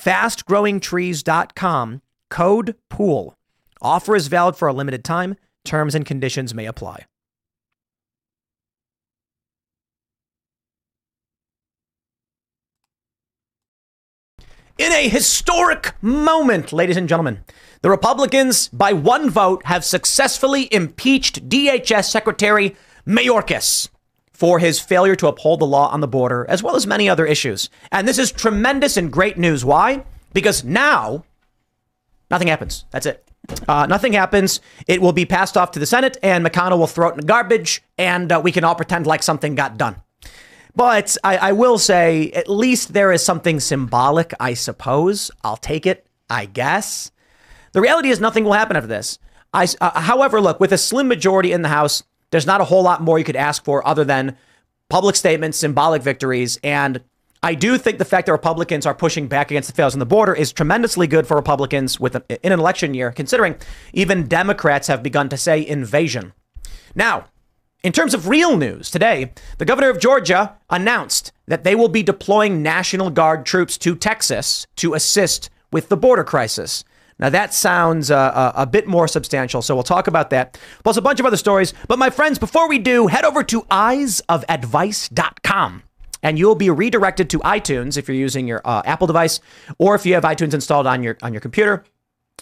Fastgrowingtrees.com, code POOL. Offer is valid for a limited time. Terms and conditions may apply. In a historic moment, ladies and gentlemen, the Republicans, by one vote, have successfully impeached DHS Secretary Mayorkas for his failure to uphold the law on the border, as well as many other issues. And this is tremendous and great news. Why? Because now nothing happens. That's it. Uh, nothing happens. It will be passed off to the Senate, and McConnell will throw it in the garbage, and uh, we can all pretend like something got done. But I, I will say, at least there is something symbolic, I suppose. I'll take it, I guess. The reality is, nothing will happen after this. I, uh, however, look, with a slim majority in the House, there's not a whole lot more you could ask for other than public statements, symbolic victories. And I do think the fact that Republicans are pushing back against the fails on the border is tremendously good for Republicans with an, in an election year, considering even Democrats have begun to say invasion. Now, in terms of real news, today, the governor of Georgia announced that they will be deploying National Guard troops to Texas to assist with the border crisis. Now, that sounds uh, a, a, bit more substantial, so we'll talk about that, plus a bunch of other stories. But, my friends, before we do, head over to eyesofadvice.com and you'll be redirected to iTunes if you're using your uh, Apple device or if you have iTunes installed on your, on your computer.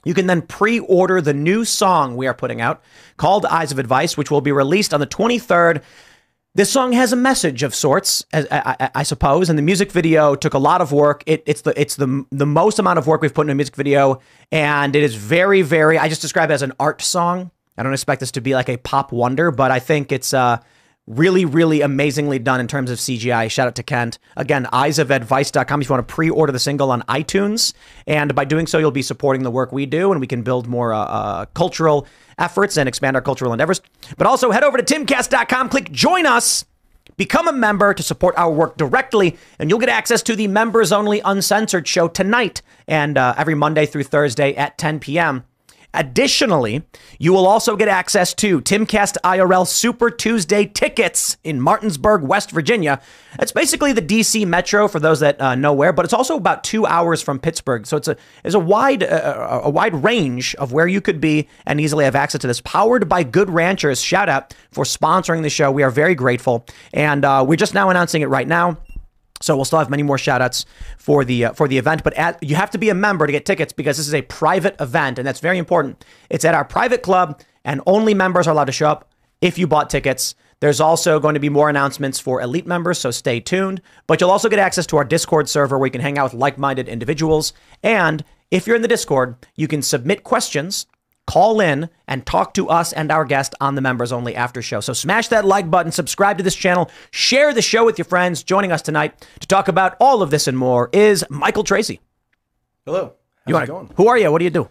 You can then pre order the new song we are putting out called Eyes of Advice, which will be released on the 23rd. This song has a message of sorts, I, I, I, suppose, and the music video took a lot of work. It, it's the it's the the most amount of work we've put in a music video, and it is very very. I just describe it as an art song. I don't expect this to be like a pop wonder, but I think it's uh, Really, really amazingly done in terms of CGI. Shout out to Kent. Again, eyesofadvice.com if you want to pre order the single on iTunes. And by doing so, you'll be supporting the work we do and we can build more uh, uh, cultural efforts and expand our cultural endeavors. But also head over to timcast.com, click join us. Become a member to support our work directly, and you'll get access to the members only uncensored show tonight and uh, every Monday through Thursday at 10 p.m. Additionally, you will also get access to Timcast IRL Super Tuesday tickets in Martinsburg, West Virginia. It's basically the DC Metro for those that uh, know where, but it's also about two hours from Pittsburgh. So it's a it's a wide uh, a wide range of where you could be and easily have access to this. Powered by Good Ranchers. Shout out for sponsoring the show. We are very grateful, and uh, we're just now announcing it right now. So we'll still have many more shout outs for the uh, for the event, but at, you have to be a member to get tickets because this is a private event and that's very important. It's at our private club and only members are allowed to show up if you bought tickets. There's also going to be more announcements for elite members, so stay tuned. But you'll also get access to our Discord server where you can hang out with like-minded individuals and if you're in the Discord, you can submit questions call in and talk to us and our guest on the members only after show. So smash that like button, subscribe to this channel, share the show with your friends. Joining us tonight to talk about all of this and more is Michael Tracey. Hello. How's you wanna, going? Who are you? What do you do?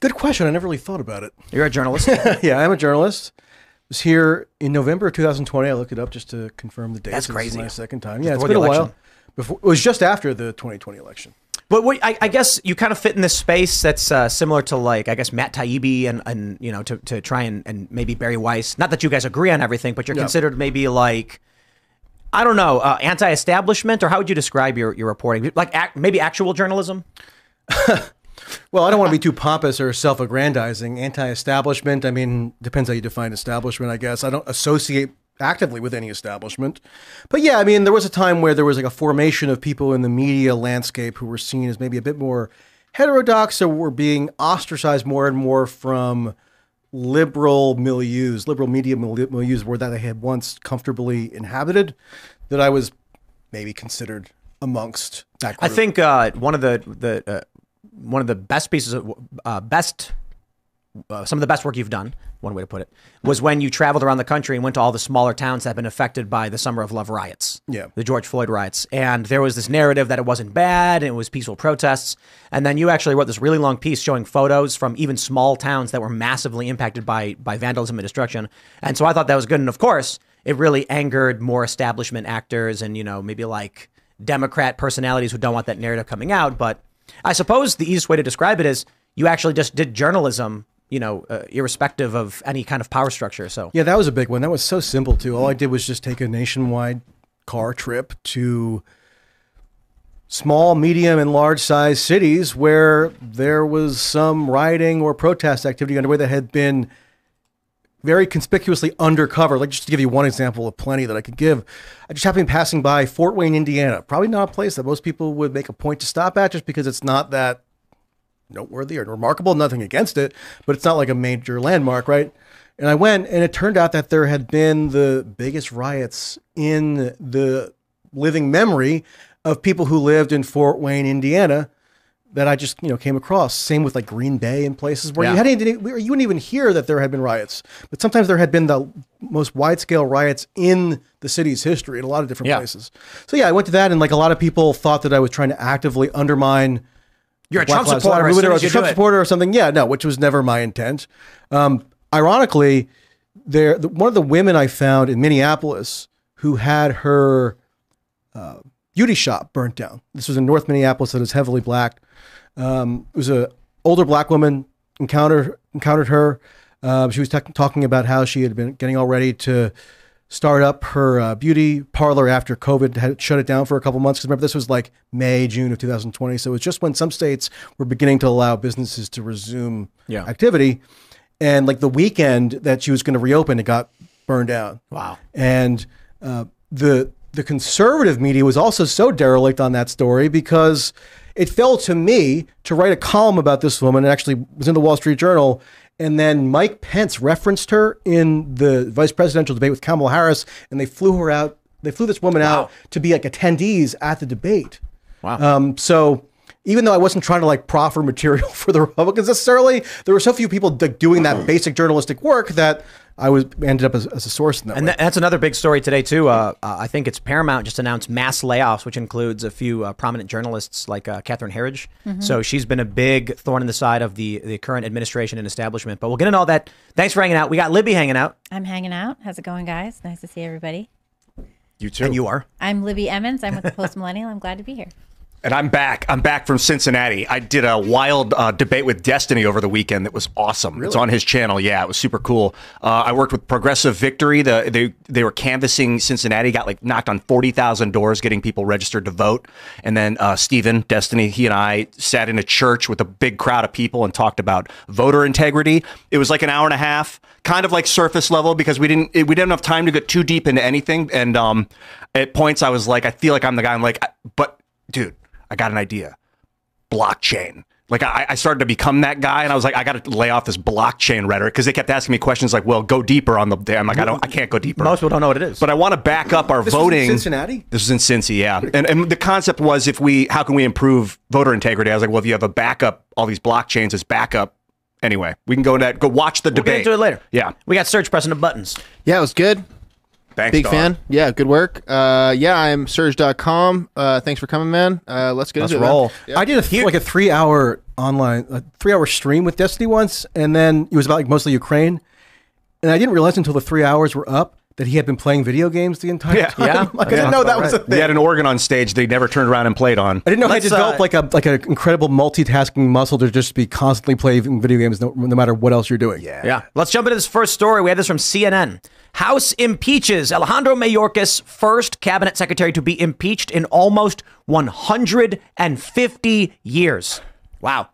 Good question. I never really thought about it. You're a journalist? yeah, I'm a journalist. I was here in November of 2020. I looked it up just to confirm the date. That's crazy. my second time. Just yeah, it's been a while. Before, it was just after the 2020 election. But what, I, I, guess you kind of fit in this space that's uh, similar to like I guess Matt Taibbi and, and you know to, to try and, and maybe Bari Weiss. Not that you guys agree on everything, but you're considered maybe like I don't know uh, anti-establishment or how would you describe your, your reporting? Like act, maybe actual journalism. well, I don't want to be too pompous or self-aggrandizing. Anti-establishment. I mean, depends how you define establishment. I guess I don't associate actively with any establishment. But yeah, I mean, there was a time where there was like a formation of people in the media landscape who were seen as maybe a bit more heterodox or were being ostracized more and more from liberal milieus, liberal media milieus, where that I had once comfortably inhabited, that I was maybe considered amongst that I think uh, one of the the uh, one of the best pieces of uh, best uh, some of the best work you've done, one way to put it, was when you traveled around the country and went to all the smaller towns that have been affected by the Summer of Love riots. Yeah. The George Floyd riots. And there was this narrative that it wasn't bad and it was peaceful protests. And then you actually wrote this really long piece showing photos from even small towns that were massively impacted by, by vandalism and destruction. And so I thought that was good. And of course, it really angered more establishment actors and, you know, maybe like Democrat personalities who don't want that narrative coming out. But I suppose the easiest way to describe it is you actually just did journalism you know, uh, irrespective of any kind of power structure. So Yeah, that was a big one. That was so simple too. All I did was just take a nationwide car trip to small, medium, and large size cities where there was some rioting or protest activity underway that had been very conspicuously undercover. Like just to give you one example of plenty that I could give, I just happened passing by Fort Wayne, Indiana. Probably not a place that most people would make a point to stop at, just because it's not that noteworthy or remarkable. Nothing against it, but it's not like a major landmark, right? And I went, and it turned out that there had been the biggest riots in the living memory of people who lived in Fort Wayne, Indiana, that I just you know came across. Same with like Green Bay and places where Yeah. you hadn't you wouldn't even hear that there had been riots, but sometimes there had been the most wide scale riots in the city's history in a lot of different Yeah. places. So yeah, I went to that, and like a lot of people thought that I was trying to actively undermine you're a Black Trump Lives supporter. Matter as movement soon or as a Trump it. supporter or something. Yeah, no, which was never my intent. Um, ironically, there the, one of the women I found in Minneapolis who had her uh, beauty shop burnt down. This was in North Minneapolis that is heavily black. Um, it was a older black woman encountered encountered her. Uh, she was talk- talking about how she had been getting all ready to start up her uh, beauty parlor after COVID had shut it down for a couple months. Because remember, this was like May, June of 2020. So it was just when some states were beginning to allow businesses to resume Yeah. activity. And like the weekend that she was going to reopen, it got burned down. Wow. And uh, the the conservative media was also so derelict on that story because it fell to me to write a column about this woman. It actually was in the Wall Street Journal. And then Mike Pence referenced her in the vice presidential debate with Kamala Harris, and they flew her out. They flew this woman out to be like attendees at the debate. Wow. Um, so even though I wasn't trying to like proffer material for the Republicans necessarily, there were so few people d- doing that basic journalistic work that I was ended up as, as a source in that And way. tha- that's another big story today too. Uh, uh, I think it's Paramount just announced mass layoffs, which includes a few uh, prominent journalists like uh, Catherine Herridge. So she's been a big thorn in the side of the the current administration and establishment. But we'll get into all that. Thanks for hanging out. We got Libby hanging out, I'm hanging out. How's it going, guys? Nice to see everybody. You too. and you are. I'm Libby Emmons. I'm with the Post Millennial. I'm glad to be here. And I'm back. I'm back from Cincinnati. I did a wild uh, debate with Destiny over the weekend that was awesome. It's on his channel. Yeah, it was super cool. Uh, I worked with Progressive Victory. The, they they were canvassing Cincinnati. Got like knocked on forty thousand doors, getting people registered to vote. And then uh, Steven Destiny, he and I sat in a church with a big crowd of people and talked about voter integrity. It was like an hour and a half, kind of like surface level because we didn't we didn't have time to get too deep into anything. And um, at points, I was like, I feel like I'm the guy. I'm like, but dude. I got an idea. Blockchain. Like I, I started to become that guy, and I was like, I got to lay off this blockchain rhetoric because they kept asking me questions like, "Well, go deeper on the." I'm like, I don't, I can't go deeper. Most people don't know what it is. but I want to back up our This was in voting. Cincinnati? This was in Cincy, yeah. And and the concept was, if we, how can we improve voter integrity? I was like, well, if you have a backup, all these blockchains as backup. Anyway, we can go into that. Go watch the we'll get debate. into it later. Yeah. we got Serge pressing the buttons. Yeah, it was good. Thanks, Big dog. fan. Yeah, good work. Uh, yeah, I'm Serge.com. Uh, thanks for coming, man. Uh, let's get Let's into it. man. roll. Yeah. I did a th- like a three hour online, a three hour stream with Destiny once, and then it was about like mostly Ukraine, and I didn't realize until the three hours were up that he had been playing video games the entire Yeah. time. Yeah. like, I didn't know that was a thing. We had an organ on stage they never turned around and played on. I didn't know Let's, he developed uh, like a like an incredible multitasking muscle to just be constantly playing video games no, no matter what else you're doing. Yeah. Yeah. Let's jump into this first story. We have this from CNN. House impeaches Alejandro Mayorkas, first cabinet secretary to be impeached in almost 150 years. Wow.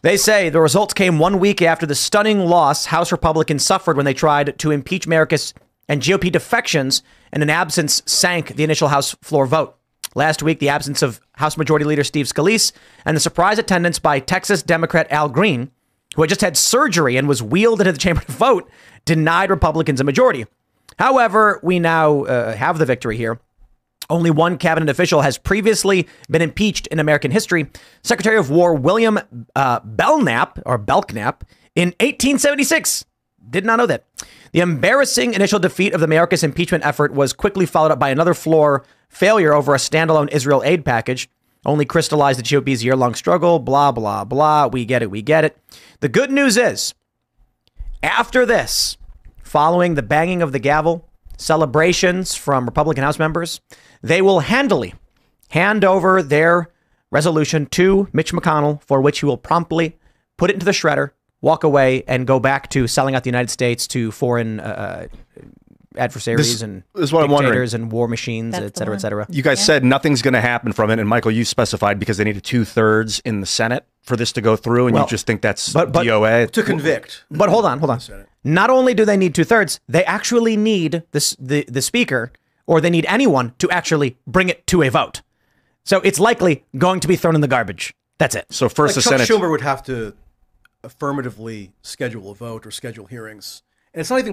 They say the results came one week after the stunning loss House Republicans suffered when they tried to impeach Mayorkas and GOP defections, and an absence sank the initial House floor vote. Last week, the absence of House Majority Leader Steve Scalise and the surprise attendance by Texas Democrat Al Green, who had just had surgery and was wheeled into the chamber to vote, denied Republicans a majority. However, we now uh, have the victory here. Only one cabinet official has previously been impeached in American history. Secretary of War William uh, Belknap or Belknap in 1876. Did not know that. The embarrassing initial defeat of the Mayorkas impeachment effort was quickly followed up by another floor failure over a standalone Israel aid package. Only crystallized the GOP's year long struggle. Blah, blah, blah. We get it. We get it. The good news is, after this, following the banging of the gavel, celebrations from Republican House members, they will handily hand over their resolution to Mitch McConnell, for which he will promptly put it into the shredder, walk away, and go back to selling out the United States to foreign uh, adversaries This- and this is what I'm wondering. dictators and war machines, That's et cetera, et cetera. You guys said nothing's going to happen from it, and Michael, you specified because they needed two thirds in the Senate for this to go through, and Well, you just think that's but- but- DOA. to convict. But hold on, hold on. Not only do they need two thirds, they actually need this, the the speaker, or they need anyone to actually bring it to a vote. So it's likely going to be thrown in the garbage. That's it. so first Like the Chuck Senate. Schumer would have to affirmatively schedule a vote or schedule hearings, and it's not even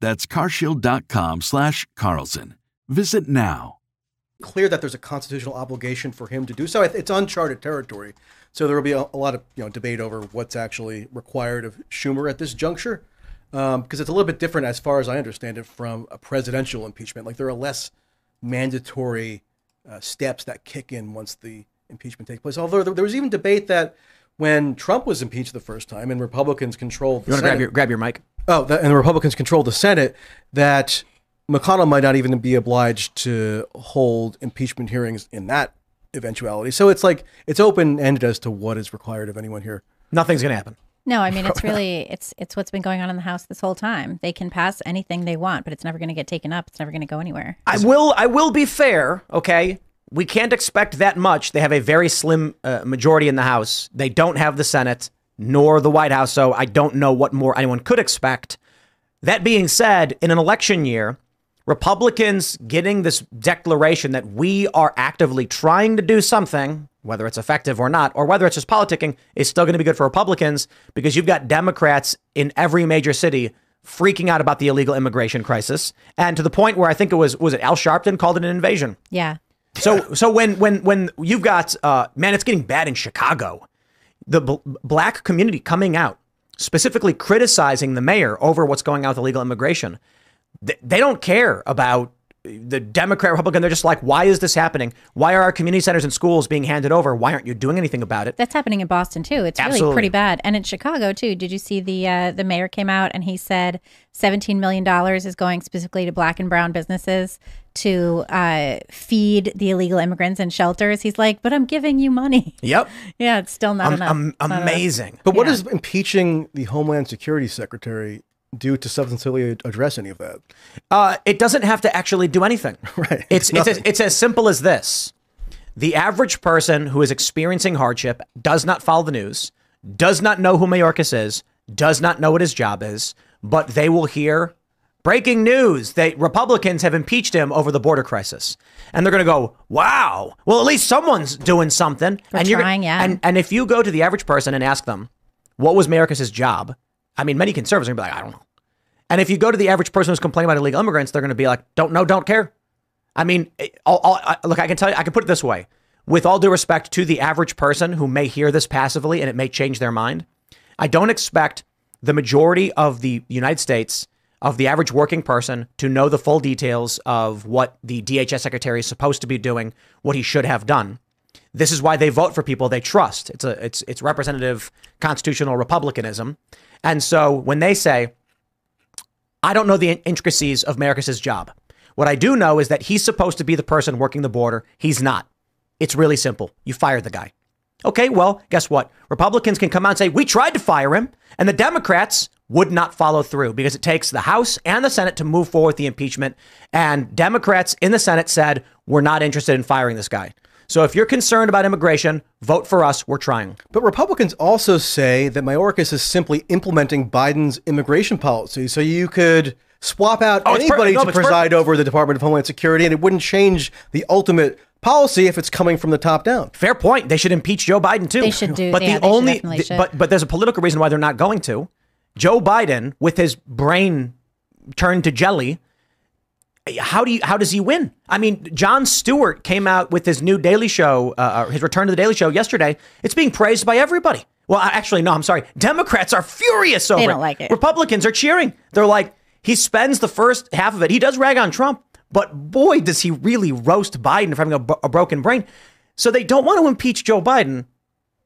That's carshield.com/slash Carlson. Visit now. clear that there's a constitutional obligation for him to do so. It's uncharted territory, so there will be a, a lot of you know debate over what's actually required of Schumer at this juncture, because it's a little bit different as far as I understand it from a presidential impeachment. Like there are less mandatory uh, steps that kick in once the impeachment takes place. Although there, there was even debate that when Trump was impeached the first time and Republicans controlled the You want to grab your grab your mic? Oh, that, and the Republicans control the Senate. That McConnell might not even be obliged to hold impeachment hearings in that eventuality. So it's like it's open ended as to what is required of anyone here. Nothing's going to happen. No, I mean it's really it's it's what's been going on in the House this whole time. They can pass anything they want, but it's never going to get taken up. It's never going to go anywhere. I will. I will be fair. Okay, we can't expect that much. They have a very slim uh, majority in the House. They don't have the Senate nor the White House, so I don't know what more anyone could expect. That being said, in an election year, Republicans getting this declaration that we are actively trying to do something, whether it's effective or not, or whether it's just politicking, is still going to be good for Republicans because you've got Democrats in every major city freaking out about the illegal immigration crisis, and to the point where I think it was was it Al Sharpton called it an invasion. Yeah. So so when when when you've got uh, man, it's getting bad in Chicago. The bl- black community coming out specifically criticizing the mayor over what's going on with illegal immigration. Th- They don't care about the Democrat Republican. They're just like, why is this happening? Why are our community centers and schools being handed over? Why aren't you doing anything about it? That's happening in Boston too. It's really pretty bad, and in Chicago too. Did you see the uh, the mayor came out and he said seventeen million dollars is going specifically to black and brown businesses to uh, feed the illegal immigrants in shelters. He's like, but I'm giving you money. Yep, yeah, it's still not Am- enough. am- It's not enough. amazing. But what Yeah. does impeaching the Homeland Security Secretary do to substantially address any of that? Uh, it doesn't have to actually do anything. Right. It's It's it's as, nothing. it's as simple as this. The average person who is experiencing hardship does not follow the news, does not know who Mayorkas is, does not know what his job is, but they will hear breaking news that Republicans have impeached him over the border crisis. And they're going to go, wow, well, at least someone's doing something. We're and you're trying, yeah. And, and if you go to the average person and ask them, what was Mayorkas' job? I mean, many conservatives are going to be like, I don't know. And if you go to the average person who's complaining about illegal immigrants, they're going to be like, don't know, don't care. I mean, eh, I'll, I'll, I, look, I can tell you, I can put it this way. with all due respect to the average person who may hear this passively and it may change their mind, I don't expect the majority of the United States, of the average working person, to know the full details of what the DHS secretary is supposed to be doing, what he should have done. This is why they vote for people they trust. It's a it's it's representative constitutional republicanism. And so when they say, I don't know the intricacies of Mayorkas' job. What I do know is that he's supposed to be the person working the border. He's not. It's really simple. You fire the guy. Okay, well, guess what? Republicans can come out and say, we tried to fire him. And the Democrats would not follow through because it takes the House and the Senate to move forward with the impeachment. And Democrats in the Senate said, we're not interested in firing this guy. So if you're concerned about immigration, vote for us. We're trying. But Republicans also say that Mayorkas is simply implementing Biden's immigration policy. So you could swap out Oh, it's per- anybody no, to preside perfect. over the Department of Homeland Security, and it wouldn't change the ultimate policy if it's coming from the top down. Fair point. They should impeach Joe Biden too. They should do- But yeah, the they should only, definitely th- should. but but there's a political reason why they're not going to. Joe Biden, with his brain turned to jelly, how do you how does he win? I mean, Jon Stewart came out with his new Daily Show, uh, his return to the Daily Show yesterday. It's being praised by everybody. Well, actually, no, I'm sorry. Democrats are furious over don't like it. Republicans are cheering. They're like, he spends the first half of it. He does rag on Trump, but boy, does he really roast Biden for having a, a broken brain. So they don't want to impeach Joe Biden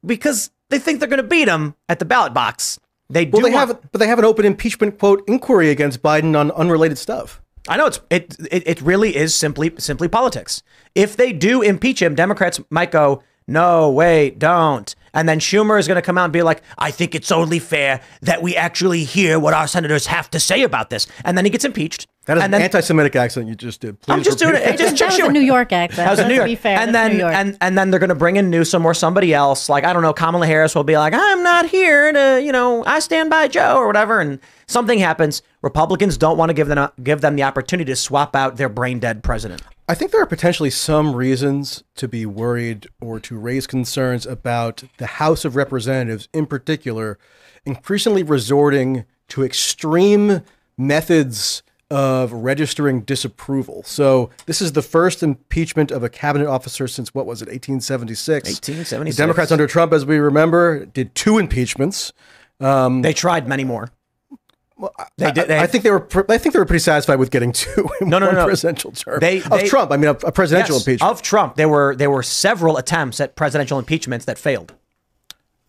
because they think they're going to beat him at the ballot box. They do. Well, they want- have, but they have an open impeachment quote inquiry against Biden on unrelated stuff. I know it's it, it it really is simply simply politics. If they do impeach him, Democrats might go, "No, wait, don't." And then Schumer is going to come out and be like, "I think it's only fair that we actually hear what our senators have to say about this." And then he gets impeached. That is and an then, anti-Semitic accent you just did. Please I'm just doing repeat it. Just that was a Schumer. New York accent. That was in Let's New York. be fair. and then New York. and and then they're going to bring in Newsom or somebody else. Like I don't know, Kamala Harris will be like, "I'm not here to, you know, I stand by Joe or whatever." And something happens. Republicans don't want to give them give them the opportunity to swap out their brain dead president. I think there are potentially some reasons to be worried or to raise concerns about the House of Representatives, in particular, increasingly resorting to extreme methods of registering disapproval. So, this is the first impeachment of a cabinet officer since what was it, 1876? 1876. The Democrats under Trump, as we remember, did two impeachments. Um, they tried many more. They did. They, I think they were. I think they were pretty satisfied with getting two in No, no, one no, presidential term. They- of they- Trump. I mean, a, a presidential yes, impeachment. of Trump. There were there were several attempts at presidential impeachments that failed.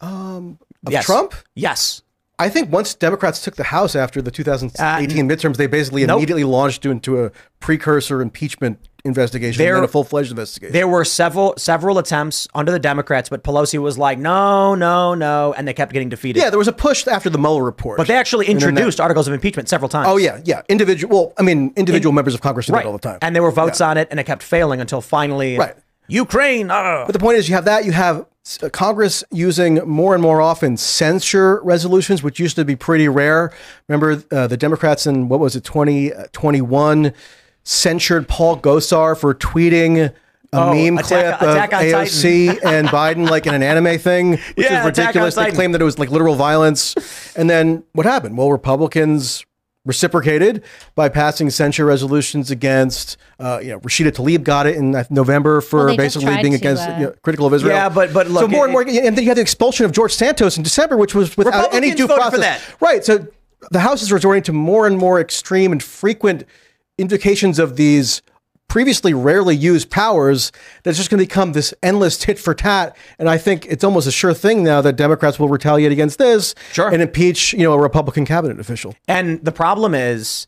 Um, of Yes. Trump. Yes. I think once Democrats took the House after the 2018 midterms, they basically Uh, nope. immediately launched into a precursor impeachment investigation and There- then a full fledged investigation. There were several several attempts under the Democrats, but Pelosi was like, no, no, no, and they kept getting defeated. yeah, there was a push after the Mueller report. but they actually And then that- introduced articles of impeachment several times. oh yeah, yeah. Individual. Well, I mean, individual members of Congress did right that all the time. And there were votes on it, and it kept failing until finally, Right. Ukraine. Uh, But the point is, you have that. You have uh, Congress using more and more often censure resolutions, which used to be pretty rare. Remember, uh, the Democrats in what was it, 2021, censured Paul Gosar for tweeting a Oh, meme Attack- clip Attack of AOC and Biden, like in an anime thing, which Yeah, is ridiculous. They claimed that it was like literal violence. And then what happened? Well, Republicans reciprocated by passing censure resolutions against, uh, you know, Rashida Tlaib got it in uh, November for Well, basically being to, against, uh, you know, critical of Israel. Yeah, but- but so look, more and more, and then you had the expulsion of George Santos in December, which was without any due voted for process. that. Right. So the House is resorting to more and more extreme and frequent indications of these previously rarely used powers that's just going to become this endless tit for tat. And I think it's almost a sure thing now that Democrats will retaliate against this Sure. and impeach, you know, a Republican cabinet official. And the problem is,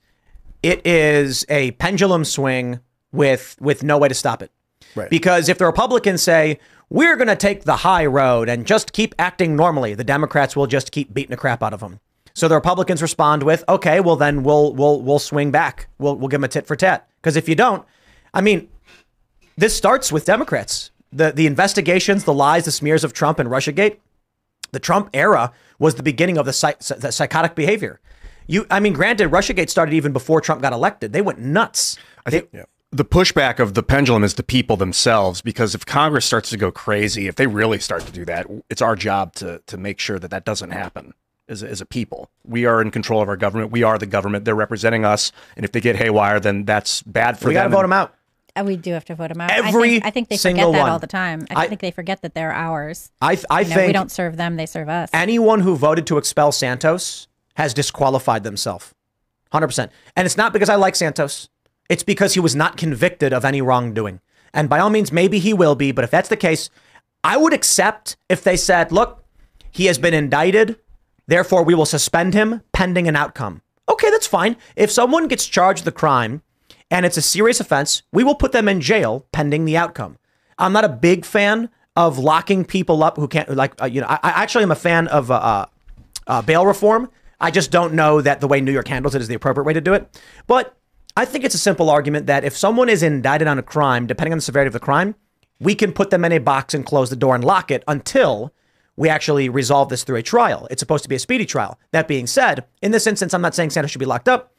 it is a pendulum swing with with no way to stop it. Right. Because if the Republicans say we're going to take the high road and just keep acting normally, the Democrats will just keep beating the crap out of them. So the Republicans respond with, "Okay, well then we'll we'll we'll swing back. We'll we'll give them a tit for tat." Because if you don't, I mean, this starts with Democrats. The the investigations, the lies, the smears of Trump and RussiaGate the Trump era was the beginning of the, psych- the psychotic behavior. You, I mean, granted, RussiaGate started even before Trump got elected. They went nuts. I think the pushback of the pendulum is the people themselves because if Congress starts to go crazy, if they really start to do that, it's our job to to make sure that that doesn't happen. As a, as a people, we are in control of our government. We are the government. They're representing us, and if they get haywire, then that's bad for them. we got to vote them out. We do have to vote them out. I Every think, I think they forget that one. all the time. I, I- think they forget that they're ours. I I You know, think we don't serve them; they serve us. anyone who voted to expel Santos has disqualified themselves. 100%. And it's not because I like Santos. It's because he was not convicted of any wrongdoing. And by all means, maybe he will be. But if that's the case, I would accept if they said, look, he has been indicted. Therefore, we will suspend him pending an outcome. Okay, that's fine. If someone gets charged with a crime and it's a serious offense, we will put them in jail pending the outcome. I'm not a big fan of locking people up who can't, like, uh, you know, I, I actually am a fan of uh, uh, uh, bail reform. I just don't know that the way New York handles it is the appropriate way to do it. But I think it's a simple argument that if someone is indicted on a crime, depending on the severity of the crime, we can put them in a box and close the door and lock it until we actually resolve this through a trial. It's supposed to be a speedy trial. That being said, in this instance, I'm not saying Santos should be locked up.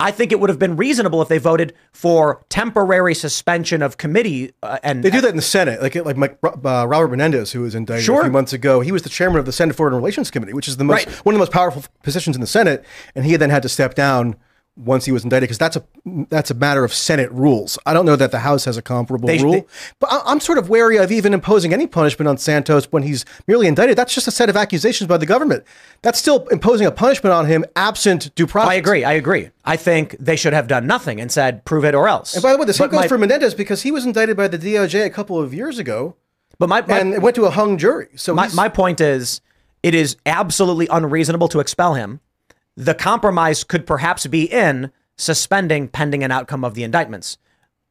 I think it would have been reasonable if they voted for temporary suspension of committee uh, and They do that in the Senate, like like Mike, uh, Robert Menendez, who was indicted Sure. a few months ago. He was the chairman of the Senate Foreign Relations Committee, which is the most Right. one of the most powerful positions in the Senate, and he then had to step down once he was indicted because that's a that's a matter of Senate rules. I don't know that the House has a comparable They- rule, they- but I, I'm sort of wary of even imposing any punishment on Santos when he's merely indicted. That's just a set of accusations by the government. That's still imposing a punishment on him absent due process. I agree. I agree. I think they should have done nothing and said, prove it or else. And by the way, the same goes my- for Menendez because he was indicted by the DOJ a couple of years ago, But my, my, and it went to a hung jury. So my, my point is, it is absolutely unreasonable to expel him. The compromise could perhaps be in suspending pending an outcome of the indictments.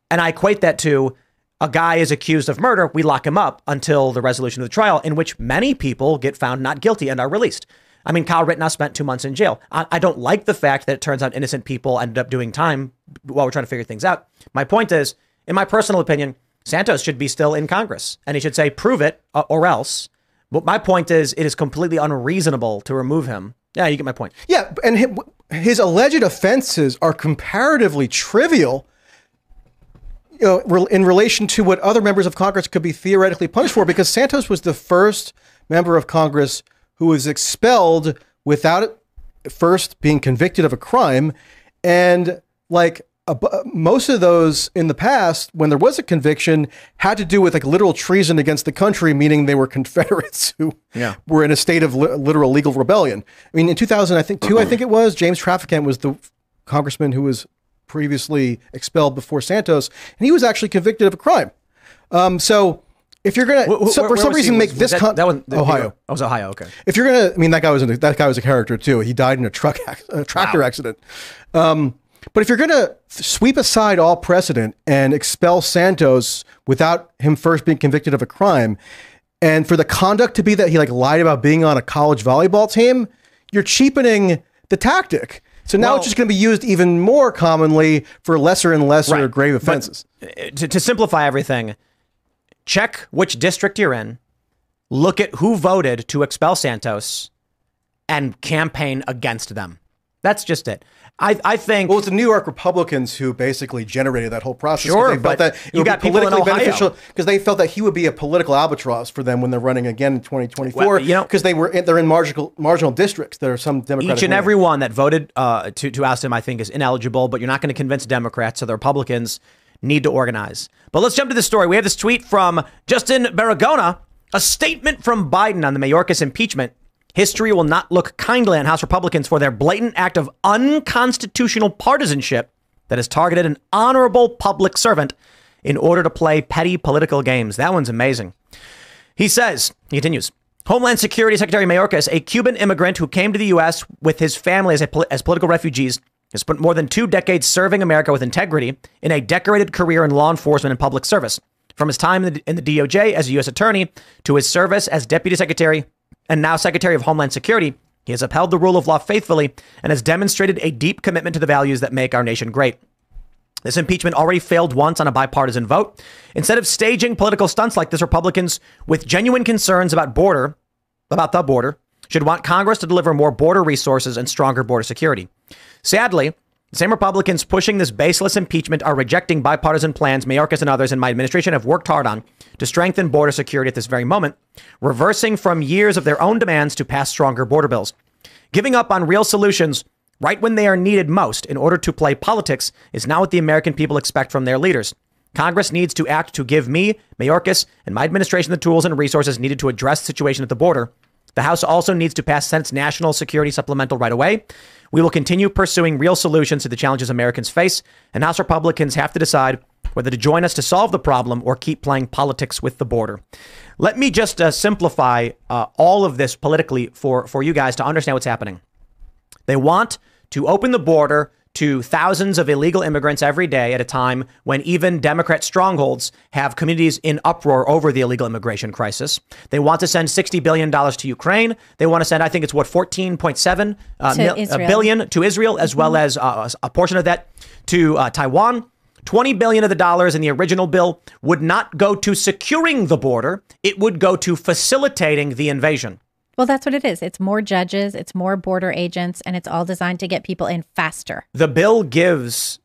And I equate that to a guy is accused of murder, we lock him up until the resolution of the trial, in which many people get found not guilty and are released. I mean, Kyle Rittenhouse spent two months in jail. I, I don't like the fact that it turns out innocent people ended up doing time while we're trying to figure things out. My point is, in my personal opinion, Santos should be still in Congress and he should say, prove it uh, or else. But my point is, it is completely unreasonable to remove him. Yeah, you get my point. Yeah, and his, alleged offenses are comparatively trivial. You know, in relation to what other members of Congress could be theoretically punished for, because Santos was the first member of Congress who was expelled without first being convicted of a crime, and like most of those in the past, when there was a conviction, had to do with like literal treason against the country, meaning they were Confederates who were in a state of li- literal legal rebellion. I mean, in 2000, I think two, I think it was James Traficant was the congressman who was previously expelled before Santos, and he was actually convicted of a crime. Um, so if you're gonna, Wh- wh- so where- for where some was he? reason, make Was this that, con- that was Ohio. That was Ohio. Okay. If you're gonna, I mean, that guy was a, that guy was a character too. He died in a truck a tractor accident. Um, but if you're gonna sweep aside all precedent and expel Santos without him first being convicted of a crime, and for the conduct to be that he like lied about being on a college volleyball team, you're cheapening the tactic. So now Well- it's just going to be used even more commonly for lesser and lesser Right. grave But- offenses. Uh, to, to simplify everything, check which district you're in, look at who voted to expel Santos, and campaign against them. That's just it. I, I think. Well, it's the New York Republicans who basically generated that whole process. Sure, they felt that it you would got be politically beneficial because they felt that he would be a political albatross for them when they're running again in 2024. Well, you know- because they were in, they're in marginal marginal districts. There are some Democrats. each and every one that voted uh, to to oust him, I think, is ineligible. But you're not going to convince Democrats, so the Republicans need to organize. But let's jump to this story. We have this tweet from Justin Baragona, a statement from Biden on the Mayorkas impeachment. History will not look kindly on House Republicans for their blatant act of unconstitutional partisanship that has targeted an honorable public servant in order to play petty political games. That one's amazing. He says, he continues, Homeland Security Secretary Mayorkas, a Cuban immigrant who came to the U.S. with his family as, a, poli- as political refugees, has spent more than two decades serving America with integrity in a decorated career in law enforcement and public service. From his time in the, in the DOJ as a U.S. attorney to his service as Deputy Secretary and now Secretary of Homeland Security, he has upheld the rule of law faithfully and has demonstrated a deep commitment to the values that make our nation great. This impeachment already failed once on a bipartisan vote. Instead of staging political stunts like this, Republicans with genuine concerns about border, about the border, should want Congress to deliver more border resources and stronger border security. Sadly, the same Republicans pushing this baseless impeachment are rejecting bipartisan plans Mayorkas and others in my administration have worked hard on to strengthen border security at this very moment, reversing from years of their own demands to pass stronger border bills. Giving up on real solutions right when they are needed most in order to play politics is not what the American people expect from their leaders. Congress needs to act to give me, Mayorkas, and my administration the tools and resources needed to address the situation at the border. The House also needs to pass Senate's national security supplemental right away. We will continue pursuing real solutions to the challenges Americans face, and House Republicans have to decide whether to join us to solve the problem or keep playing politics with the border. Let me just uh, simplify uh, all of this politically for, for you guys to understand what's happening. They want to open the border to thousands of illegal immigrants every day at a time when even Democrat strongholds have communities in uproar over the illegal immigration crisis. They want to send $60 billion to Ukraine. They want to send, I think it's what, 14.7 uh, To mil- uh, Israel. billion to Israel, as well as uh, a portion of that to uh, Taiwan. 20 billion of the dollars in the original bill would not go to securing the border. It would go to facilitating the invasion. Well, that's what it is. It's more judges, it's more border agents, and it's all designed to get people in faster. the bill gives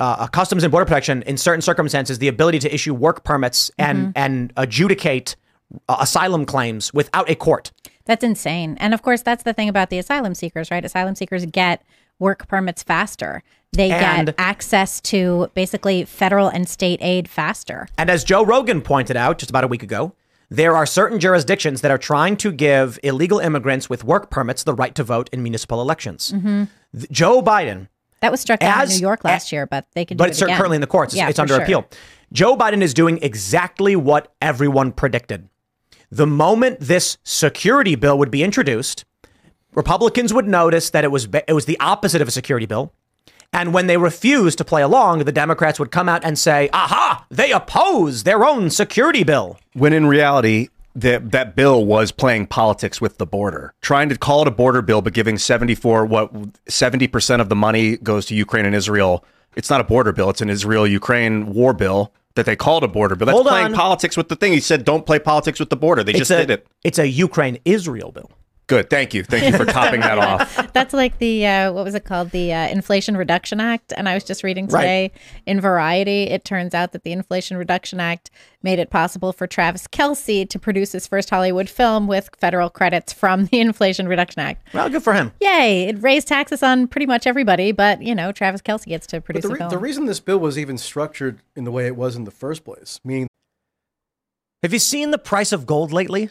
uh, Customs and Border Protection, in certain circumstances, the ability to issue work permits and and adjudicate uh, asylum claims without a court. That's insane. And of course, that's the thing about the asylum seekers, right? Asylum seekers get work permits faster. They And- get access to basically federal and state aid faster. And as Joe Rogan pointed out just about a week ago, there are certain jurisdictions that are trying to give illegal immigrants with work permits the right to vote in municipal elections. Th- Joe Biden That was struck down in New York last a- year, but they could. but do it's again. currently in the courts. It's, Yeah, it's under sure. appeal. Joe Biden is doing exactly what everyone predicted. The moment this security bill would be introduced, Republicans would notice that it was it was the opposite of a security bill. And when they refused to play along, the Democrats would come out and say, "Aha, they oppose their own security bill." When in reality, that that bill was playing politics with the border, trying to call it a border bill, but giving seventy four what seventy percent of the money goes to Ukraine and Israel. It's not a border bill; it's an Israel-Ukraine war bill that they called a border bill. That's Hold playing on. politics with the thing. He said, "Don't play politics with the border." They just a, did it. It's a Ukraine Israel bill. Good, thank you, thank you for topping that off. That's like the uh, what was it called? The uh, Inflation Reduction Act. And I was just reading today in Variety. It turns out that the Inflation Reduction Act made it possible for Travis Kelce to produce his first Hollywood film with federal credits from the Inflation Reduction Act. Well, good for him. Yay! It raised taxes on pretty much everybody, but you know, Travis Kelce gets to But produce the, a re- film. the reason this bill was even structured in the way it was in the first place, meaning Have you seen the price of gold lately?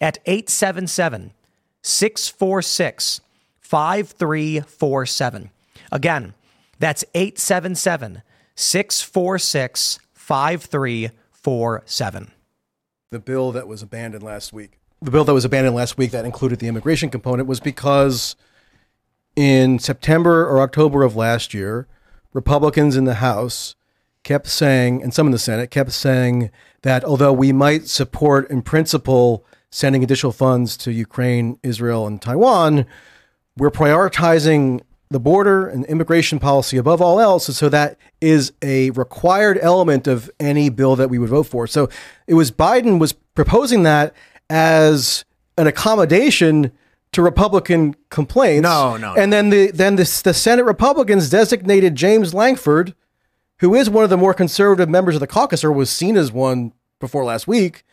at 877 646 5347. Again, that's 877 646 5347. the bill that was abandoned last week. The bill that was abandoned last week that included the immigration component was because in September or October of last year, Republicans in the House kept saying, and some in the Senate kept saying that although we might support in principle sending additional funds to Ukraine, Israel, and Taiwan, we're prioritizing the border and immigration policy above all else. And so that is a required element of any bill that we would vote for. So it was Biden was proposing that as an accommodation to Republican complaints. No, no, And then the then the, the Senate Republicans designated James Lankford, who is one of the more conservative members of the caucus, or was seen as one before last week,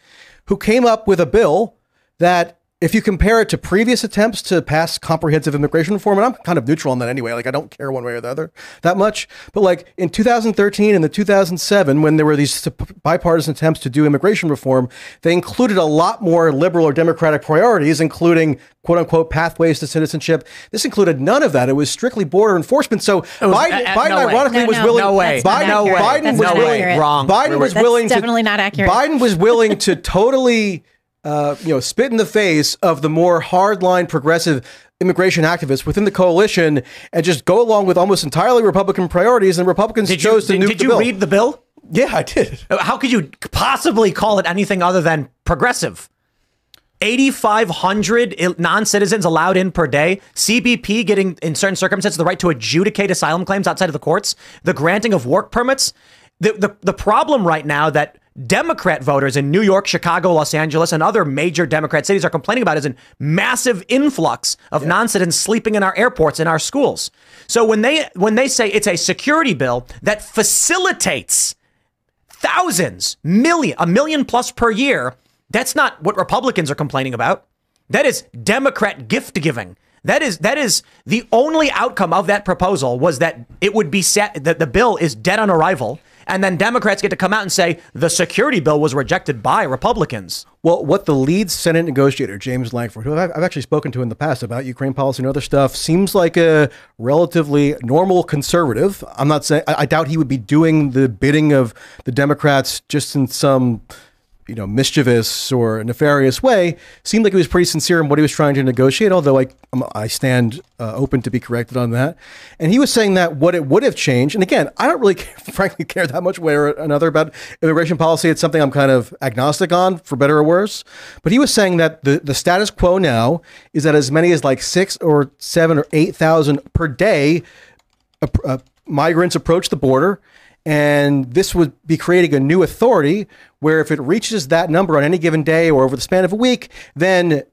who came up with a bill that if you compare it to previous attempts to pass comprehensive immigration reform, and I'm kind of neutral on that anyway, like I don't care one way or the other that much. But like in 2013 and the 2007, when there were these bipartisan attempts to do immigration reform, they included a lot more liberal or democratic priorities, including quote unquote pathways to citizenship. This included none of that. It was strictly border enforcement. So Biden, uh, uh, Biden no way. ironically No, was no, willing. no way. Biden, not accurate. Biden That's was willing. Wrong. Biden was That's willing to definitely not accurate. Biden was willing to totally, uh, you know, spit in the face of the more hardline progressive immigration activists within the coalition and just go along with almost entirely Republican priorities. And Republicans Did you, chose to did, nuke did the you read the bill? yeah, I did. How could you possibly call it anything other than progressive? 8,500 non citizens allowed in per day. CBP getting, in certain circumstances, the right to adjudicate asylum claims outside of the courts. The granting of work permits. The, the, the problem right now that Democrat voters in New York, Chicago, Los Angeles, and other major Democrat cities are complaining about is a massive influx of non-citizens sleeping in our airports, in our schools. So when they when they say it's a security bill that facilitates thousands, million, a million plus per year. That's not what Republicans are complaining about. That is Democrat gift giving. That is that is the only outcome of that proposal was that it would be set that the bill is dead on arrival, and then Democrats get to come out and say the security bill was rejected by Republicans. Well, what the lead Senate negotiator, James Lankford, who I've actually spoken to in the past about Ukraine policy and other stuff, seems like a relatively normal conservative. I'm not saying, I, I doubt he would be doing the bidding of the Democrats just in some, you know, mischievous or nefarious way. Seemed like he was pretty sincere in what he was trying to negotiate, although I, um, I stand uh, open to be corrected on that. And he was saying that what it would have changed, and again, I don't really, frankly, care that much way or another about immigration policy. It's something I'm kind of agnostic on, for better or worse. But he was saying that the, the status quo now is that as many as like six or seven or 8,000 per day uh, uh, migrants approach the border. And this would be creating a new authority where if it reaches that number on any given day or over the span of a week, then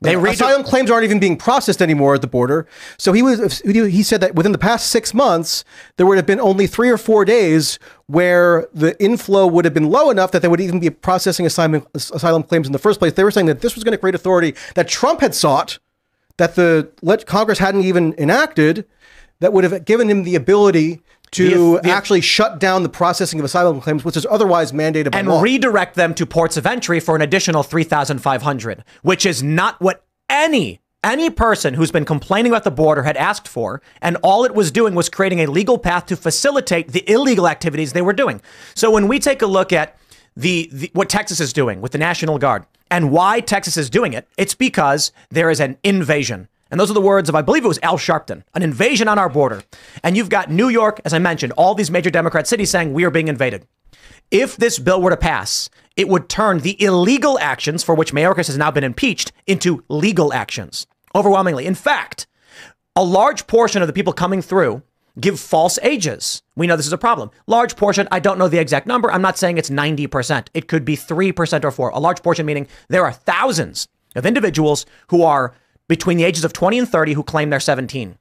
They read- asylum claims aren't even being processed anymore at the border. So he was he said that within the past six months there would have been only three or four days where the inflow would have been low enough that they would even be processing asylum asylum claims in the first place. They were saying that this was going to create authority that Trump had sought that the let Congress hadn't even enacted that would have given him the ability to The- the- actually shut down the processing of asylum claims, which is otherwise mandated by and law. And redirect them to ports of entry for an additional 3,500, which is not what any any person who's been complaining about the border had asked for, and all it was doing was creating a legal path to facilitate the illegal activities they were doing. So when we take a look at the, the what Texas is doing with the National Guard and why Texas is doing it, it's because there is an invasion. And those are the words of, I believe it was Al Sharpton, an invasion on our border. And you've got New York, as I mentioned, all these major Democrat cities saying we are being invaded. If this bill were to pass, it would turn the illegal actions for which Mayorkas has now been impeached into legal actions. Overwhelmingly. In fact, a large portion of the people coming through give false ages. We know this is a problem. Large portion, I don't know the exact number. I'm not saying it's 90%. It could be 3% or 4. A large portion meaning there are thousands of individuals who are between the ages of 20 and 30 who claim they're 17.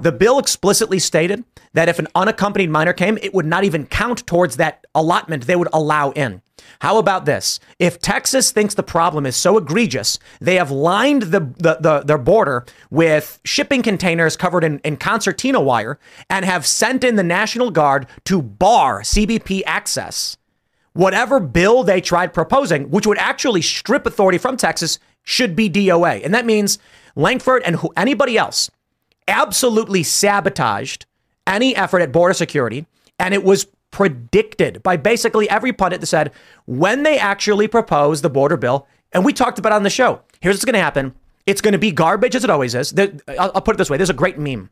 The bill explicitly stated that if an unaccompanied minor came, it would not even count towards that allotment they would allow in. How about this? If Texas thinks the problem is so egregious, they have lined the, the, the their border with shipping containers covered in, in concertina wire and have sent in the National Guard to bar CBP access. Whatever bill they tried proposing, which would actually strip authority from Texas, should be DOA. And that means Lankford and who, anybody else absolutely sabotaged any effort at border security. And it was predicted by basically every pundit that said when they actually propose the border bill, and we talked about it on the show, here's what's going to happen. It's going to be garbage as it always is. There, I'll, I'll put it this way. There's a great meme.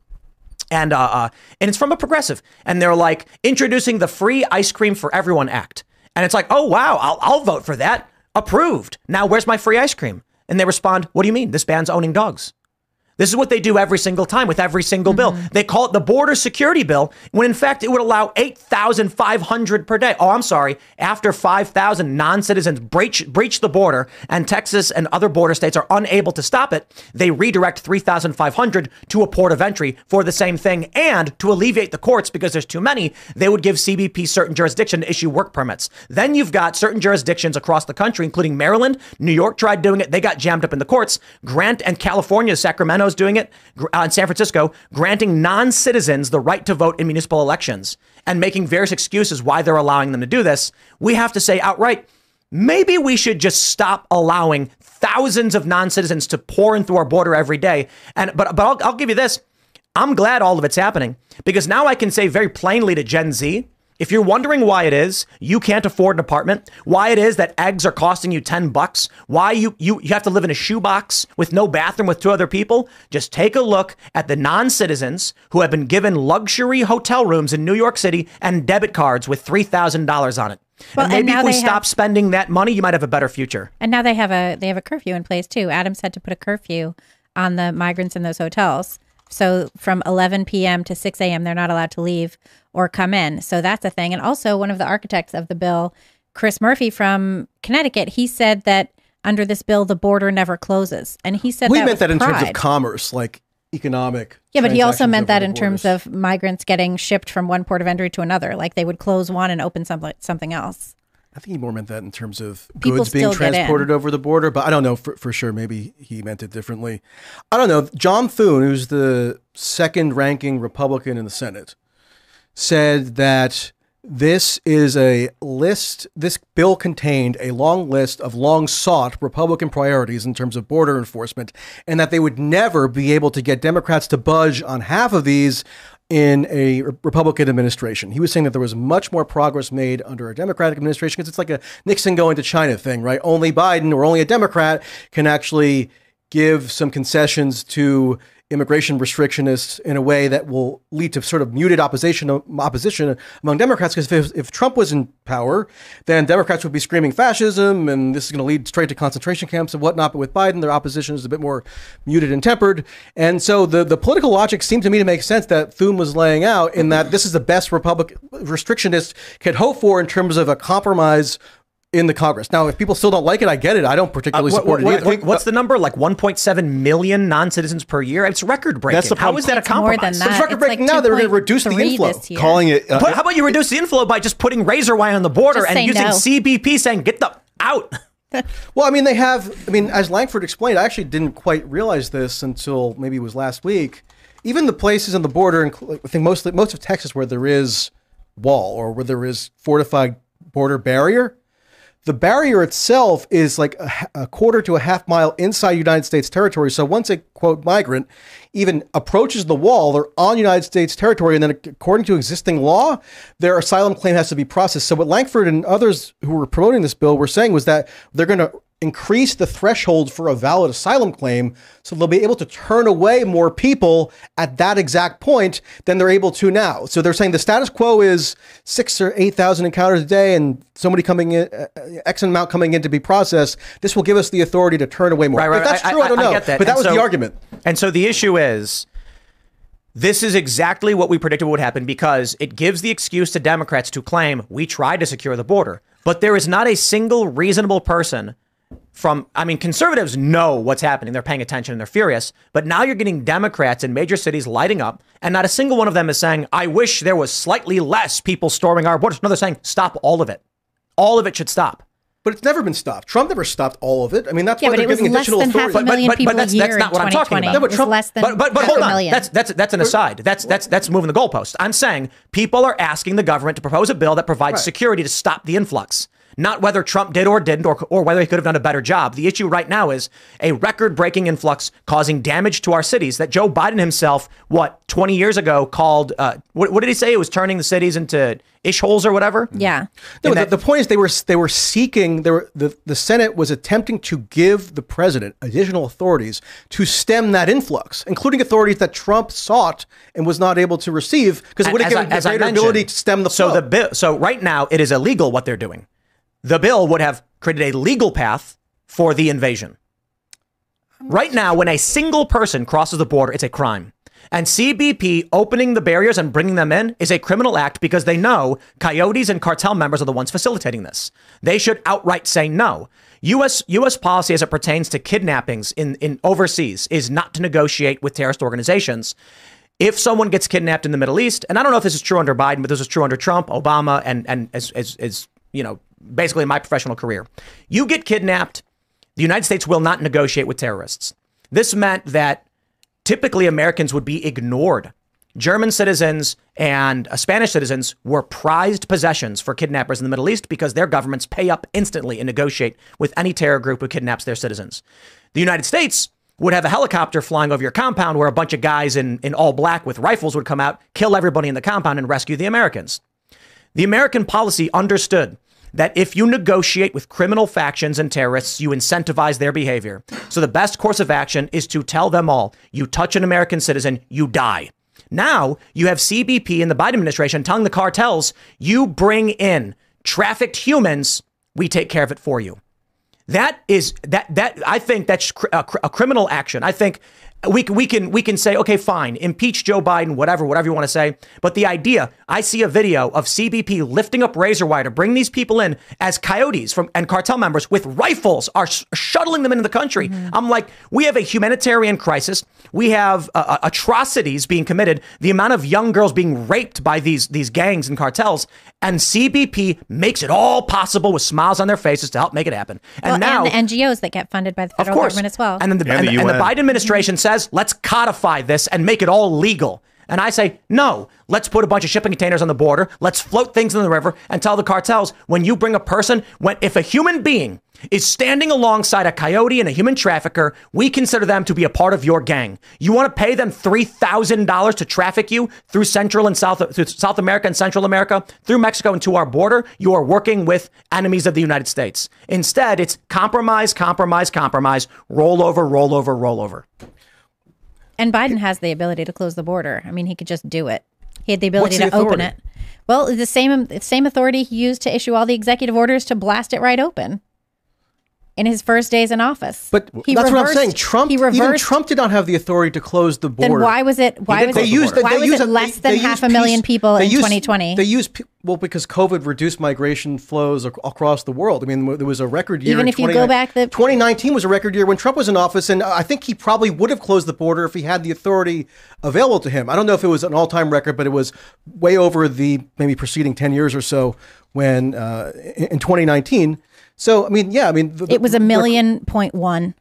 And uh, uh, and it's from a progressive, and they're like introducing the free ice cream for everyone act, and it's like, oh wow, I'll, I'll vote for that, approved. Now where's my free ice cream? And they respond, what do you mean? This band's owning dogs. This is what they do every single time with every single bill. Mm-hmm. They call it the border security bill, when in fact it would allow 8,500 per day. Oh, I'm sorry. After 5,000 non citizens breach, breach the border and Texas and other border states are unable to stop it, they redirect 3,500 to a port of entry for the same thing. And to alleviate the courts because there's too many, they would give CBP certain jurisdiction to issue work permits. Then you've got certain jurisdictions across the country, including Maryland, New York tried doing it. They got jammed up in the courts. Grant and California, Sacramento's doing it, uh, in San Francisco, granting non citizens the right to vote in municipal elections and making various excuses why they're allowing them to do this. We have to say outright, maybe we should just stop allowing thousands of non citizens to pour in through our border every day. And but but I'll, I'll give you this. I'm glad all of it's happening because now I can say very plainly to Gen Z if you're wondering why it is you can't afford an apartment, why it is that eggs are costing you 10 bucks, why you, you, you have to live in a shoebox with no bathroom with two other people, just take a look at the non citizens who have been given luxury hotel rooms in New York City and debit cards with $3,000 on it. Well, and and maybe now if we stop have- spending that money, you might have a better future. And now they have a they have a curfew in place too. Adams had to put a curfew on the migrants in those hotels. So from 11 p.m. to 6 a.m. they're not allowed to leave or come in. So that's a thing. And also one of the architects of the bill, Chris Murphy from Connecticut, he said that under this bill the border never closes. And he said We that meant that in terms of commerce, like economic. Yeah, but he also meant that in terms of migrants getting shipped from one port of entry to another. Like they would close one and open some, something else. I think he more meant that in terms of People goods being still get in. transported over the border, but I don't know for, for sure. Maybe he meant it differently. I don't know. John Thune, who's the second ranking Republican in the Senate, said that this is a list, this bill contained a long list of long sought Republican priorities in terms of border enforcement, and that they would never be able to get Democrats to budge on half of these in a Republican administration. He was saying that there was much more progress made under a Democratic administration because it's like a Nixon going to China thing, right? Only Biden or only a Democrat can actually give some concessions to immigration restrictionists in a way that will lead to sort of muted opposition opposition among Democrats. Because if, if Trump was in power, then Democrats would be screaming fascism, and this is going to lead straight to concentration camps and whatnot. But with Biden, their opposition is a bit more muted and tempered. And so the, the political logic seemed to me to make sense that Thune was laying out in that this is the best Republic restrictionist could hope for in terms of a compromise in the Congress. Now, if people still don't like it, I get it. I don't particularly What- support what- it either. what- what's the number? Like 1.7 million non-citizens per year? It's record breaking. That's the How problem. is that a It's more compromise? than But it's record breaking like now. They're gonna reduce the inflow. Calling it uh, But how about you reduce the inflow by just putting razor wire on the border Just and using no. CBP saying get the out? Well, I mean, they have. I mean, as Lankford explained, I actually didn't quite realize this until maybe it was last week. Even the places on the border, I think mostly most of Texas, where there is wall or where there is fortified border barrier, the barrier itself is like a, a quarter to a half mile inside United States territory. So once a quote migrant even approaches the wall, they're on United States territory, and then according to existing law, their asylum claim has to be processed. So what Lankford and others who were promoting this bill were saying was that they're going to increase the threshold for a valid asylum claim so they'll be able to turn away more people at that exact point than they're able to now. So they're saying the status quo is six or 8,000 encounters a day and somebody coming in, uh, X amount coming in to be processed. This will give us the authority to turn away more. Right, right. If that's I- true, I, I- don't I know. get that. But that And was so- the argument. And so the issue is this is exactly what we predicted would happen because it gives the excuse to Democrats to claim we tried to secure the border. But there is not a single reasonable person from I mean conservatives know what's happening. They're paying attention and they're furious. But now you're getting Democrats in major cities lighting up and not a single one of them is saying I wish there was slightly less people storming our borders. No, they're saying stop all of it. All of it should stop. But it's never been stopped. Trump never stopped all of it. I mean, that's Yeah, why but they're it was giving less additional than half authority. a million people that's, a year that's not in what I'm talking 2020. about. No, but Trump- less than but but, but hold on. million. That's that's that's an aside. That's that's that's moving the goalpost. I'm saying people are asking the government to propose a bill that provides security to stop the influx. Not whether Trump did or didn't, or, or whether he could have done a better job. The issue right now is a record breaking influx causing damage to our cities that Joe Biden himself, what, 20 years ago called, uh, what, what did he say? It was turning the cities into ish holes or whatever? yeah. No, And the, that- the point is they were they were seeking they were, the the Senate was attempting to give the president additional authorities to stem that influx, including authorities that Trump sought and was not able to receive because it would have given him I greater ability to stem the flow. so the bill. So right now it is illegal what they're doing. The bill would have created a legal path for the invasion. Right now, when a single person crosses the border, it's a crime. And CBP opening the barriers and bringing them in is a criminal act because they know coyotes and cartel members are the ones facilitating this. They should outright say no. U.S. U.S. policy as it pertains to kidnappings in, in overseas is not to negotiate with terrorist organizations. If someone gets kidnapped in the Middle East, and I don't know if this is true under Biden, but this is true under Trump, Obama, and and as as, as you know, basically in my professional career, you get kidnapped, the United States will not negotiate with terrorists. This meant that typically Americans would be ignored. German citizens and uh, Spanish citizens were prized possessions for kidnappers in the Middle East because their governments pay up instantly and negotiate with any terror group who kidnaps their citizens. The United States would have a helicopter flying over your compound where a bunch of guys in, in all black with rifles would come out, kill everybody in the compound, and rescue the Americans. The American policy understood that if you negotiate with criminal factions and terrorists, you incentivize their behavior. So the best course of action is to tell them all you touch an American citizen, you die. Now you have CBP and the Biden administration telling the cartels, you bring in trafficked humans, we take care of it for you. That is that that I think that's a, a criminal action. I think we can, we can we can say okay fine impeach Joe Biden whatever whatever you want to say. But the idea I see a video of CBP lifting up razor wire to bring these people in as coyotes from and cartel members with rifles are sh- shuttling them into the country. Mm-hmm. I'm like we have a humanitarian crisis. We have uh, uh atrocities being committed. The amount of young girls being raped by these these gangs and cartels. And CBP makes it all possible with smiles on their faces to help make it happen. And well, now and the NGOs that get funded by the federal government as well. And then the, and, and, the, and the Biden administration says, let's codify this and make it all legal. And I say, no, let's put a bunch of shipping containers on the border. Let's float things in the river and tell the cartels when you bring a person, when if a human being is standing alongside a coyote and a human trafficker, we consider them to be a part of your gang. You want to pay them $3,000 to traffic you through Central and South, through South America and Central America, through Mexico and to our border. You are working with enemies of the United States. Instead, it's compromise, compromise, compromise, roll over, roll over, roll over. And Biden has the ability to close the border. I mean, he could just do it. He had the ability the to authority? open it. Well, the same same authority he used to issue all the executive orders to blast it right open in his first days in office. But he that's reversed, what I'm saying. Trump, he reversed, even Trump did not have the authority to close the border. Then why was it? Why was it? Used, why was it less they, than half a million people in used, 2020? They used well because COVID reduced migration flows across the world. I mean, there was a record year. Even if you go back, the 2019 was a record year when Trump was in office, and I think he probably would have closed the border if he had the authority available to him. I don't know if it was an all-time record, but it was way over the maybe preceding 10 years or so when uh, in 2019 so I mean, yeah, I mean, the, it was a million point one.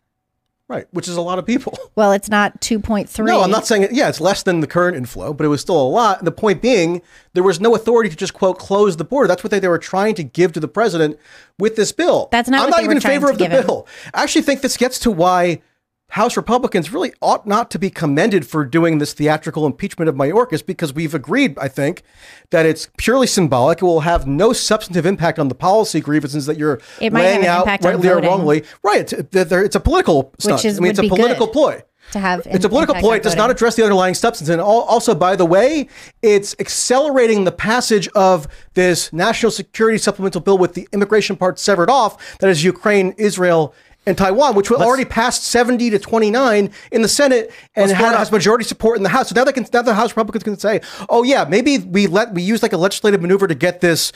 Right, which is a lot of people. Well, it's not 2.3. No, I'm not saying it. Yeah, it's less than the current inflow, but it was still a lot. The point being, there was no authority to just quote close the border. That's what they, they were trying to give to the president with this bill. That's not. I'm not even in favor of the him. bill. I actually think this gets to why House Republicans really ought not to be commended for doing this theatrical impeachment of Mayorkas because we've agreed, I think, that it's purely symbolic. It will have no substantive impact on the policy grievances that you're laying out, rightly or wrongly. Right. It's, it's a political stunt. Which Is, I mean, it's a political ploy to have. It's a political ploy. It does not address the underlying substance. And also, by the way, it's accelerating the passage of this national security supplemental bill with the immigration part severed off. That is Ukraine, Israel, and Taiwan, which was already passed 70 to 29 in the Senate and had, has majority support in the House. So now they can now the House Republicans can say, "Oh yeah, maybe we let we use like a legislative maneuver to get this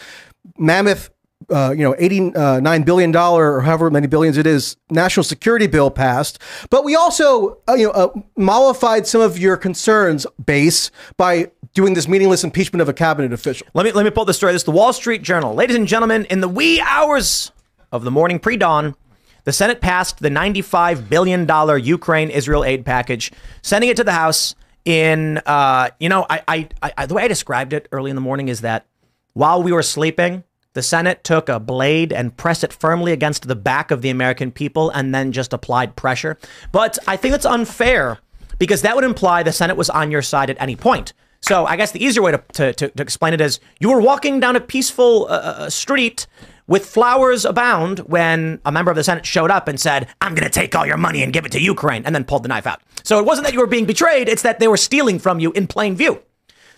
mammoth uh, you know, $89 billion or however many billions it is, national security bill passed. But we also, uh, you know, uh, mollified some of your concerns base by doing this meaningless impeachment of a cabinet official. Let me, let me pull this story. This is the Wall Street Journal. Ladies and gentlemen, in the wee hours of the morning pre-dawn, the Senate passed the $95 billion Ukraine Israel aid package, sending it to the House in, uh, you know, I, I, I, the way I described it early in the morning is that while we were sleeping, the Senate took a blade and pressed it firmly against the back of the American people and then just applied pressure. But I think it's unfair because that would imply the Senate was on your side at any point. So I guess the easier way to, to, to, to explain it is you were walking down a peaceful uh, uh street with flowers abound when a member of the Senate showed up and said, I'm going to take all your money and give it to Ukraine, and then pulled the knife out. So it wasn't that you were being betrayed, it's that they were stealing from you in plain view.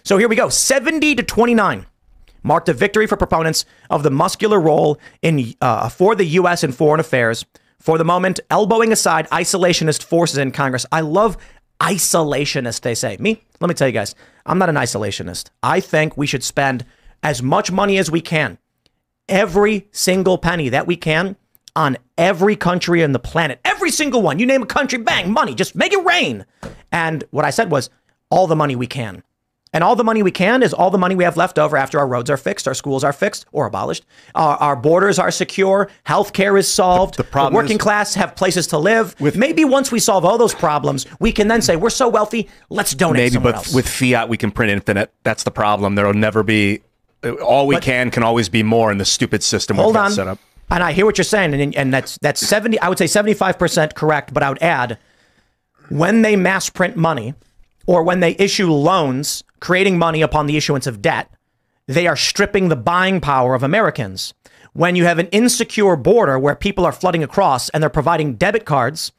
So here we go 70 to 29 marked a victory for proponents of the muscular role in uh, for the U.S. in foreign affairs for the moment, elbowing aside isolationist forces in Congress. I love isolationist, they say. Me, let me tell you guys, I'm not an isolationist. I think we should spend as much money as we can, every single penny that we can, on every country on the planet. Every single one. You name a country, bang, money. Just make it rain. And what I said was all the money we can. And all the money we can is all the money we have left over after our roads are fixed, our schools are fixed or abolished, our, our borders are secure, healthcare is solved, The- the problem working is- class have places to live. With maybe once we solve all those problems, we can then say we're so wealthy, let's donate Maybe, but else. with fiat, we can print infinite. That's the problem. There will never be. All we can can always be more in the stupid system Hold we've on. set up. And I hear what you're saying, and, and that's that's seventy. I would say seventy-five percent correct, but I would add when they mass print money or when they issue loans, creating money upon the issuance of debt, they are stripping the buying power of Americans. When you have an insecure border where people are flooding across and they're providing debit cards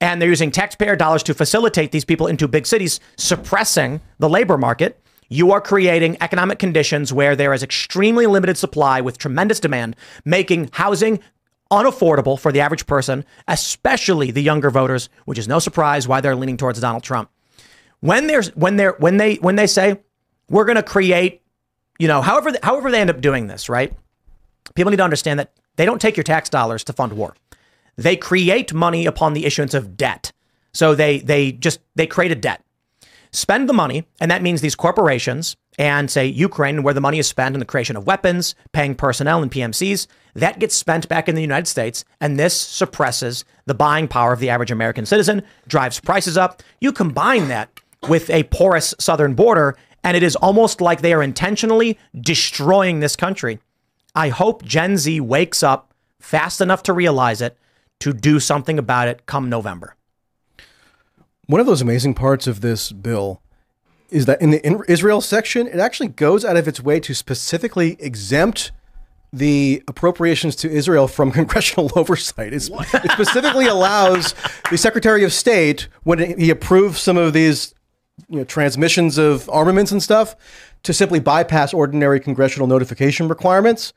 and they're using taxpayer dollars to facilitate these people into big cities, suppressing the labor market, you are creating economic conditions where there is extremely limited supply with tremendous demand, making housing unaffordable for the average person, especially the younger voters, which is no surprise why they're leaning towards Donald Trump. When there's when they're when they when they say we're going to create, you know, however however they end up doing this, right? People need to understand that they don't take your tax dollars to fund war. They create money upon the issuance of debt. So they they just they create a debt spend the money, and that means these corporations and say Ukraine, where the money is spent in the creation of weapons, paying personnel and PMCs, that gets spent back in the United States, and this suppresses the buying power of the average American citizen, drives prices up. You combine that with a porous southern border, and it is almost like they are intentionally destroying this country. I hope Gen Z wakes up fast enough to realize it to do something about it come November. One of those amazing parts of this bill is that in the Israel section, it actually goes out of its way to specifically exempt the appropriations to Israel from congressional oversight. It specifically allows the Secretary of State, when he approves some of these you know, transmissions of armaments and stuff, to simply bypass ordinary congressional notification requirements.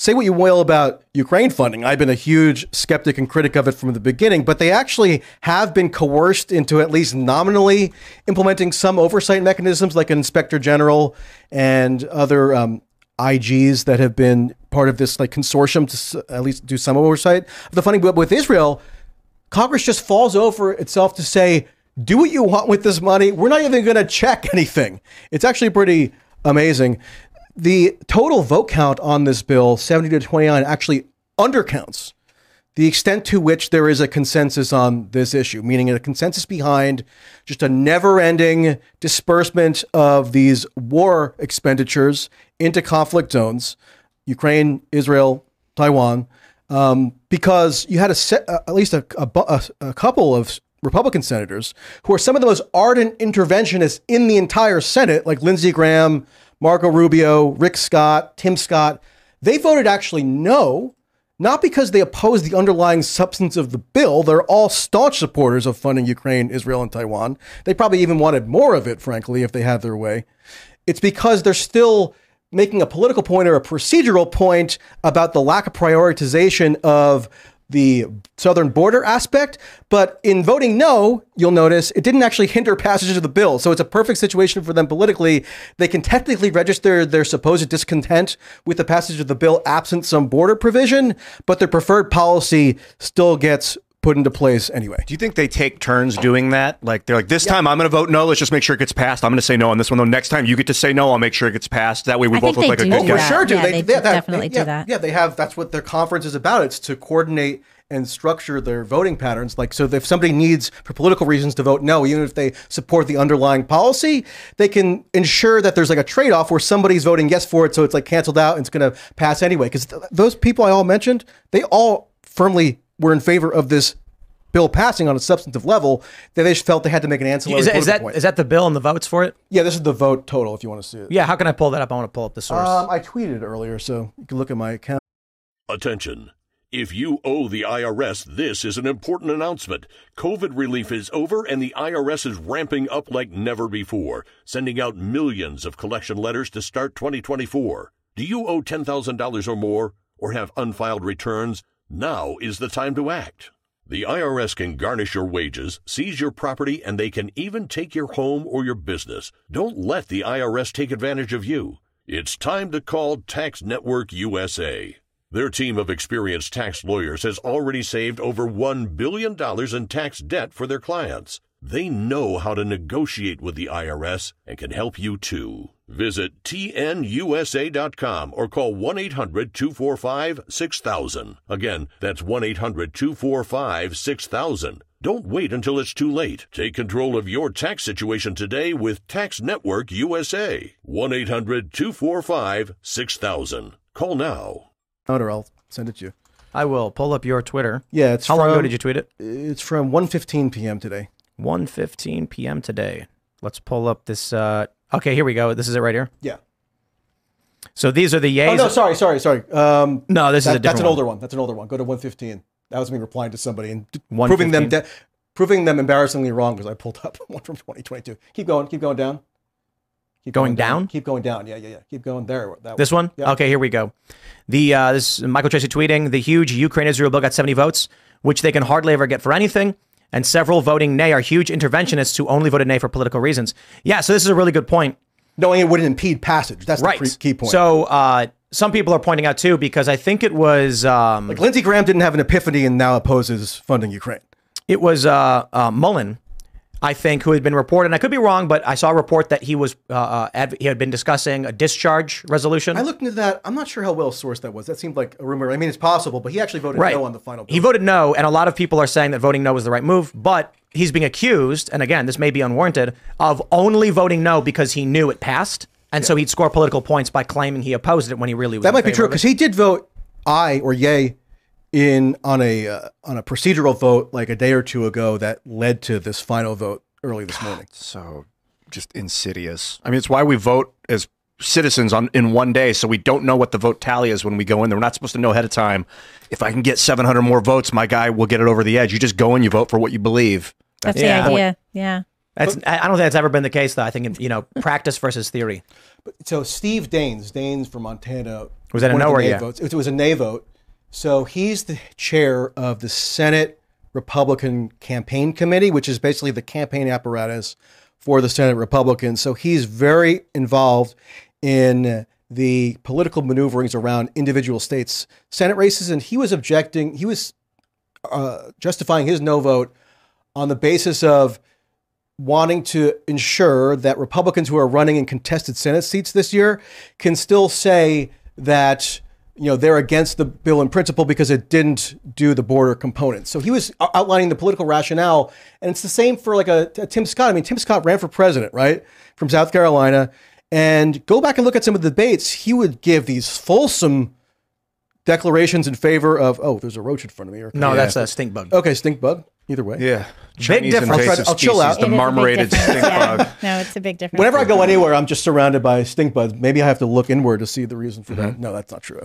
Say what you will about Ukraine funding. I've been a huge skeptic and critic of it from the beginning, but they actually have been coerced into at least nominally implementing some oversight mechanisms like an inspector general and other um, IGs that have been part of this like consortium to at least do some oversight of the funding. But with Israel, Congress just falls over itself to say, do what you want with this money. We're not even going to check anything. It's actually pretty amazing. The total vote count on this bill, 70 to 29, actually undercounts the extent to which there is a consensus on this issue, meaning a consensus behind just a never ending disbursement of these war expenditures into conflict zones Ukraine, Israel, Taiwan, um, because you had a set, uh, at least a, a, a, a couple of Republican senators who are some of the most ardent interventionists in the entire Senate, like Lindsey Graham, Marco Rubio, Rick Scott, Tim Scott. They voted actually no not because they oppose the underlying substance of the bill. They're all staunch supporters of funding Ukraine, Israel, and Taiwan. They probably even wanted more of it, frankly, if they had their way. It's because they're still making a political point or a procedural point about the lack of prioritization of the southern border aspect. But in voting no, you'll notice it didn't actually hinder passage of the bill. So it's a perfect situation for them politically. They can technically register their supposed discontent with the passage of the bill absent some border provision, but their preferred policy still gets put into place anyway. Do you think they take turns doing that? Like they're like, this time I'm going to vote no. Let's just make sure it gets passed. I'm going to say no on this one. Though next time you get to say no, I'll make sure it gets passed. That way we I both look like a do good guy. that. For sure, do Yeah, they, they they- do definitely yeah, do that. Yeah, they have. That's what their conference is about. It's to coordinate and structure their voting patterns. Like, so if somebody needs for political reasons to vote no, even if they support the underlying policy, they can ensure that there's like a trade off where somebody's voting yes for it, so it's like canceled out and it's going to pass anyway. Because th- those people I all mentioned, they all firmly were in favor of this bill passing on a substantive level. That they just felt they had to make an ancillary Is that, is political that point. is that the bill and the votes for it? yeah, this is the vote total. If you want to see it. Yeah, how can I pull that up? I want to pull up the source. Um, I tweeted earlier, so you can look at my account. Attention. If you owe the IRS, this is an important announcement. COVID relief is over and the IRS is ramping up like never before, sending out millions of collection letters to start 2024. Do you owe $10,000 or more or have unfiled returns? Now is the time to act. The IRS can garnish your wages, seize your property, and they can even take your home or your business. Don't let the IRS take advantage of you. It's time to call Tax Network USA. Their team of experienced tax lawyers has already saved over $1 billion in tax debt for their clients. They know how to negotiate with the IRS and can help you too. Visit tnusa.com or call 1 800 245 6000. Again, that's 1 800 245 6000. Don't wait until it's too late. Take control of your tax situation today with Tax Network USA. 1 800 245 6000. Call now. Or I'll send it to you. I will pull up your Twitter. Yeah, it's How long ago did you tweet it? It's from 1:15 p.m. today. 1:15 p.m. today. Let's pull up this. Uh, okay, here we go. This is it right here. Yeah. So these are the yays. Oh no, sorry, sorry, sorry. Um, No, this is a different that's an one. older one. That's an older one. Go to 115. That was me replying to somebody and proving them de- proving them embarrassingly wrong because I pulled up one from 2022. Keep going. Keep going down. Keep Going down? Keep going down. Yeah, yeah, yeah. Keep going there. That This one? Yeah. Okay, here we go. The uh, this is Michael Tracey tweeting the huge Ukraine Israel bill got 70 votes, which they can hardly ever get for anything. And several voting nay are huge interventionists who only voted nay for political reasons. Yeah, so this is a really good point. Knowing it wouldn't impede passage. That's Right. the pre- key point. So uh, some people are pointing out too, because I think it was um, like Lindsey Graham didn't have an epiphany and now opposes funding Ukraine. it was uh, uh, Mullin, I think, who had been reported. And I could be wrong, but I saw a report that he was uh, uh, adv- he had been discussing a discharge resolution. I looked into that. I'm not sure how well sourced that was. That seemed like a rumor. I mean, it's possible, but he actually voted right. no on the final bill. He voted no, and a lot of people are saying that voting no was the right move, but he's being accused, and again, this may be unwarranted, of only voting no because he knew it passed. And so he'd score political points by claiming he opposed it when he really was. That might be true because he did vote aye or yay in on a uh, on a procedural vote like a day or two ago that led to this final vote early this morning. So just insidious. I mean, it's why we vote as citizens on in one day, so we don't know what the vote tally is when we go in there. We're not supposed to know ahead of time. If I can get 700 more votes, my guy will get it over the edge. You just go and you vote for what you believe. That's Yeah. the idea. Yeah. That's, I I don't think that's ever been the case, though. I think you know, practice versus theory. So Steve Daines, Daines from Montana, Was that a no or nay yeah? votes. It was a nay vote. So he's the chair of the Senate Republican Campaign Committee, which is basically the campaign apparatus for the Senate Republicans. So he's very involved in the political maneuverings around individual states' Senate races, and he was objecting. He was uh, justifying his no vote on the basis of wanting to ensure that Republicans who are running in contested Senate seats this year can still say that you know they're against the bill in principle because it didn't do the border component. So he was outlining the political rationale, and it's the same for like a, a Tim Scott. I mean, Tim Scott ran for president, right, from South Carolina, and go back and look at some of the debates. He would give these fulsome declarations in favor of. Oh, there's a roach in front of me. Or- No, Yeah. that's a stink bug. okay. Stink bug. Either way. Yeah. Big difference. I'll try I'll chill out. The It is a big marmorated difference. stink Yeah. No, it's a big difference. Whenever I go anywhere, I'm just surrounded by stink bugs. Maybe I have to look inward to see the reason for that. No, that's not true.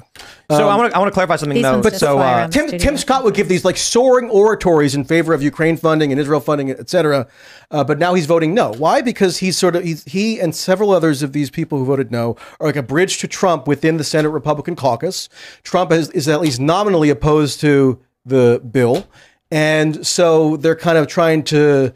So I want to I want to clarify something though. ones just so uh. Tim, studio. Tim Scott would give these like soaring oratories in favor of Ukraine funding and Israel funding, et cetera. Uh, but now he's voting no. Why? Because he's sort of he's, he and several others of these people who voted no are like a bridge to Trump within the Senate Republican caucus. Trump is, is at least nominally opposed to the bill, and so they're kind of trying to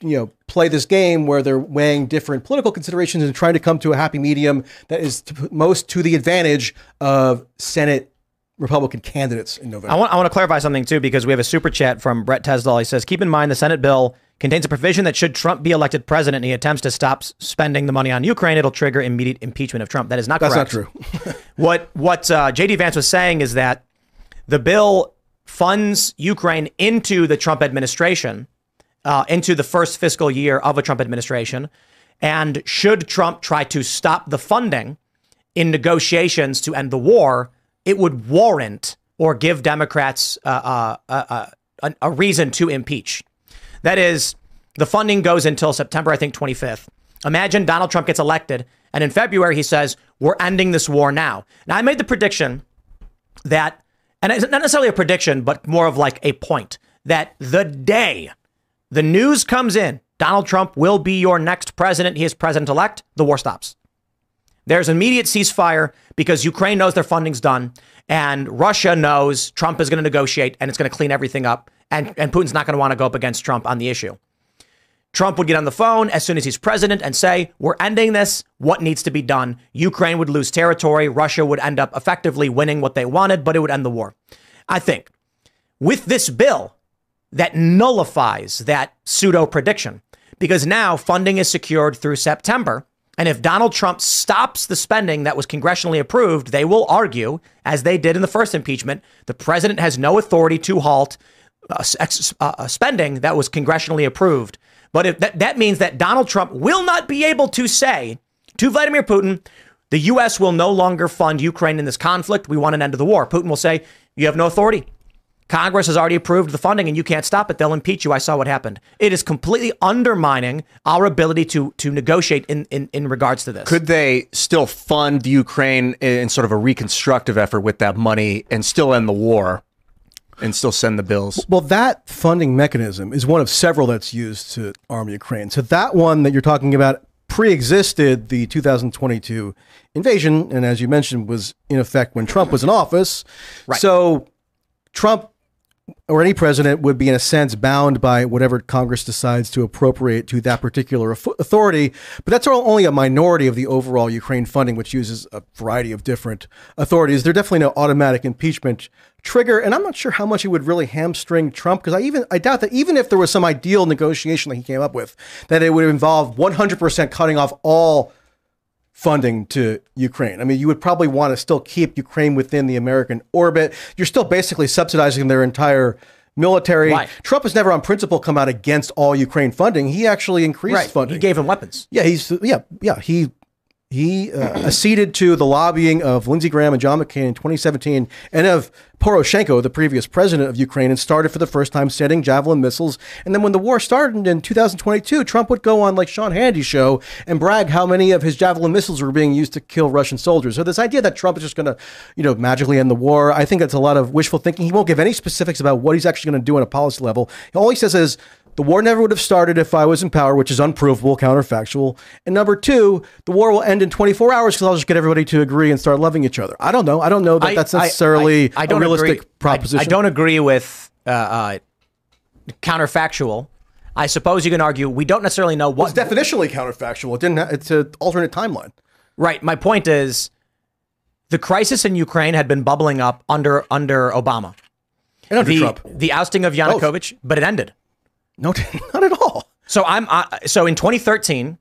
you know play this game where they're weighing different political considerations and trying to come to a happy medium that is to, most to the advantage of Senate Republican candidates in November. I want I want to clarify something too because we have a super chat from Brett Tesdall. He says, "Keep in mind the Senate bill contains a provision that should Trump be elected president and he attempts to stop spending the money on Ukraine, it'll trigger immediate impeachment of Trump." That is not That's correct. That's not true. what what uh, JD Vance was saying is that the bill funds Ukraine into the Trump administration, uh, into the first fiscal year of a Trump administration, and should Trump try to stop the funding in negotiations to end the war, it would warrant or give Democrats uh, uh, uh, uh, a, a reason to impeach. That is, the funding goes until September, I think, 25th. Imagine Donald Trump gets elected, and in February he says, We're ending this war now. Now, I made the prediction that, and it's not necessarily a prediction, but more of like a point, that the day the news comes in, Donald Trump will be your next president, he is president elect, the war stops. There's immediate ceasefire because Ukraine knows their funding's done, and Russia knows Trump is going to negotiate and it's going to clean everything up, and, and Putin's not going to want to go up against Trump on the issue. Trump would get on the phone as soon as he's president and say, We're ending this. What needs to be done? Ukraine would lose territory. Russia would end up effectively winning what they wanted, but it would end the war. I think with this bill that nullifies that pseudo prediction, because now funding is secured through September. And if Donald Trump stops the spending that was congressionally approved, they will argue, as they did in the first impeachment, the president has no authority to halt uh, uh, spending that was congressionally approved. But if that, that means that Donald Trump will not be able to say to Vladimir Putin, the U.S. will no longer fund Ukraine in this conflict. We want an end to the war. Putin will say, You have no authority. Congress has already approved the funding and you can't stop it. They'll impeach you. I saw what happened. It is completely undermining our ability to to negotiate in, in, in regards to this. Could they still fund Ukraine in sort of a reconstructive effort with that money and still end the war and still send the bills? Well, that funding mechanism is one of several that's used to arm Ukraine. So that one that you're talking about pre-existed the 2022 invasion, and as you mentioned, was in effect when Trump was in office. Right. So Trump or any president would be in a sense bound by whatever Congress decides to appropriate to that particular authority. But that's only a minority of the overall Ukraine funding, which uses a variety of different authorities. There's definitely no automatic impeachment trigger, and I'm not sure how much it would really hamstring Trump because I even I doubt that even if there was some ideal negotiation that he came up with, that it would involve 100% cutting off all funding to Ukraine. I mean, you would probably want to still keep Ukraine within the American orbit. You're still basically subsidizing their entire military. Right. Trump has never on principle come out against all Ukraine funding. He actually increased right. funding. He gave him weapons. yeah, he's yeah, yeah, he he uh, acceded to the lobbying of Lindsey Graham and John McCain in 2017 and of Poroshenko, the previous president of Ukraine, and started for the first time sending Javelin missiles. And then when the war started in 2022, Trump would go on like Sean Hannity's show and brag how many of his Javelin missiles were being used to kill Russian soldiers. So this idea that Trump is just going to, you know, magically end the war, I think that's a lot of wishful thinking. He won't give any specifics about what he's actually going to do on a policy level. All he says is the war never would have started if I was in power, which is unprovable, counterfactual. And number two, the war will end in 24 hours because I'll just get everybody to agree and start loving each other. I don't know. I don't know that I- that's necessarily I, I a realistic agree. proposition. I, don't agree with uh, uh, counterfactual. I suppose you can argue we don't necessarily know what. It's definitionally counterfactual. It didn't. Ha- it's an alternate timeline. right. My point is, the crisis in Ukraine had been bubbling up under under Obama. And under The Trump, the ousting of Yanukovych, but it ended. No, not at all. So I'm uh, so in 2013,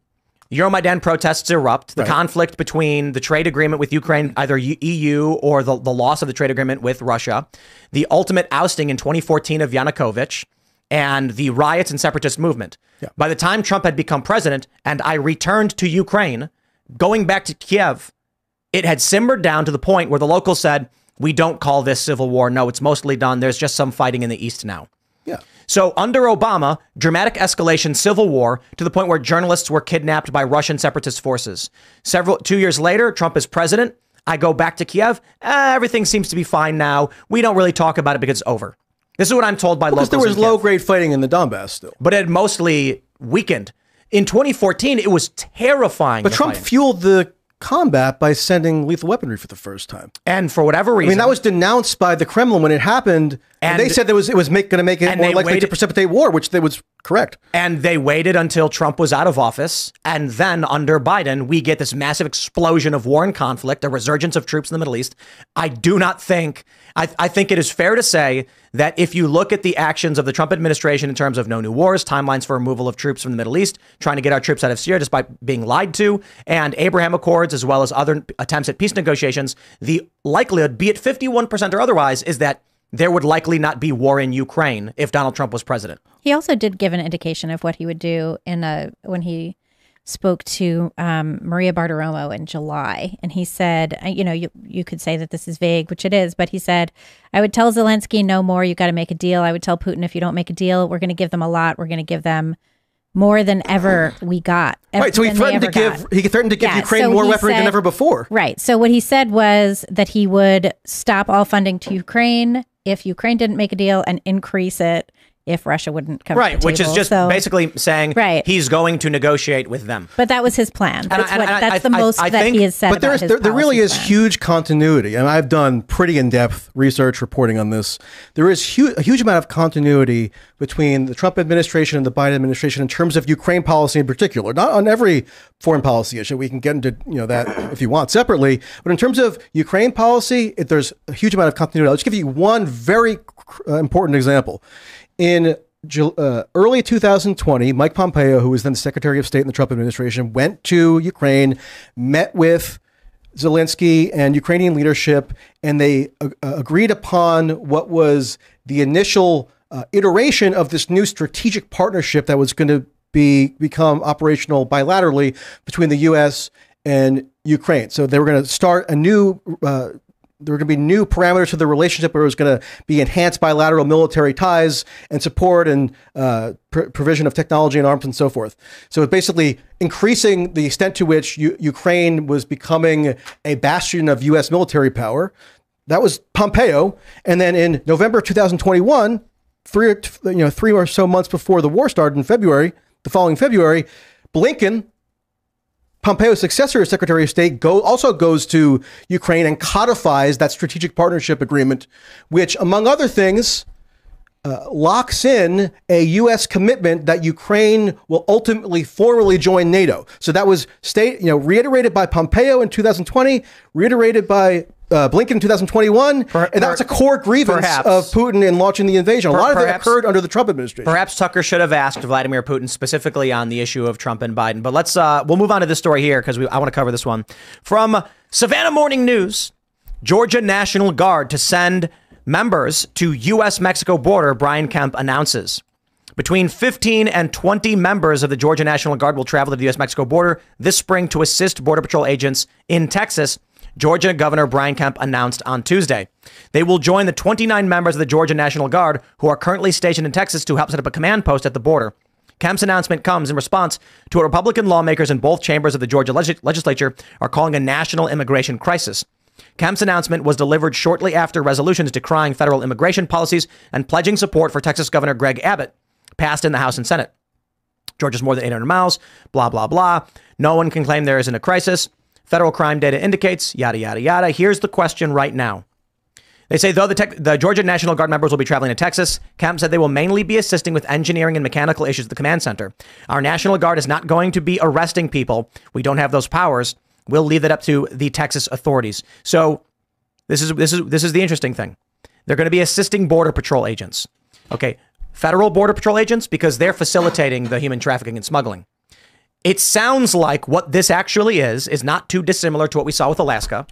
Euromaidan protests erupt. The Right. conflict between the trade agreement with Ukraine, either EU or the, the loss of the trade agreement with Russia, the ultimate ousting in 2014 of Yanukovych, and the riots and separatist movement. By the time Trump had become president and I returned to Ukraine, going back to Kiev, it had simmered down to the point where the locals said, "We don't call this civil war. No, it's mostly done. There's just some fighting in the east now." Yeah. So under Obama, dramatic escalation, civil war to the point where journalists were kidnapped by Russian separatist forces. Several two years later, Trump is president. I go back to Kiev. Eh, everything seems to be fine now. We don't really talk about it because it's over. This is what I'm told by Because locals. there was low grade fighting in the Donbass still. but it had mostly weakened. In 2014, it was terrifying. But Trump fighting. fueled the combat by sending lethal weaponry for the first time. and for whatever reason, I mean, that was denounced by the Kremlin when it happened, and, And- they said that was it was going to make it more likely to precipitate war, which they was correct. And they waited until Trump was out of office. And then under Biden, we get this massive explosion of war and conflict, a resurgence of troops in the Middle East. I do not think, I, I think it is fair to say that if you look at the actions of the Trump administration in terms of no new wars, timelines for removal of troops from the Middle East, trying to get our troops out of Syria despite being lied to, and Abraham Accords, as well as other attempts at peace negotiations, the likelihood, be it 51% or otherwise, is that there would likely not be war in Ukraine if Donald Trump was president. He also did give an indication of what he would do in a when he spoke to um, Maria Bartiromo in July, and he said, uh, you know, you you could say that this is vague, which it is, but he said, I would tell Zelensky no more. You got to make a deal. I would tell Putin if you don't make a deal, we're going to give them a lot. We're going to give them more than ever we got. Right. So he threatened to give got. he threatened to give Yeah, Ukraine so more weaponry than ever before. Right. So what he said was that he would stop all funding to Ukraine if Ukraine didn't make a deal and increase it if Russia wouldn't come. Right, to the which is just So- basically saying Right. he's going to negotiate with them. But that was his plan. That's, I- what, and I- that's I- the I- most I that think- he has said. but there about is his there, there really is plan. huge continuity, and I've done pretty in depth research reporting on this. There is hu- a huge amount of continuity between the Trump administration and the Biden administration in terms of Ukraine policy in particular. Not on every foreign policy issue. We can get into you know that if you want separately, but in terms of Ukraine policy, it, there's a huge amount of continuity. I'll just give you one very uh, important example. In uh, early 2020, Mike Pompeo, who was then the Secretary of State in the Trump administration, went to Ukraine, met with Zelensky and Ukrainian leadership, and they uh, uh, agreed upon what was the initial uh, iteration of this new strategic partnership that was going to be become operational bilaterally between the U.S. and Ukraine. So they were going to start a new. There were going to be new parameters to the relationship where it was going to be enhanced bilateral military ties and support and uh, pr- provision of technology and arms and so forth. So it's basically increasing the extent to which U- Ukraine was becoming a bastion of U.S. military power. That was Pompeo. And then in November of 2021, three you know three or so months before the war started in February, the following February, Blinken Pompeo's successor as Secretary of State go, also goes to Ukraine and codifies that strategic partnership agreement, which, among other things, uh, locks in a U.S. commitment that Ukraine will ultimately formally join NATO. So that was state, you know, reiterated by Pompeo in 2020, reiterated by uh, Blinken in 2021, and that's a core grievance perhaps- of Putin in launching the invasion. A Per- lot of it occurred under the Trump administration. Perhaps Tucker should have asked Vladimir Putin specifically on the issue of Trump and Biden. But let's uh, we'll move on to this story here because I want to cover this one from Savannah Morning News. Georgia National Guard to send members to U.S. Mexico border. Brian Kemp announces. Between 15 and 20 members of the Georgia National Guard will travel to the U.S. Mexico border this spring to assist Border Patrol agents in Texas. Georgia Governor Brian Kemp announced on Tuesday. They will join the 29 members of the Georgia National Guard who are currently stationed in Texas to help set up a command post at the border. Kemp's announcement comes in response to what Republican lawmakers in both chambers of the Georgia legis- legislature are calling a national immigration crisis. Kemp's announcement was delivered shortly after resolutions decrying federal immigration policies and pledging support for Texas Governor Greg Abbott passed in the House and Senate. Georgia's more than 800 miles, blah, blah, blah. No one can claim there isn't a crisis. Federal crime data indicates, yada, yada, yada. Here's the question right now. They say, though the, tech the Georgia National Guard members will be traveling to Texas, Kemp said they will mainly be assisting with engineering and mechanical issues at the command center. Our National Guard is not going to be arresting people. We don't have those powers. We'll leave that up to the Texas authorities. So this is this is this is the interesting thing. They're going to be assisting border patrol agents. Okay, federal border patrol agents because they're facilitating the human trafficking and smuggling. It sounds like what this actually is is not too dissimilar to what we saw with Alaska.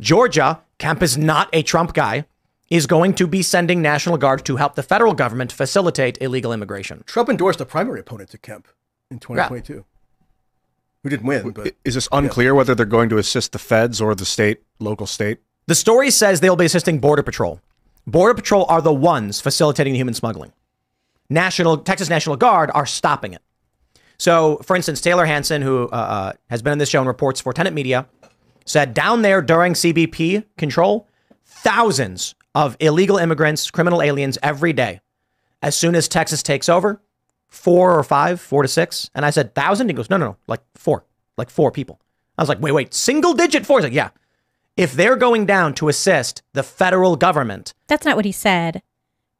Georgia, Kemp is not a Trump guy, is going to be sending National Guard to help the federal government facilitate illegal immigration. Trump endorsed a primary opponent to Kemp in 2022, who didn't win, but Is this unclear whether they're going to assist the feds or the state, local state? The story says they'll be assisting Border Patrol. Border Patrol are the ones facilitating the human smuggling. National Texas National Guard are stopping it. So, for instance, Tayler Hansen, who uh, uh, has been on this show and reports for Tenet Media, said down there during CBP control, thousands of illegal immigrants, criminal aliens every day. As soon as Texas takes over, four or five, four to six. And I said, thousand? He goes, no, no, no, like four, like four people. I was like, wait, wait, single digit four? He's like, yeah. If they're going down to assist the federal government, That's not what he said.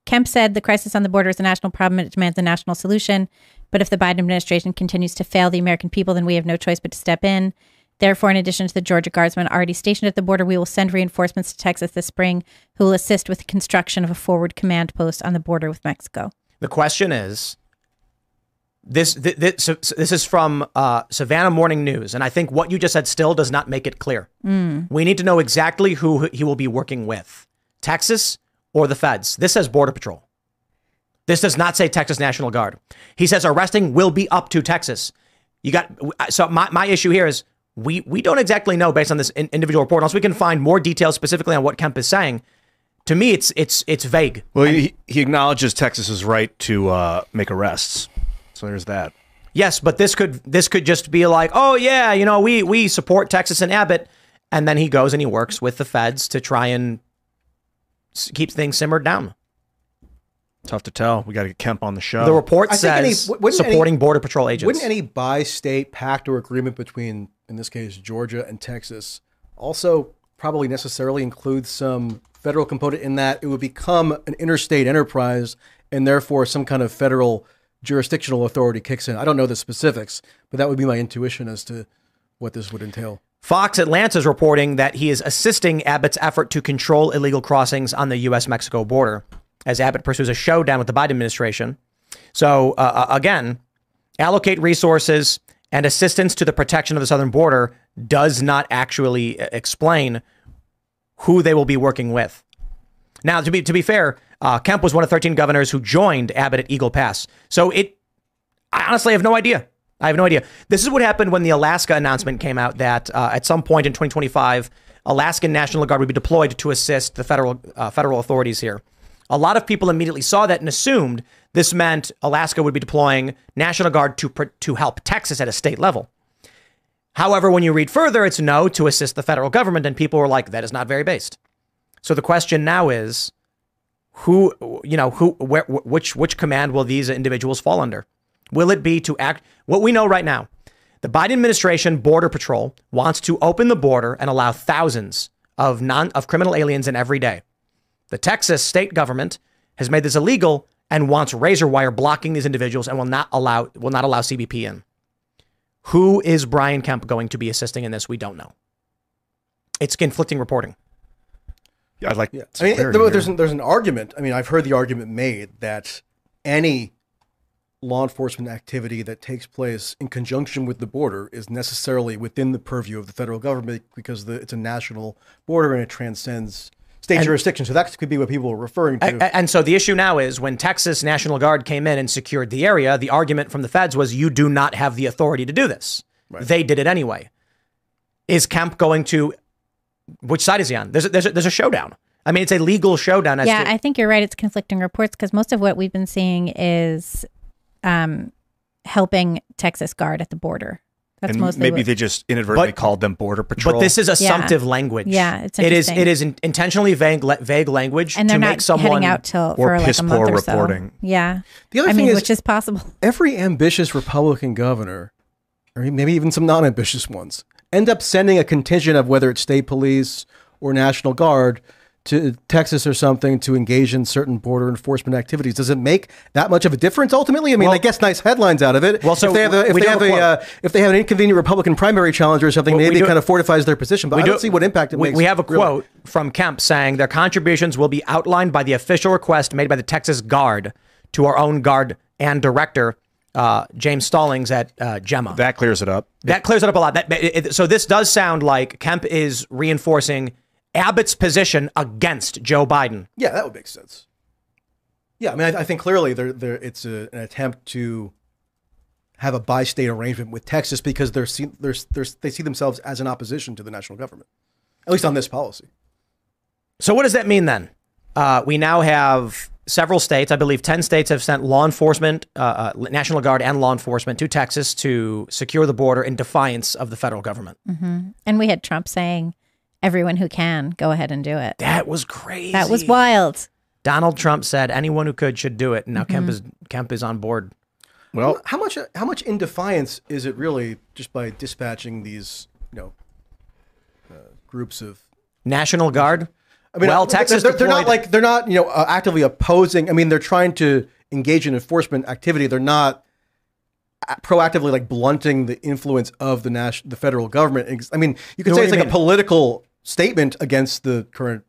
Kemp said the crisis on the border is a national problem and it demands a national solution. But if the Biden administration continues to fail the American people, then we have no choice but to step in. Therefore, in addition to the Georgia Guardsmen already stationed at the border, we will send reinforcements to Texas this spring who will assist with the construction of a forward command post on the border with Mexico. the question is this this, this, this is from uh, Savannah Morning News, and I think what you just said still does not make it clear. We need to know exactly who he will be working with Texas or the feds. This says Border Patrol. This does not say Texas National Guard. He says arresting will be up to Texas. You got so my, my issue here is we we don't exactly know based on this in- individual report unless we can find more details specifically on what Kemp is saying. To me, it's it's it's vague. Well, he, he acknowledges Texas's right to uh, make arrests. So there's that. Yes, but this could this could just be like, oh yeah, you know, we we support Texas and Abbott, and then he goes and he works with the feds to try and keep things simmered down. Tough to tell. We got to get Kemp on the show. The report I think any- says any- supporting border patrol agents. Wouldn't any bi-state pact or agreement between, in this case, Georgia and Texas, also probably necessarily include some federal component in that it would become an interstate enterprise, and therefore some kind of federal jurisdictional authority kicks in? I don't know the specifics, but that would be my intuition as to what this would entail. Fox Atlanta is reporting that he is assisting Abbott's effort to control illegal crossings on the U.S. Mexico border as Abbott pursues a showdown with the Biden administration. So, uh, again, allocate resources and assistance to the protection of the southern border does not actually uh, explain who they will be working with. Now, to be to be fair, uh, Kemp was one of 13 governors who joined Abbott at Eagle Pass. So it, I honestly have no idea. I have no idea. This is what happened when the Alaska announcement came out that uh, at some point in 2025, Alaskan National Guard would be deployed to assist the federal uh, federal authorities here. A lot of people immediately saw that and assumed this meant Alaska would be deploying National Guard to to help Texas at a state level. However, when you read further, it's no to assist the federal government, and people were like, that is not very based. So the question now is, who you know who where which which command will these individuals fall under? Will it be to act what we know right now? The Biden administration border patrol wants to open the border and allow thousands of non of criminal aliens in every day. The Texas state government has made this illegal and wants razor wire blocking these individuals and will not allow will not allow CBP in. Who is Brian Kemp going to be assisting in this? We don't know. It's conflicting reporting. Yeah, I'd like. Yeah, I mean, there- there's an, there's an argument. I mean, I've heard the argument made that any law enforcement activity that takes place in conjunction with the border is necessarily within the purview of the federal government because the, it's a national border and it transcends state jurisdiction. So that could be what people were referring to. A- And so the issue now is when Texas National Guard came in and secured the area, the argument from the feds was you do not have the authority to do this. They did it anyway. Is Kemp going to? Which side is he on? There's a, there's a, there's a showdown. I mean, it's a legal showdown. As yeah, to, I think you're right. It's conflicting reports because most of what we've been seeing is um, helping Texas Guard at the border. That's and mostly maybe what- they just inadvertently But- called them border patrol. but this is assumptive language. Yeah, it's it is interesting. it is in, intentionally vague le- vague language and to they're make not someone heading out till or for like piss a month poor or reporting. so. Yeah, The other I thing mean, is- which is possible. every ambitious Republican governor, or maybe even some non-ambitious ones, end up sending a contingent of whether it's state police or National Guard to Texas or something to engage in certain border enforcement activities. Does it make that much of a difference ultimately? I mean, Well- I guess nice headlines out of it. Well, so if they have a, if they have have a a uh, if they have an inconvenient Republican primary challenge or something, Well, maybe do- it kind of fortifies their position. But I do- don't see what impact it we, makes. we have a really. quote from Kemp saying their contributions will be outlined by the official request made by the Texas Guard to our own guard and director, uh, James Stallings at uh, GEMA. that clears it up. That clears it up a lot. That, it, it- so this does sound like Kemp is reinforcing Abbott's position against Joe Biden. Yeah, that would make sense. Yeah, I mean, I, I think clearly there, there, it's a, an attempt to have a bi-state arrangement with Texas because they're, see, they're, they're, they see themselves as an opposition to the national government, at least on this policy. So what does that mean then? Uh, we now have several states. I believe ten states have sent law enforcement, uh, uh, National Guard, and law enforcement to Texas to secure the border in defiance of the federal government. And we had Trump saying, "Everyone who can, go ahead and do it." That was crazy. That was wild. Donald Trump said anyone who could should do it. And now Kemp is Kemp is on board. Well, How much, how much in defiance is it really just by dispatching these, you know, uh, groups of National Guard. I mean, well, uh, Texas They're, they're not like they're not you know uh, actively opposing. I mean, they're trying to engage in enforcement activity. They're not proactively like blunting the influence of the national, the federal government. I mean, you could No, say it's do you like a political statement against the current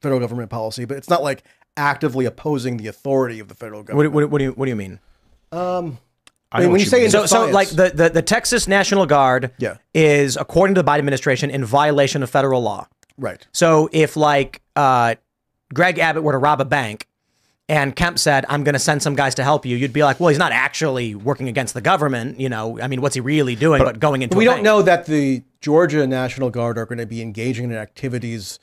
federal government policy, but it's not like actively opposing the authority of the federal government. what, what do you what do you mean? I mean, when you you say in So, so like the, the, the Texas National Guard Yeah. is, according to the Biden administration, in violation of federal law. right. So if like uh, Greg Abbott were to rob a bank and Kemp said, I'm going to send some guys to help you, you'd be like, well, he's not actually working against the government. You know, I mean, what's he really doing but, going into we don't bank? know that the Georgia National Guard are going to be engaging in activities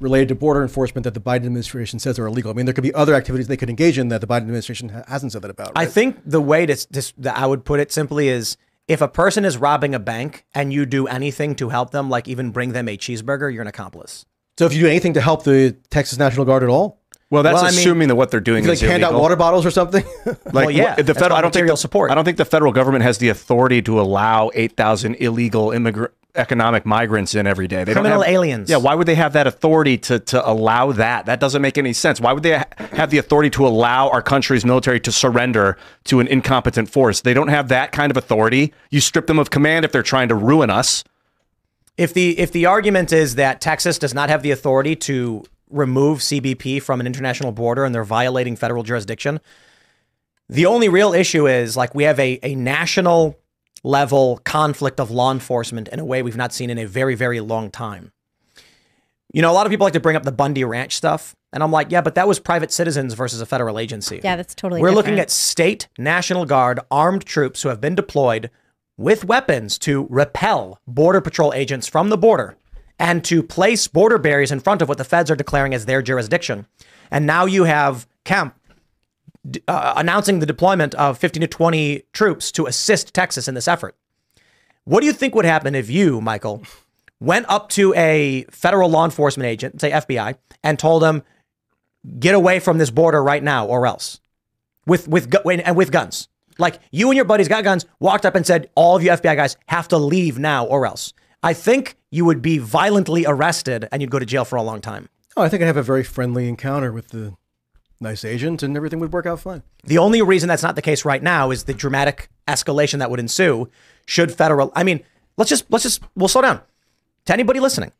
related to border enforcement that the Biden administration says are illegal. I mean, there could be other activities they could engage in that the Biden administration hasn't said that about. I think the way to, this, that I would put it simply is if a person is robbing a bank and you do anything to help them, like even bring them a cheeseburger, you're an accomplice. so. If you do anything to help the Texas National Guard at all, Well, that's Well, I mean- assuming that what they're doing is like is hand out water bottles or something. Like Well, yeah, the federal. I don't think the, support. I don't think the federal government has the authority to allow eight thousand illegal immigrant economic migrants in every day. They Criminal have- aliens. Yeah, why would they have that authority to to allow that? That doesn't make any sense. Why would they ha- have the authority to allow our country's military to surrender to an incompetent force? They don't have that kind of authority. You strip them of command if they're trying to ruin us. If the if the argument is that Texas does not have the authority to remove CBP from an international border and they're violating federal jurisdiction, the only real issue is like we have a, a national level conflict of law enforcement in a way we've not seen in a very, very long time. You know, a lot of people like to bring up the Bundy Ranch stuff. And I'm like, yeah, but that was private citizens versus a federal agency. Yeah, that's totally We're looking at state National Guard armed troops who have been deployed with weapons to repel Border Patrol agents from the border and to place border barriers in front of what the feds are declaring as their jurisdiction. And now you have Kemp uh, announcing the deployment of 15 to 20 troops to assist Texas in this effort. What do you think would happen if you, Michael, went up to a federal law enforcement agent, say FBI, and told them, "Get away from this border right now, or else," with with and with guns. Like you and your buddies got guns, walked up and said, "All of you FBI guys have to leave now, or else." I think you would be violently arrested and you'd go to jail for a long time. oh, I think I'd have a very friendly encounter with the nice agent, and everything would work out fine. The only reason that's not the case right now is the dramatic escalation that would ensue should federal. I mean, let's just let's just we'll slow down. To anybody listening,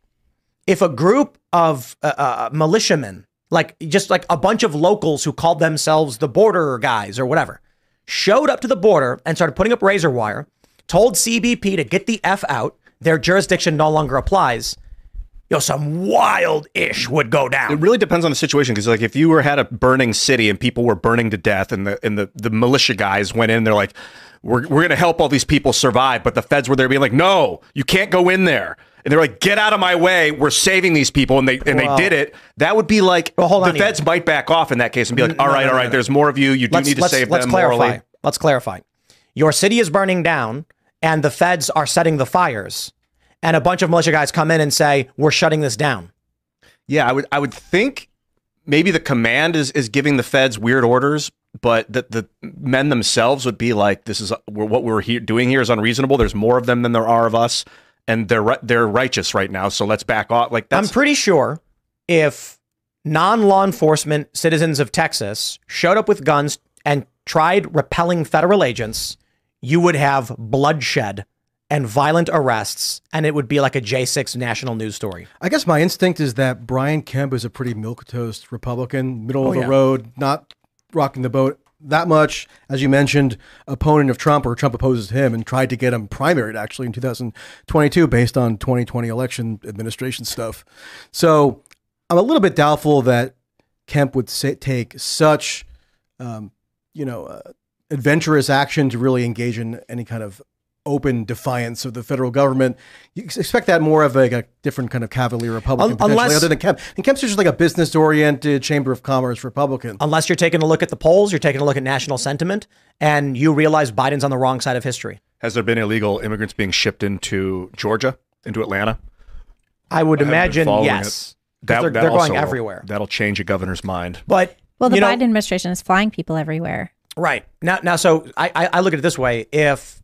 if a group of uh, uh, militiamen, like just like a bunch of locals who called themselves the border guys or whatever, showed up to the border and started putting up razor wire, told CBP to get the f out, their jurisdiction no longer applies. Yo, some wild ish would go down. It really depends on the situation because, like, if you were had a burning city and people were burning to death, and the and the, the militia guys went in, they're like, "We're we're gonna help all these people survive," but the feds were there being like, "No, you can't go in there," and they're like, "Get out of my way! We're saving these people," and they and they did it. That would be like Well, hold on, the feds Ian. might back off in that case and be like, "All no, right, no, no, right, no. there's more of you. You do need to save let's them clarify. morally." Let's clarify. Your city is burning down, and the feds are setting the fires, and a bunch of militia guys come in and say, "We're shutting this down." Yeah, I would I would think maybe the command is is giving the feds weird orders, but that the men themselves would be like, "This is we're, what we're here doing here is unreasonable. There's more of them than there are of us, and they're they're righteous right now. So let's back off." Like that's I'm pretty sure if non-law enforcement citizens of Texas showed up with guns and tried repelling federal agents, you would have bloodshed and violent arrests, and it would be like a J6 national news story. I guess my instinct is that Brian Kemp is a pretty milquetoast Republican, middle of Oh, the yeah. road, not rocking the boat that much. As you mentioned, opponent of Trump, or Trump opposes him and tried to get him primaried actually in 2022 based on 2020 election administration stuff. So I'm a little bit doubtful that Kemp would say, take such, um, you know, uh, adventurous action to really engage in any kind of open defiance of the federal government. You expect that more of like a different kind of cavalier Republican, Un- unless- other than Kemp. And Kemp's just like a business-oriented Chamber of Commerce Republican. Unless you're taking a look at the polls, you're taking a look at national sentiment, and you realize Biden's on the wrong side of history. has there been illegal immigrants being shipped into Georgia, into Atlanta? I would I imagine yes. That, they're that they're going also- everywhere. That'll change a governor's mind. But Well, the you know, Biden administration is flying people everywhere. Right. Now now so I, I I look at it this way. If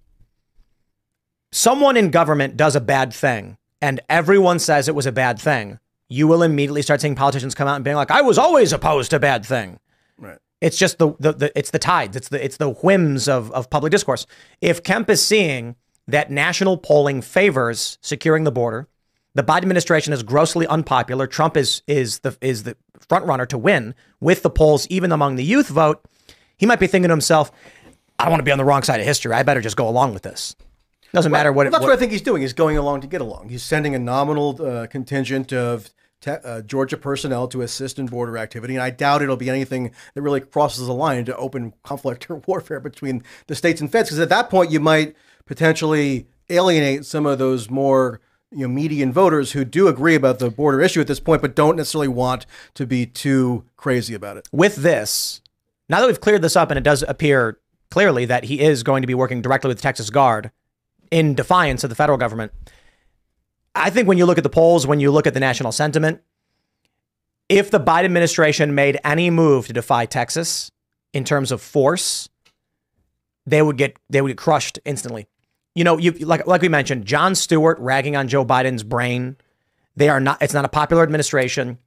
someone in government does a bad thing and everyone says it was a bad thing, you will immediately start seeing politicians come out and being like, I was always opposed to bad thing. Right. It's just the, the, the it's the tides. It's the it's the whims of, of public discourse. If Kemp is seeing that national polling favors securing the border, the Biden administration is grossly unpopular. Trump is is the is the front runner to win with the polls, even among the youth vote. He might be thinking to himself, "I don't want to be on the wrong side of history. I better just go along with this." Doesn't matter what. Well, that's what- what, I think he's doing. He's going along to get along. He's sending a nominal uh, contingent of te- uh, Georgia personnel to assist in border activity, and I doubt it'll be anything that really crosses the line into open conflict or warfare between the states and feds. Because at that point, you might potentially alienate some of those more you know median voters who do agree about the border issue at this point, but don't necessarily want to be too crazy about it. with this, now that we've cleared this up and it does appear clearly that he is going to be working directly with the Texas Guard in defiance of the federal government, I think when you look at the polls, when you look at the national sentiment, if the Biden administration made any move to defy Texas in terms of force, they would get they would get crushed instantly. You know, you like like we mentioned, Jon Stewart ragging on Joe Biden's brain. They are not. It's not a popular administration.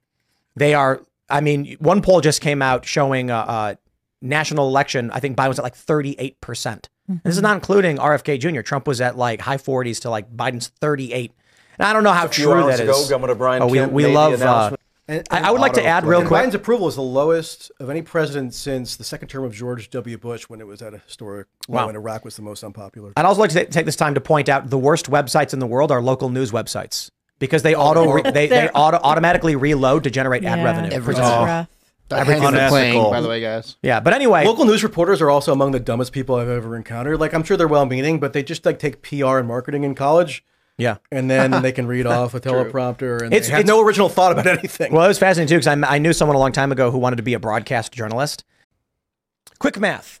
They are. I mean, one poll just came out showing a, a national election. I think Biden was at like thirty eight percent. This is not including RFK Jr. Trump was at like high forties to like Biden's thirty eight. And I don't know how few true hours that ago, is. Governor Brian oh, we, we love. Uh, announcement. And, I, I would like to add real quick. Biden's approval is the lowest of any president since the second term of George W. Bush when it was at a historic low Wow. and Iraq was the most unpopular. I'd also like to ta- take this time to point out the worst websites in the world are local news websites because they auto re- they, they auto automatically reload to generate ad revenue. it's Which is- rough. Everything's Unethical. playing, by the way, guys. yeah, but anyway, Local news reporters are also among the dumbest people I've ever encountered. Like I'm sure they're well-meaning, but they just like take PR and marketing in college, yeah. and then they can read off a teleprompter, and It's- they have it's- no original thought about anything. Well, it was fascinating too because I, I knew someone a long time ago who wanted to be a broadcast journalist. Quick math.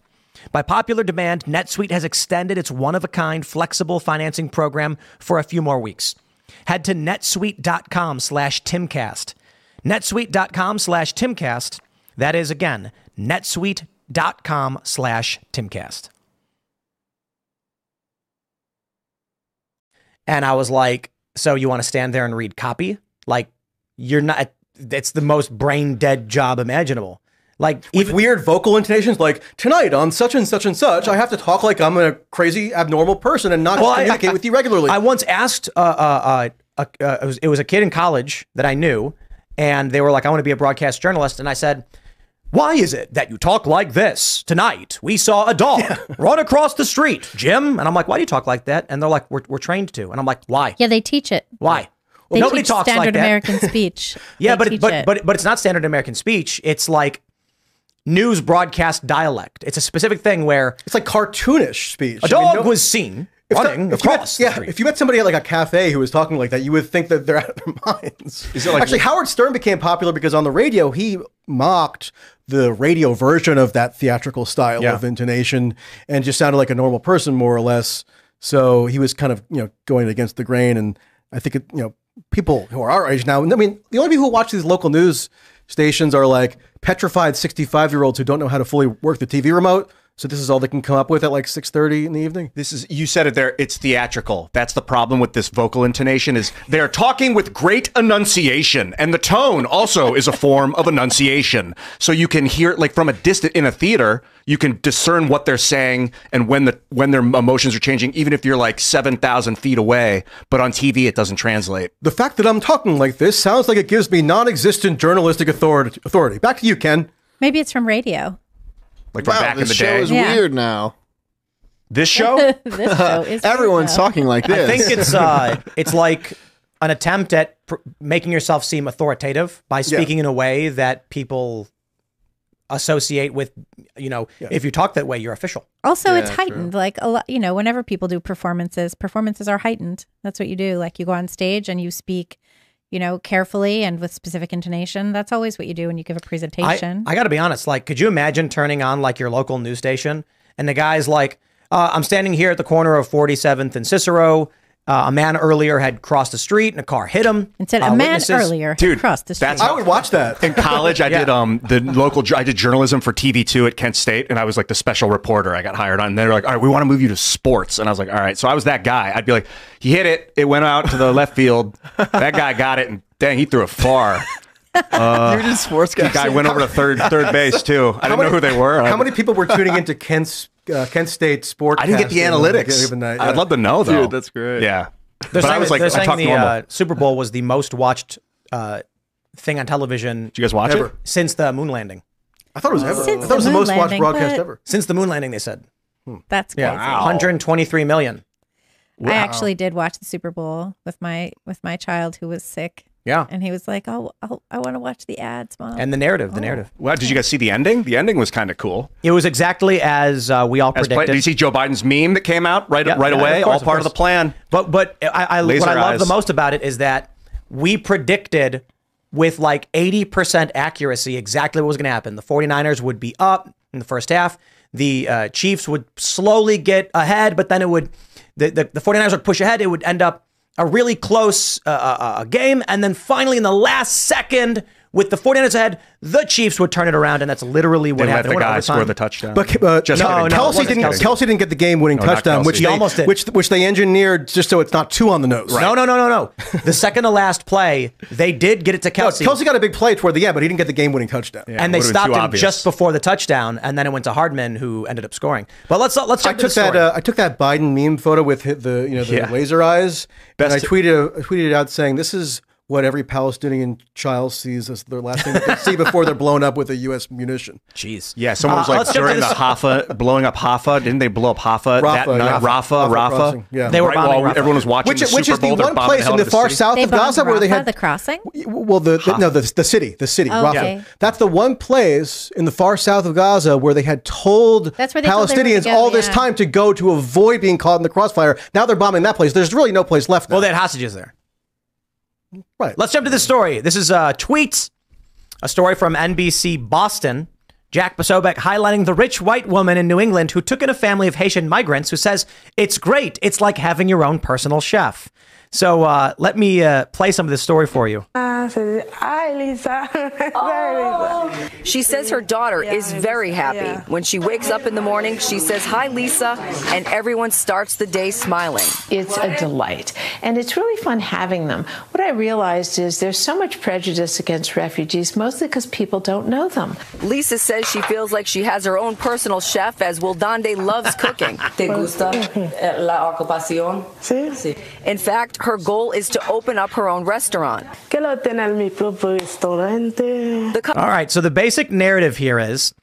By popular demand, NetSuite has extended its one of a kind flexible financing program for a few more weeks. Head to netsuite.com slash timcast. netsuite.com slash timcast. That is again, netsuite.com slash timcast. And I was like, so you want to stand there and read copy? Like, you're not, it's the most brain dead job imaginable. Like, with even, weird vocal intonations, like tonight on such and such and such, I have to talk like I'm a crazy abnormal person and not Well, just I- communicate I- with you regularly. I once asked, uh, uh, uh, uh, uh, it, was, it was a kid in college that I knew, and they were like, I want to be a broadcast journalist. And I said, Why is it that you talk like this? Tonight, we saw a dog run across the street, Jim. And I'm like, Why do you talk like that? And they're like, We're, we're trained to. And I'm like, Why? Yeah, they teach it. Why? They Nobody teach talks standard like that. American speech. Yeah, They but teach but it. but but it's not standard American speech. It's like news broadcast dialect. It's a specific thing where it's like cartoonish speech. a I mean, dog no- was seen if the- running if met- across. the yeah, street. if you met somebody at like a cafe who was talking like that, you would think that they're out of their minds. Is it like- Actually, Howard Stern became popular because on the radio he mocked the radio version of that theatrical style Yeah. of intonation and just sounded like a normal person more or less. So he was kind of you know going against the grain, and I think it, you know people who are our age now. I mean, the only people who watch these local news stations are like petrified sixty-five year olds who don't know how to fully work the TV remote. So this is all they can come up with at like six thirty in the evening. This is you said it there. It's theatrical. That's the problem with this vocal intonation. Is they're talking with great enunciation, and the tone also is a form of enunciation. So you can hear like from a distance in a theater, you can discern what they're saying and when the when their emotions are changing, even if you're like seven thousand feet away. But on TV, it doesn't translate. The fact that I'm talking like this sounds like it gives me non-existent journalistic authority. Authority. Back to you, Ken. Maybe it's from radio. Like from Wow, back in this the show day. is Yeah. weird now. this show. this show is Everyone's radio. talking like this. I think it's uh, it's like an attempt at pr- making yourself seem authoritative by speaking in a way that people associate with. You know, if you talk that way, you're official. Also, it's Yeah, heightened. Like a lot, you know, whenever people do performances, performances are heightened. That's what you do. Like you go on stage and you speak, you know, carefully and with specific intonation. That's always what you do when you give a presentation. I got to be honest. Like, could you imagine turning on like your local news station and the guy's like, uh, "I'm standing here at the corner of 47th and Cicero. Uh, a man earlier had crossed the street and a car hit him. and said Uh, a man witnesses- earlier Dude, across the street. that's I would watch that. in college i did um the local i did journalism for tv2 at kent state and i was like the special reporter i got hired on and they're like all right we want to move you to sports and i was like all right so i was that guy i'd be like he hit it it went out to the left field that guy got it and dang he threw it far You're just sportscasting. Guy Guy went over to third third base too. I didn't know who they were. How many people were tuning into Kent's uh, Kent State sports? I didn't get the analytics. I'd love to know though. Dude, that's great. Yeah. They're But I was like, I saying talk the normal. uh, Super Bowl was the most watched uh, thing on television Did you guys watch Ever. it? since the moon landing. I thought it was ever. Since I thought it was the the most moon watched landing, broadcast ever. Since the moon landing, they said. That's crazy. Yeah, 123 million. I actually did watch the Super Bowl with my with my child who was sick, Yeah. and he was like, "Oh, I'll, I want to watch the ads, mom." And the narrative, the narrative. Wow, did you guys see the ending? The ending was kind of cool. It was exactly as uh, we all As play- predicted. did you see Joe Biden's meme that came out right Yeah, right yeah, away? of course, All part of, course. the plan. But but I, I what I love the most about it is that we predicted with like 80% accuracy exactly what was going to happen. The 49ers would be up in the first half. The uh, Chiefs would slowly get ahead, but then it would the, the, the 49ers would push ahead. It would end up a really close uh, uh, uh, game. And then finally, in the last second, with the 49ers ahead, the Chiefs would turn it around. And that's literally what They let happened. the It guy score the touchdown. But uh, Just no, no, No, Kelce didn't. Kelce. Kelce. didn't get the game-winning No, touchdown, which Kelce. they He almost did. which which they engineered just so it's not two on the nose. No, no, no, no, no. The second to last play, they did get it to No, Kelce. Kelce got a big play toward the end, but he didn't get the game-winning touchdown. and they stopped him obvious. just before the touchdown, and then it went to Hardman, who ended up scoring. But let's let's I jump to took the that. Uh, I took that Biden meme photo with the you know the Yeah. laser eyes, Best- and I tweeted I tweeted it out saying this is what every Palestinian child sees as their last thing they see before they're blown up with a U.S. munition. Jeez. Yeah, someone was Uh, like let's jump to during the this- Haffa blowing up Haffa. Didn't they blow up Haffa? that Rafah, night? yeah. Rafah, Rafah Rafah. yeah. They were right bombing while Rafah. everyone was watching Which, the which Super is the Bowl. they're one place in out the far city. south they of bombed Gaza where they had the crossing. Well, the, the no the, the city, the city, Oh, Rafah. okay. That's the one place in the far south of Gaza where they had told That's where they told everyone Palestinians to go, all this yeah. time to go to avoid being caught in the crossfire. Now they're bombing that place. There's really no place left. Now. Well, they had hostages there. Right. Let's jump to this story. This is uh, a tweet, a story from NBC Boston. Jack Posobiec highlighting the rich white woman in New England who took in a family of Haitian migrants who says, It's great. It's like having your own personal chef. So uh, let me uh, play some of this story for you. Hi, Lisa. She says her daughter is very happy. When she wakes up in the morning, she says, Hi, Lisa, and everyone starts the day smiling. It's a delight. And it's really fun having them. What I realized is there's so much prejudice against refugees, mostly because people don't know them. Lisa says she feels like she has her own personal chef as Wildande loves cooking. ¿Te gusta la ocupación? Sí. In fact, her goal is to open up her own restaurant. Quiero tener mi propio restaurante. All right. So the basic narrative here is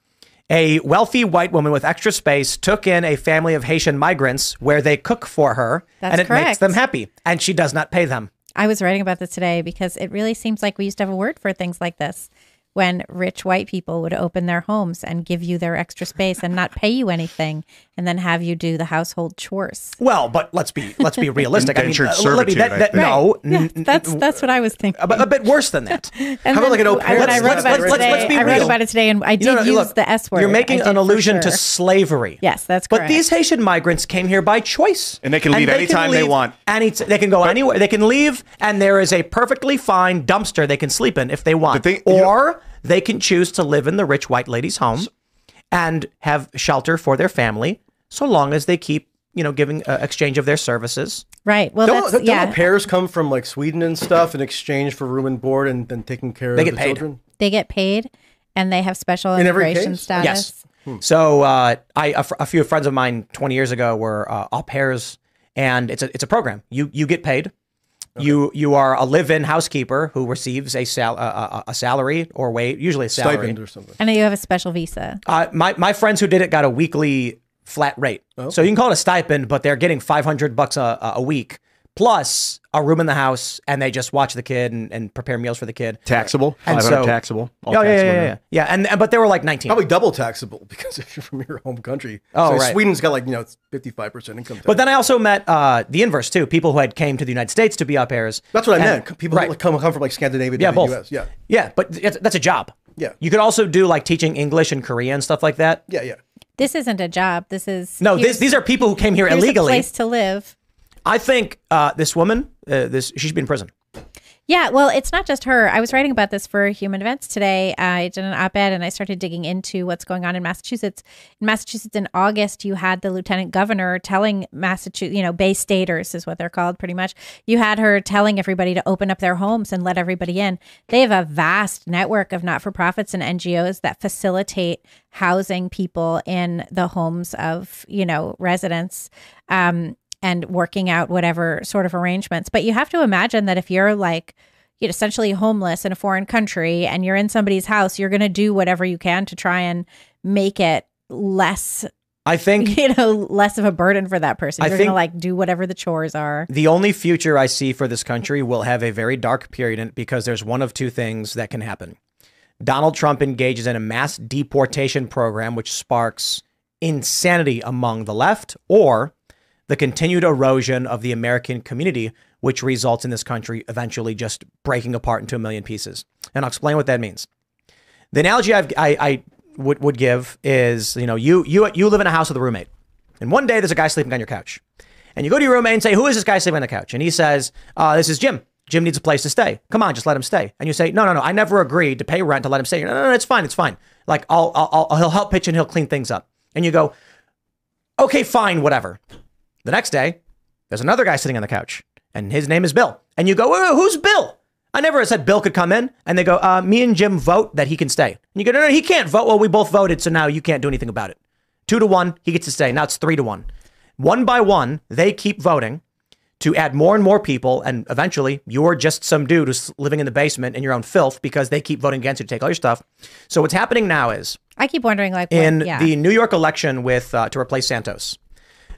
a wealthy white woman with extra space took in a family of Haitian migrants where they cook for her That's and it makes them happy. And she does not pay them. I was writing about this today because it really seems like we used to have a word for things like this when rich white people would open their homes and give you their extra space and not pay you anything and then have you do the household chores. Well, but let's be let's be realistic. Indentured I mean, uh, let me- servitude, that- I that- think. no, Yeah, n- n- that's that's what I was thinking. a, a bit worse than that. And How about like an au pair? When I Let's- wrote let's- about it let's- today, let's be I wrote real. about it today, and I did No, no, use look, the S word. You're making an for allusion to slavery. Yes, that's correct. But these Haitian migrants came here by choice, And they can leave anytime they leave want. Any, they can go anywhere. They can leave, and there is a perfectly fine dumpster they can sleep in if they want, The thing- you know- or they can choose to live in the rich white lady's home and have shelter for their family, so long as they keep, you know, giving uh, exchange of their services. right. Well, Don't, that's don't yeah. pairs come from like Sweden and stuff in exchange for room and board and then taking care They of get the paid. children? They get paid, and they have special In immigration case? status. Yes. So uh, I a, few friends of mine 20 years ago were uh, au pairs, and it's a it's a program. You you get paid. You you are a live-in housekeeper who receives a sal a, a, a salary or wage, usually a salary. Stipend or something. And then you have a special visa. Uh, my my friends who did it got a weekly flat rate, so you can call it a stipend, but they're getting 500 bucks a, a week plus a room in the house, and they just watch the kid and, and prepare meals for the kid. Taxable. And 500 so- taxable. All Oh yeah, yeah, taxable yeah, now. yeah, yeah. And, and but they were like 19. Probably double taxable because if you're from your home country. Oh, so right. Sweden's got like, you know, 55% income tax. But then I also met uh, the inverse too. People who had came to the United States to be au pairs. That's what I meant. People right. who come, come from like Scandinavia to Yeah, the both. US. Yeah. Yeah, but that's a job. Yeah. You could also do like teaching English and Korean and stuff like that. Yeah, yeah. This isn't a job. This is No, this, these are people who came here illegally. A place to live. I think uh, this woman, uh, this she should be in prison. Yeah, well, it's not just her. I was writing about this for Human Events today. I did an op ed and I started digging into what's going on in Massachusetts. In Massachusetts, in August, you had the lieutenant governor telling Massachusetts, you know, Bay Staters is what they're called pretty much. You had her telling everybody to open up their homes and let everybody in. They have a vast network of not for profits and NGOs that facilitate housing people in the homes of, you know, residents. Um, and working out whatever sort of arrangements. But you have to imagine that if you're like, you know, essentially homeless in a foreign country and you're in somebody's house, you're going to do whatever you can to try and make it less, I think you know, less of a burden for that person. You're going to like do whatever the chores are. the only future I see for this country will have a very dark period in it because there's one of two things that can happen. Donald Trump engages in a mass deportation program, which sparks insanity among the left, or the continued erosion of the American community, which results in this country eventually just breaking apart into a million pieces. And I'll explain what that means. The analogy I've, I, I would, would give is, you know, you, you, you live in a house with a roommate, and one day there's a guy sleeping on your couch. And you go to your roommate and say, Who is this guy sleeping on the couch? And he says, uh, This is Jim. Jim needs a place to stay. Come on, just let him stay. And you say, No, no, no. I never agreed to pay rent to let him stay. No, no, no. It's fine. It's fine. Like, I'll, I'll, I'll he'll help pitch and he'll clean things up. And you go, Okay, fine, whatever. The next day, there's another guy sitting on the couch, and his name is Bill. And you go, "Wait, wait, Who's Bill? I never said Bill could come in. And they go, uh, Me and Jim vote that he can stay. And you go, No, no, he can't vote. Well, we both voted, so now you can't do anything about it. Two to one, he gets to stay. Now it's three to one. One by one, they keep voting to add more and more people. And eventually, you're just some dude who's living in the basement in your own filth because they keep voting against you to take all your stuff. So what's happening now is I keep wondering, like, in yeah, the New York election with uh, to replace Santos,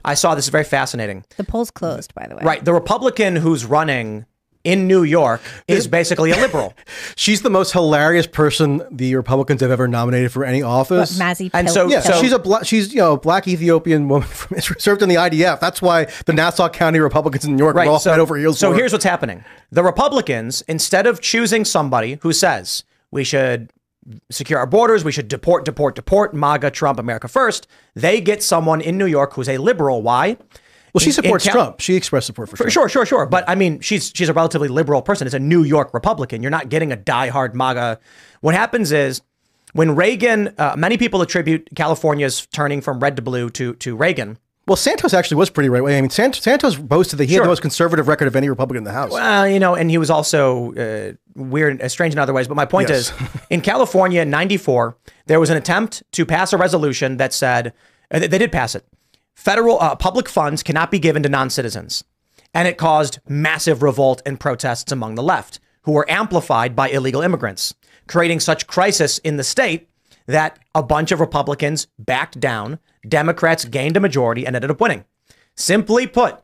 I saw this is very fascinating. the polls closed, by the way. Right, the Republican who's running in New York is basically a liberal. She's the most hilarious person the Republicans have ever nominated for any But office. Mazi And so- yeah, so- she's a bla- she's you know black Ethiopian woman from served in the IDF. That's why the Nassau County Republicans in New York Right. are all so head over heels. so for her. here's what's happening. The Republicans, instead of choosing somebody who says we should secure our borders, we should deport, deport, deport, MAGA, Trump, America first, they get someone in New York who's a liberal. Why? well, she in- in supports Cal- Trump. She expressed support for, For Trump. sure, sure, sure. But I mean, she's she's a relatively liberal person. It's a New York Republican. You're not getting a diehard MAGA. What happens is when Reagan, uh, many people attribute California's turning from red to blue to to Reagan. Well, Santos actually was pretty right. I mean, Sant- Santos boasted that he had the most conservative record of any Republican in the House. Well, you know, and he was also uh, weird, uh, strange in other ways. But my point Yes. is, in California in '94, there was an attempt to pass a resolution that said uh, they they did pass it. Federal uh, public funds cannot be given to non-citizens, and it caused massive revolt and protests among the left, who were amplified by illegal immigrants, creating such crisis in the state that a bunch of Republicans backed down. Democrats gained a majority and ended up winning. Simply put,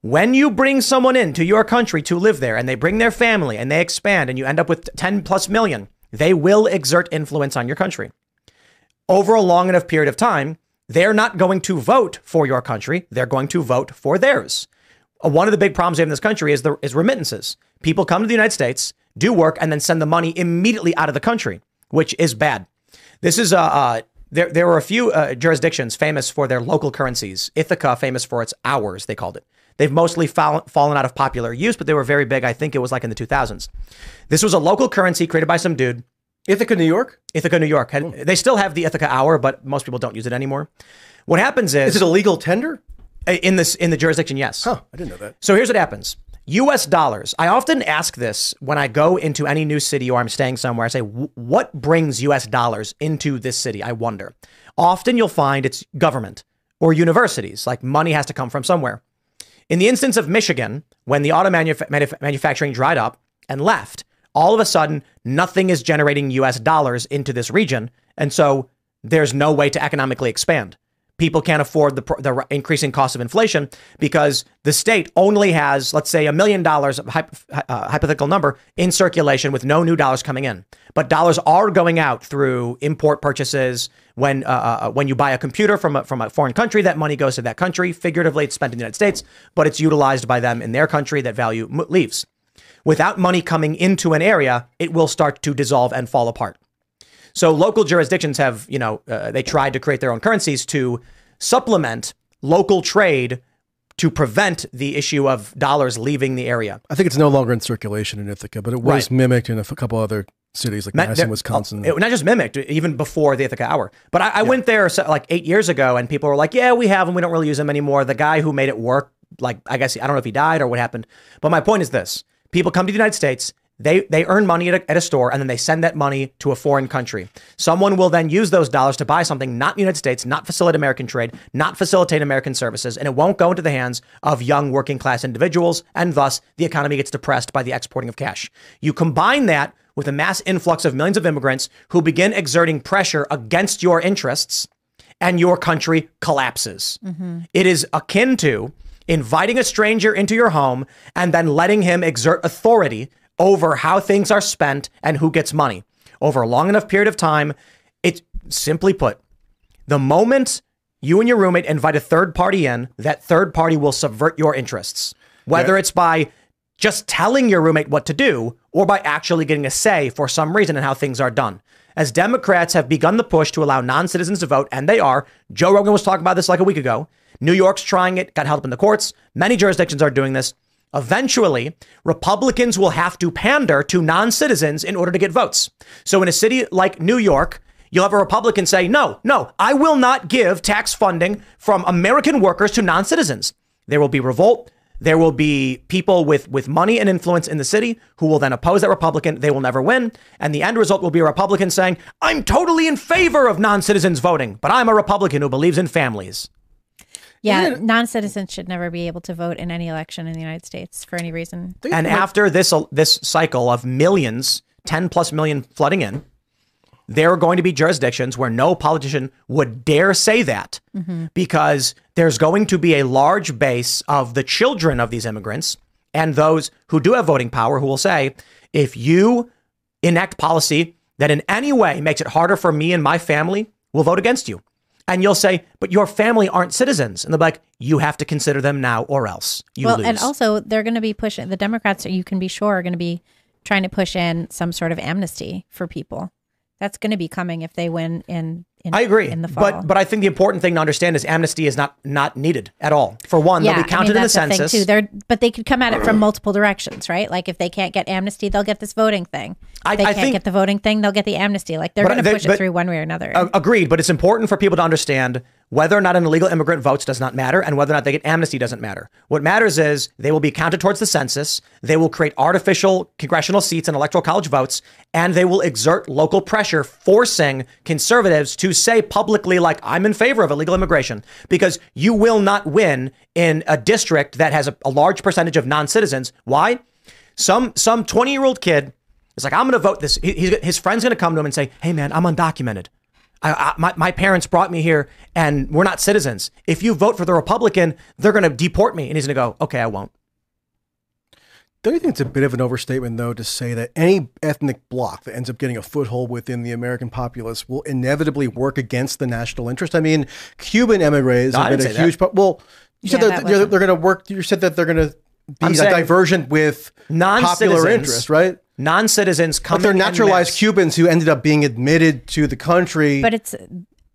when you bring someone into your country to live there and they bring their family and they expand and you end up with 10 plus million, they will exert influence on your country. Over a long enough period of time, they're not going to vote for your country, they're going to vote for theirs. Uh, One of the big problems we have in this country is the is remittances. People come to the United States, do work, and then send the money immediately out of the country, which is bad. This is uh, uh there. There were a few uh, jurisdictions famous for their local currencies. Ithaca, famous for its hours, they called it. They've mostly fall, fallen out of popular use, but they were very big. I think it was like in the 2000s. This was a local currency created by some dude. Ithaca, New York. Ithaca, New York. Had, they still have the Ithaca hour, but most people don't use it anymore. What happens is, Is it a legal tender? in this in the jurisdiction, yes. Huh, I didn't know that. So here's what happens. US dollars. I often ask this when I go into any new city or I'm staying somewhere. I say, what brings US dollars into this city? I wonder. Often you'll find it's government or universities, like money has to come from somewhere. In the instance of Michigan, when the auto manuf- manuf- manufacturing dried up and left, all of a sudden, nothing is generating US dollars into this region. And so there's no way to economically expand. People can't afford the, the increasing cost of inflation because the state only has, let's say, a million dollars, uh, hypothetical number, in circulation with no new dollars coming in. But dollars are going out through import purchases. When uh, uh, when you buy a computer from a, from a foreign country, that money goes to that country. Figuratively, it's spent in the United States, but it's utilized by them in their country. That value leaves. Without money coming into an area, it will start to dissolve and fall apart. So local jurisdictions have, you know, uh, they tried to create their own currencies to supplement local trade to prevent the issue of dollars leaving the area. I think it's no longer in circulation in Ithaca, but it was Right. mimicked in a couple other cities like Ma- Madison, Wisconsin. It, not just mimicked, even before the Ithaca Hour. But I, I went there so- like eight years ago, and people were like, "Yeah, we have them. We don't really use them anymore." The guy who made it work, like I guess I don't know if he died or what happened. But my point is this: people come to the United States. They, they earn money at a, at a store and then they send that money to a foreign country. Someone will then use those dollars to buy something not in the United States, not facilitate American trade, not facilitate American services, and it won't go into the hands of young working class individuals, and thus the economy gets depressed by the exporting of cash. You combine that with a mass influx of millions of immigrants who begin exerting pressure against your interests, and your country collapses. Mm-hmm. It is akin to inviting a stranger into your home and then letting him exert authority over how things are spent and who gets money. Over a long enough period of time, it simply put, the moment you and your roommate invite a third party in, that third party will subvert your interests. Whether it's by just telling your roommate what to do or by actually getting a say for some reason in how things are done. As Democrats have begun the push to allow non citizens to vote, and they are, Joe Rogan was talking about this like a week ago. New York's trying it, got held up in the courts. Many jurisdictions are doing this. Eventually, Republicans will have to pander to non citizens in order to get votes. So, in a city like New York, you'll have a Republican say, No, no, I will not give tax funding from American workers to non citizens. There will be revolt. There will be people with, with money and influence in the city who will then oppose that Republican. They will never win. And the end result will be a Republican saying, I'm totally in favor of non citizens voting, but I'm a Republican who believes in families. Yeah, non-citizens should never be able to vote in any election in the United States for any reason. And after this uh, this cycle of millions, 10 plus million flooding in, there are going to be jurisdictions where no politician would dare say that mm-hmm. because there's going to be a large base of the children of these immigrants and those who do have voting power who will say, if you enact policy that in any way makes it harder for me and my family, we'll vote against you. And you'll say, but your family aren't citizens. And they'll be like, you have to consider them now or else you well, lose. and also they're going to be pushing the Democrats. You can be sure are going to be trying to push in some sort of amnesty for people. That's going to be coming if they win in. In I agree, in the fall. but but I think the important thing to understand is amnesty is not not needed at all. For one, yeah, they'll be counted I mean, in the thing, too. They're but they could come at it from multiple directions, right? Like if they can't get amnesty, they'll get this voting thing. If I- they I can't think- get the voting thing, they'll get the amnesty. Like they're going to push but- it through one way or another. A- agreed, but it's important for people to understand whether or not an illegal immigrant votes does not matter, and whether or not they get amnesty doesn't matter. What matters is they will be counted towards the census. They will create artificial congressional seats and electoral college votes, and they will exert local pressure, forcing conservatives to say publicly, like, "I'm in favor of illegal immigration," because you will not win in a district that has a, a large percentage of non-citizens. Why? Some some 20 year old kid is like, I'm going to vote this. He, his friend's going to come to him and say, Hey, man, I'm undocumented. I, I, my, my parents brought me here and we're not citizens. If you vote for the Republican, they're going to deport me. And he's going to go, Okay, I won't. Don't you think it's a bit of an overstatement, though, to say that any ethnic bloc that ends up getting a foothold within the American populace will inevitably work against the national interest? I mean, Cuban emigres No, have been a huge. that. pro- Well, you said Yeah, that that they're, they're going to work. You said that they're going to be a saying divergent with Non-citizens- interest, right? Non citizens come But they're naturalized masse. Cubans who ended up being admitted to the country. but it's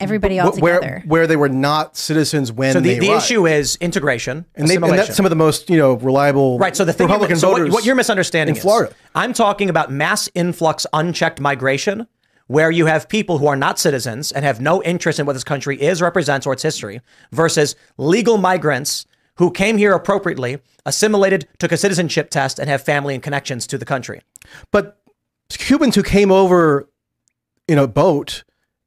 everybody all where together. where they were not citizens when So the, they the arrived. issue is integration. and, they, and that's some of the most you know reliable Right. So the thing Republican you're, so voters. what, what you're misunderstanding in is Florida. I'm talking about mass influx, unchecked migration, where you have people who are not citizens and have no interest in what this country is, represents, or its history, versus legal migrants who came here appropriately, assimilated, took a citizenship test, and have family and connections to the country. But Cubans who came over in a boat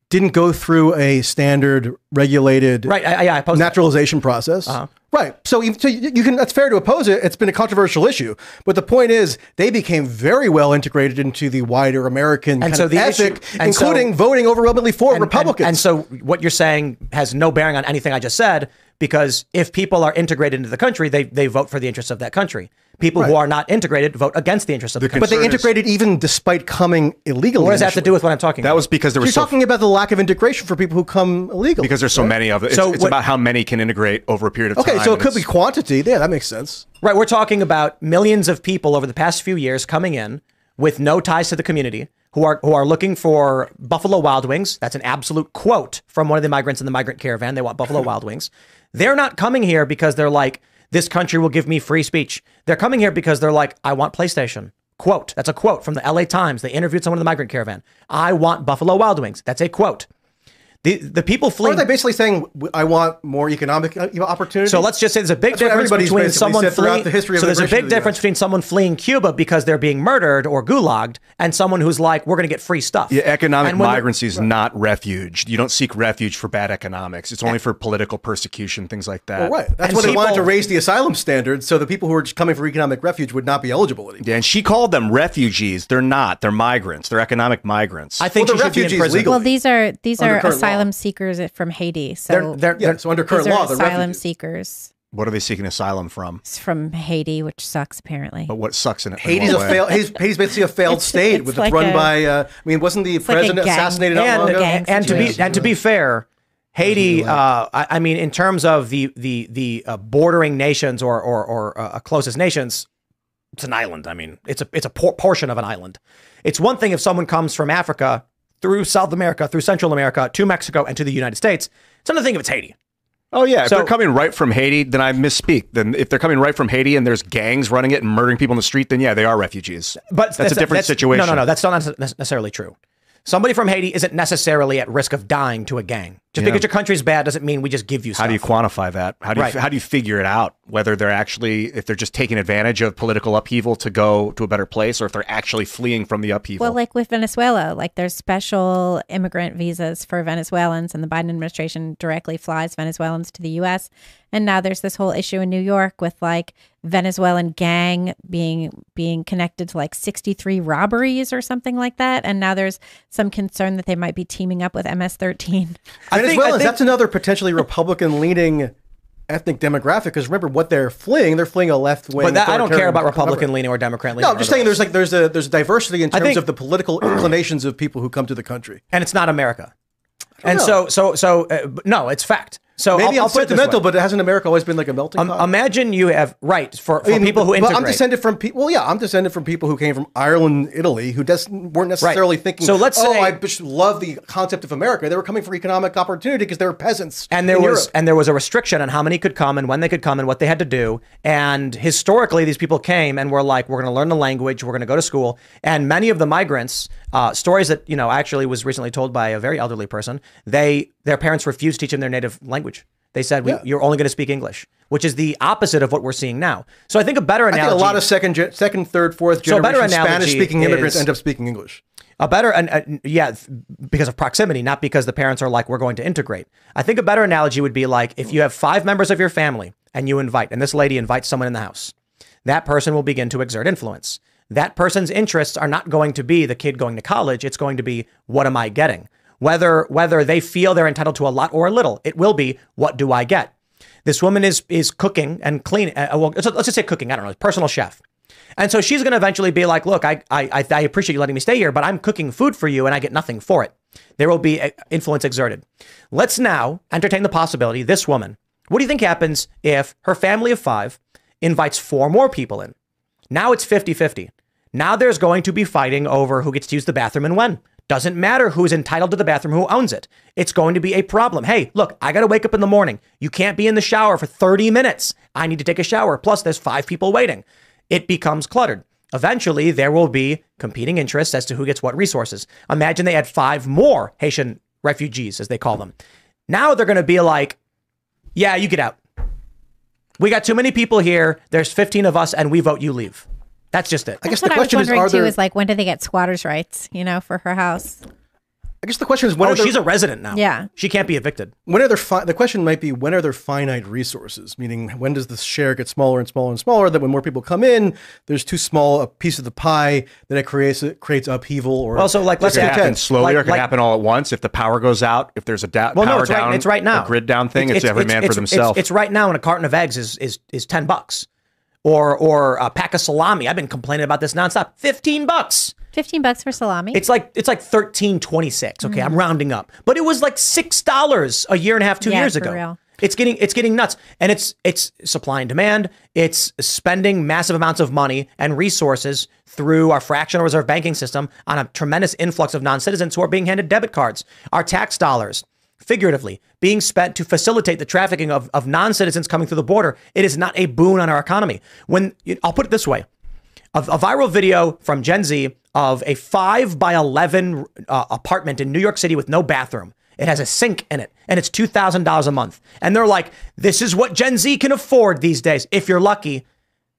didn't go through a standard regulated Right. I, I, I oppose that. naturalization process. Uh-huh. Right. So, you, so you you can that's fair to oppose it. It's been a controversial issue. But the point is they became very well integrated into the wider American And kind so of the ethic, issue- and so- including voting overwhelmingly for And- Republicans. And, and so what you're saying has no bearing on anything I just said because if people are integrated into the country, they, they vote for the interests of that country. People who are not integrated vote against the interests of the, country. but they concern is- integrated even despite coming illegally. what does that have to do with what I'm talking That about? was because there You're was so talking about the lack of integration for people who come illegally. because there's so many of it. It's, So it's what- about how many can integrate over a period of Okay, time. So it could be quantity. Yeah, that makes sense. Right, we're talking about millions of people over the past few years coming in with no ties to the community who are who are looking for Buffalo Wild Wings. That's an absolute quote from one of the migrants in the migrant caravan. They want Buffalo Wild Wings. They're not coming here because they're like this country will give me free speech. They're coming here because they're like, I want PlayStation. Quote. That's a quote from the LA Times. They interviewed someone in the migrant caravan. I want Buffalo Wild Wings. That's a quote. The the people fleeing. Aren't they basically saying I want more economic uh, opportunity? So let's just say there's a big That's difference between someone fleeing. the history of so there's a big the difference US. between someone fleeing Cuba because they're being murdered or gulagged, and someone who's like, we're going to get free stuff. Yeah, economic And when the- migrancy is not refuge. You don't seek refuge for bad economics. It's only for political persecution, things like that. Well, right. That's And why they wanted to raise the asylum standards so the people who are just coming for economic refuge would not be eligible anymore. Yeah, and she called them refugees. They're not. They're migrants. They're economic migrants. I think Well, she the be in refugees prison. legally. Well, these are these Under are current asylum seekers from Haiti. So They're, they're, Yeah, they're- so under current these law, are asylum refugees. seekers what are they seeking asylum from? It's from Haiti, which sucks apparently. But what sucks in it? in Haiti's a what failed. Haiti's, Haiti's basically a failed It's- state it's with like run a- by. Uh, I mean, wasn't the president gang- assassinated not and, long ago? and to be and to be fair, Haiti. Uh, I, I mean, in terms of the the the uh, bordering nations or or, or uh, closest nations, it's an island. I mean, it's a it's a por- portion of an island. It's one thing if someone comes from Africa through South America, through Central America to Mexico and to the United States. It's another thing if it's Haiti. Oh yeah, if So- they're coming right from Haiti, then I misspeak. Then if they're coming right from Haiti and there's gangs running it and murdering people in the street, then yeah, they are refugees. But that's, a different situation. No, no, no. That's not necessarily true. Somebody from Haiti isn't necessarily at risk of dying to a gang. Just Yeah. because your country's bad doesn't mean we just give you stuff. How do you quantify that? How do you Right. how do you figure it out? Whether they're actually if they're just taking advantage of political upheaval to go to a better place, or if they're actually fleeing from the upheaval. Well, like with Venezuela, like there's special immigrant visas for Venezuelans, and the Biden administration directly flies Venezuelans to the U.S. And now there's this whole issue in New York with like Venezuelan gang being being connected to like 63 robberies or something like that. And now there's some concern that they might be teaming up with MS-13. I think- I Venezuelans, think- that's another potentially Republican leaning ethnic demographic. Because remember, what they're fleeing, they're fleeing a left wing. But that, I don't care about Republican leaning or Democrat leaning. No, I'm just saying there's like there's a there's diversity in terms think- of the political inclinations of people who come to the country. and it's not America. And know. so, so, so, uh, no, it's fact. So Maybe I'll, I'll put it this sentimental, but hasn't America always been like a melting Um, pot? imagine you have right for, for I mean, people who integrate. I'm descended from people. Well, yeah, I'm descended from people who came from Ireland, Italy, who des- weren't necessarily thinking. So let's oh, say- I love the concept of America. They were coming for economic opportunity because they were peasants. and there was Europe. and there was a restriction on how many could come and when they could come and what they had to do. And historically, these people came and were like, "We're going to learn the language. We're going to go to school." And many of the migrants, uh, stories that you know actually was recently told by a very elderly person. They their parents refused to teach them their native language. They said, we, "You're only going to speak English," which is the opposite of what we're seeing now. So I think a better I analogy. think a lot of second, gen- second, third, fourth So generation analogy Spanish-speaking immigrants end up speaking English. A better, and uh, yeah, because of proximity, not because the parents are like, we're going to integrate. I think a better analogy would be like if you have five members of your family and you invite, and this lady invites someone in the house, that person will begin to exert influence. That person's interests are not going to be the kid going to college. It's going to be, what am I getting? Whether, whether they feel they're entitled to a lot or a little, it will be, what do I get? This woman is is cooking and cleaning. Uh, well, let's, let's just say cooking. I don't know, personal chef. And so she's going to eventually be like, look, I, I, I- appreciate you letting me stay here, but I'm cooking food for you and I get nothing for it. There will be uh, influence exerted. Let's now entertain the possibility this woman, what do you think happens if her family of five invites four more people in? Now it's 50 50. Now there's going to be fighting over who gets to use the bathroom and when. Doesn't matter who's entitled to the bathroom, who owns it. It's going to be a problem. Hey, look, I got to wake up in the morning. You can't be in the shower for 30 minutes. I need to take a shower. Plus, there's five people waiting. It becomes cluttered. Eventually, there will be competing interests as to who gets what resources. Imagine they had five more Haitian refugees, as they call them. Now they're going to be like, yeah, you get out. We got too many people here. There's 15 of us, and we vote you leave. That's just it. I guess That's what the I was question is: wondering Are too. there? Is like when do they get squatters' rights? You know, for her house. I guess the question is: when Oh, are there, she's a resident now. Yeah. She can't be evicted. when are there fi- the question might be when are there finite resources meaning when does the share get smaller and smaller and smaller that when more people come in there's too small a piece of the pie that it creates it creates upheaval or Well, so, like, let's It can happen slowly like- or it can like- happen all at once. If the power goes out, if there's a da- Well, power no, it's down, right. It's right now. a grid down thing. It's, every man for it's- themselves. It's, right now, and a carton of eggs is is is ten bucks, or or a pack of salami. I've been complaining about this nonstop. Fifteen bucks. Fifteen bucks for salami. It's like it's like thirteen twenty six. Okay, I'm mm. rounding up, but it was like six dollars a year and a half, two Yeah, years ago. real. It's getting it's getting nuts, and it's it's supply and demand. It's spending massive amounts of money and resources through our fractional reserve banking system on a tremendous influx of non citizens who are being handed debit cards. Our tax dollars figuratively, being spent to facilitate the trafficking of, of non citizens coming through the border. It is not a boon on our economy. When I'll put it this way a, a viral video from Gen Z of a five by 11 uh, apartment in New York City with no bathroom. It has a sink in it and it's $2,000 a month. And they're like, this is what Gen Z can afford these days. If you're lucky,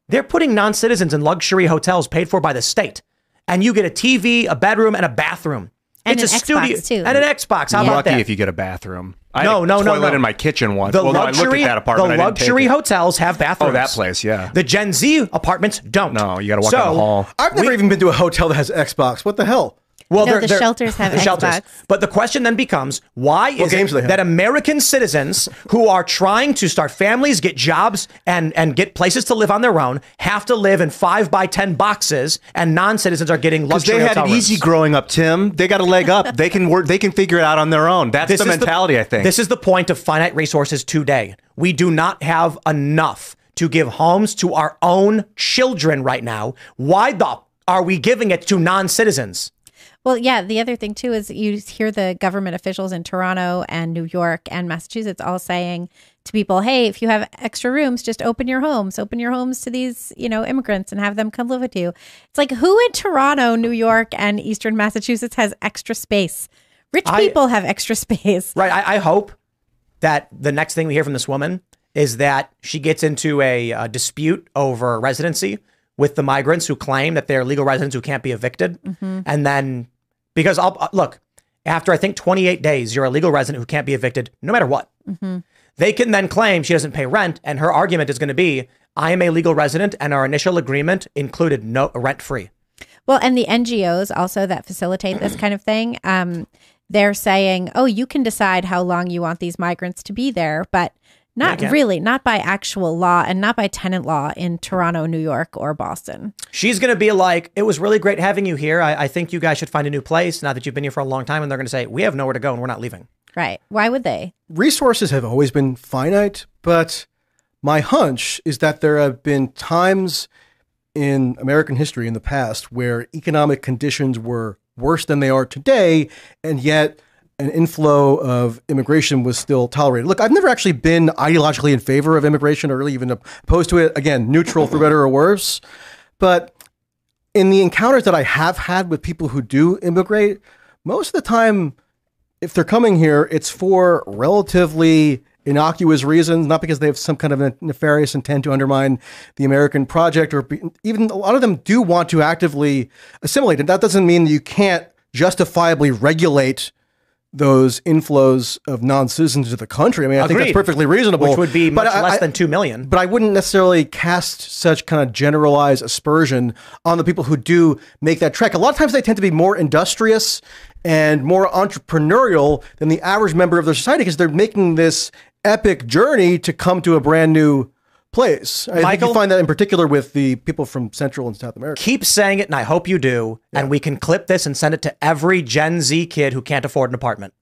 they're putting non citizens in luxury hotels paid for by the state. And you get a TV, a bedroom, and a bathroom. And it's an a studio too. and an Xbox. How I'm about lucky that? if you get a bathroom. I no, had a no, no, toilet no. in my kitchen once. The well, no, I luxury, looked at that apartment. the I didn't take luxury it. hotels have bathrooms. Oh, that place, yeah. The Gen Z apartments don't. No, you got to walk so, down the hall. I've never even been to a hotel that has Xbox. What the hell? Well, No, they're- the they're- shelters have the shelters. Xbox. But the question then becomes, why is games it that American citizens who are trying to start families, get jobs, and and get places to live on their own have to live in five by ten boxes, and non-citizens are getting Because luxury they had hotel it easy growing up, Tim. They got a leg up. They can work. They can figure it out on their own. That's the is mentality. I think. This is the point of finite resources today. We do not have enough to give homes to our own children right now. Why the are we giving it to non-citizens? Well, yeah. The other thing too is you hear the government officials in Toronto and New York and Massachusetts all saying to people, "Hey, if you have extra rooms, just open your homes, open your homes to these, you know, immigrants and have them come live with you." It's like who in Toronto, New York, and Eastern Massachusetts has extra space? Rich I- people have extra space. Right. I, I hope that the next thing we hear from this woman is that she gets into a, uh dispute over residency with the migrants who claim that they're legal residents who can't be evicted. And then, because I'll uh, look, after I think 28 days, you're a legal resident who can't be evicted no matter what. They can then claim she doesn't pay rent. And her argument is going to be I am a legal resident and our initial agreement included no rent free. Well, and the NGOs also that facilitate this kind of thing, um, they're saying, oh, you can decide how long you want these migrants to be there, but not really, not by actual law and not by tenant law in Toronto, New York, or Boston. She's going to be like, it was really great having you here. I, I think you guys should find a new place now that you've been here for a long time. And they're going to say, we have nowhere to go and we're not leaving. Right. Why would they? resources have always been finite, but my hunch is that there have been times in American history in the past where economic conditions were worse than they are today, and yet an inflow of immigration was still tolerated. Look, I've never actually been ideologically in favor of immigration or really even opposed to it. Again, neutral for better or worse. But in the encounters that I have had with people who do immigrate, most of the time if they're coming here, it's for relatively innocuous reasons, not because they have some kind of nefarious intent to undermine the American project, or be, even a lot of them do want to actively assimilate. And that doesn't mean that you can't justifiably regulate those inflows of non-citizens to the country. I mean, I think that's perfectly reasonable. Which would be much I- less than 2 million. but I wouldn't necessarily cast such kind of generalized aspersion on the people who do make that trek. A lot of times they tend to be more industrious and more entrepreneurial than the average member of their society because they're making this epic journey to come to a brand new place. I think you find that in particular with the people from Central and South America. Keep saying it, and I hope you do. And we can clip this and send it to every Gen Z kid who can't afford an apartment.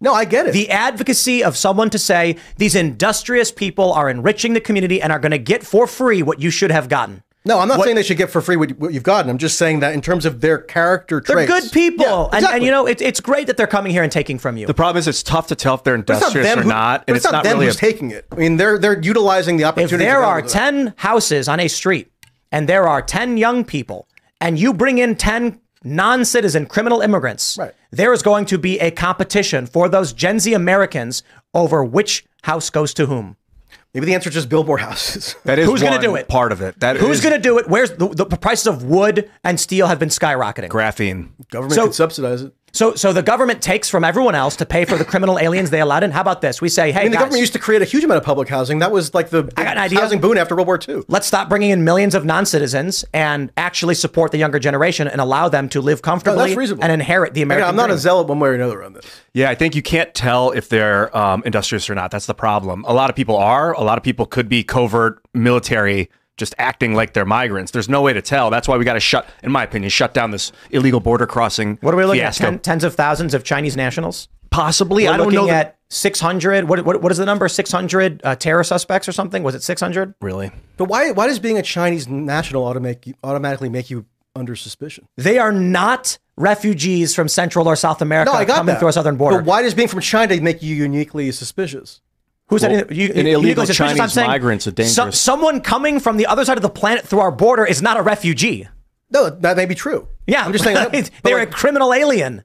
No, I get it. The advocacy of someone to say these industrious people are enriching the community and are going to get for free what you should have gotten. No, I'm not What- saying they should get for free what, what you've gotten. I'm just saying that in terms of their character traits. They're good people. Yeah, and, and, you know, it, it's great that they're coming here and taking from you. the problem is it's tough to tell if they're But it's not industrious them or who- not, and it's, not, them really who's a, taking it. I mean, they're they're utilizing the opportunity. if there are 10 houses on a street and there are 10 young people and you bring in 10 non-citizen criminal immigrants Right. there is going to be a competition for those gen z americans over which house goes to whom maybe the answer is just billboard houses. that is Who's gonna do it? Part of it. That who's is going to do it where's the, the prices of wood and steel have been skyrocketing graphene. Government So- can subsidize it. So so the government takes from everyone else to pay for the criminal aliens they allowed in how about this we say hey I mean, the guys, government used to create a huge amount of public housing. That was like the I got an idea. housing boon after World War II. let's stop bringing in millions of non-citizens and actually support the younger generation and allow them to live comfortably that's reasonable. and inherit the Again, American I'm not dream. a zealot one way or another on this. Yeah, I think you can't tell if they're um, industrious or not. That's the problem. A lot of people are. A lot of people could be covert military, just acting like they're migrants. There's no way to tell. That's why we got to shut, in my opinion, shut down this illegal border crossing. What are we looking fiasco. at? Ten, tens of thousands of Chinese nationals. Possibly. We're I don't looking know. that- at 600. What, what what is the number? 600 uh, terror suspects or something? Was it 600? really. But why why does being a Chinese national automate, automatically make you under suspicion. They are not refugees from Central or South America No, I got coming that. through our southern border. But why does being from China make you uniquely suspicious? Who's Well, that? You, an illegal you- suspicious, I'm Chinese saying migrants are so- dangerous. someone coming from the other side of the planet through our border is not a refugee. No, that may be true. Yeah, I'm just saying. but they're like- a criminal alien.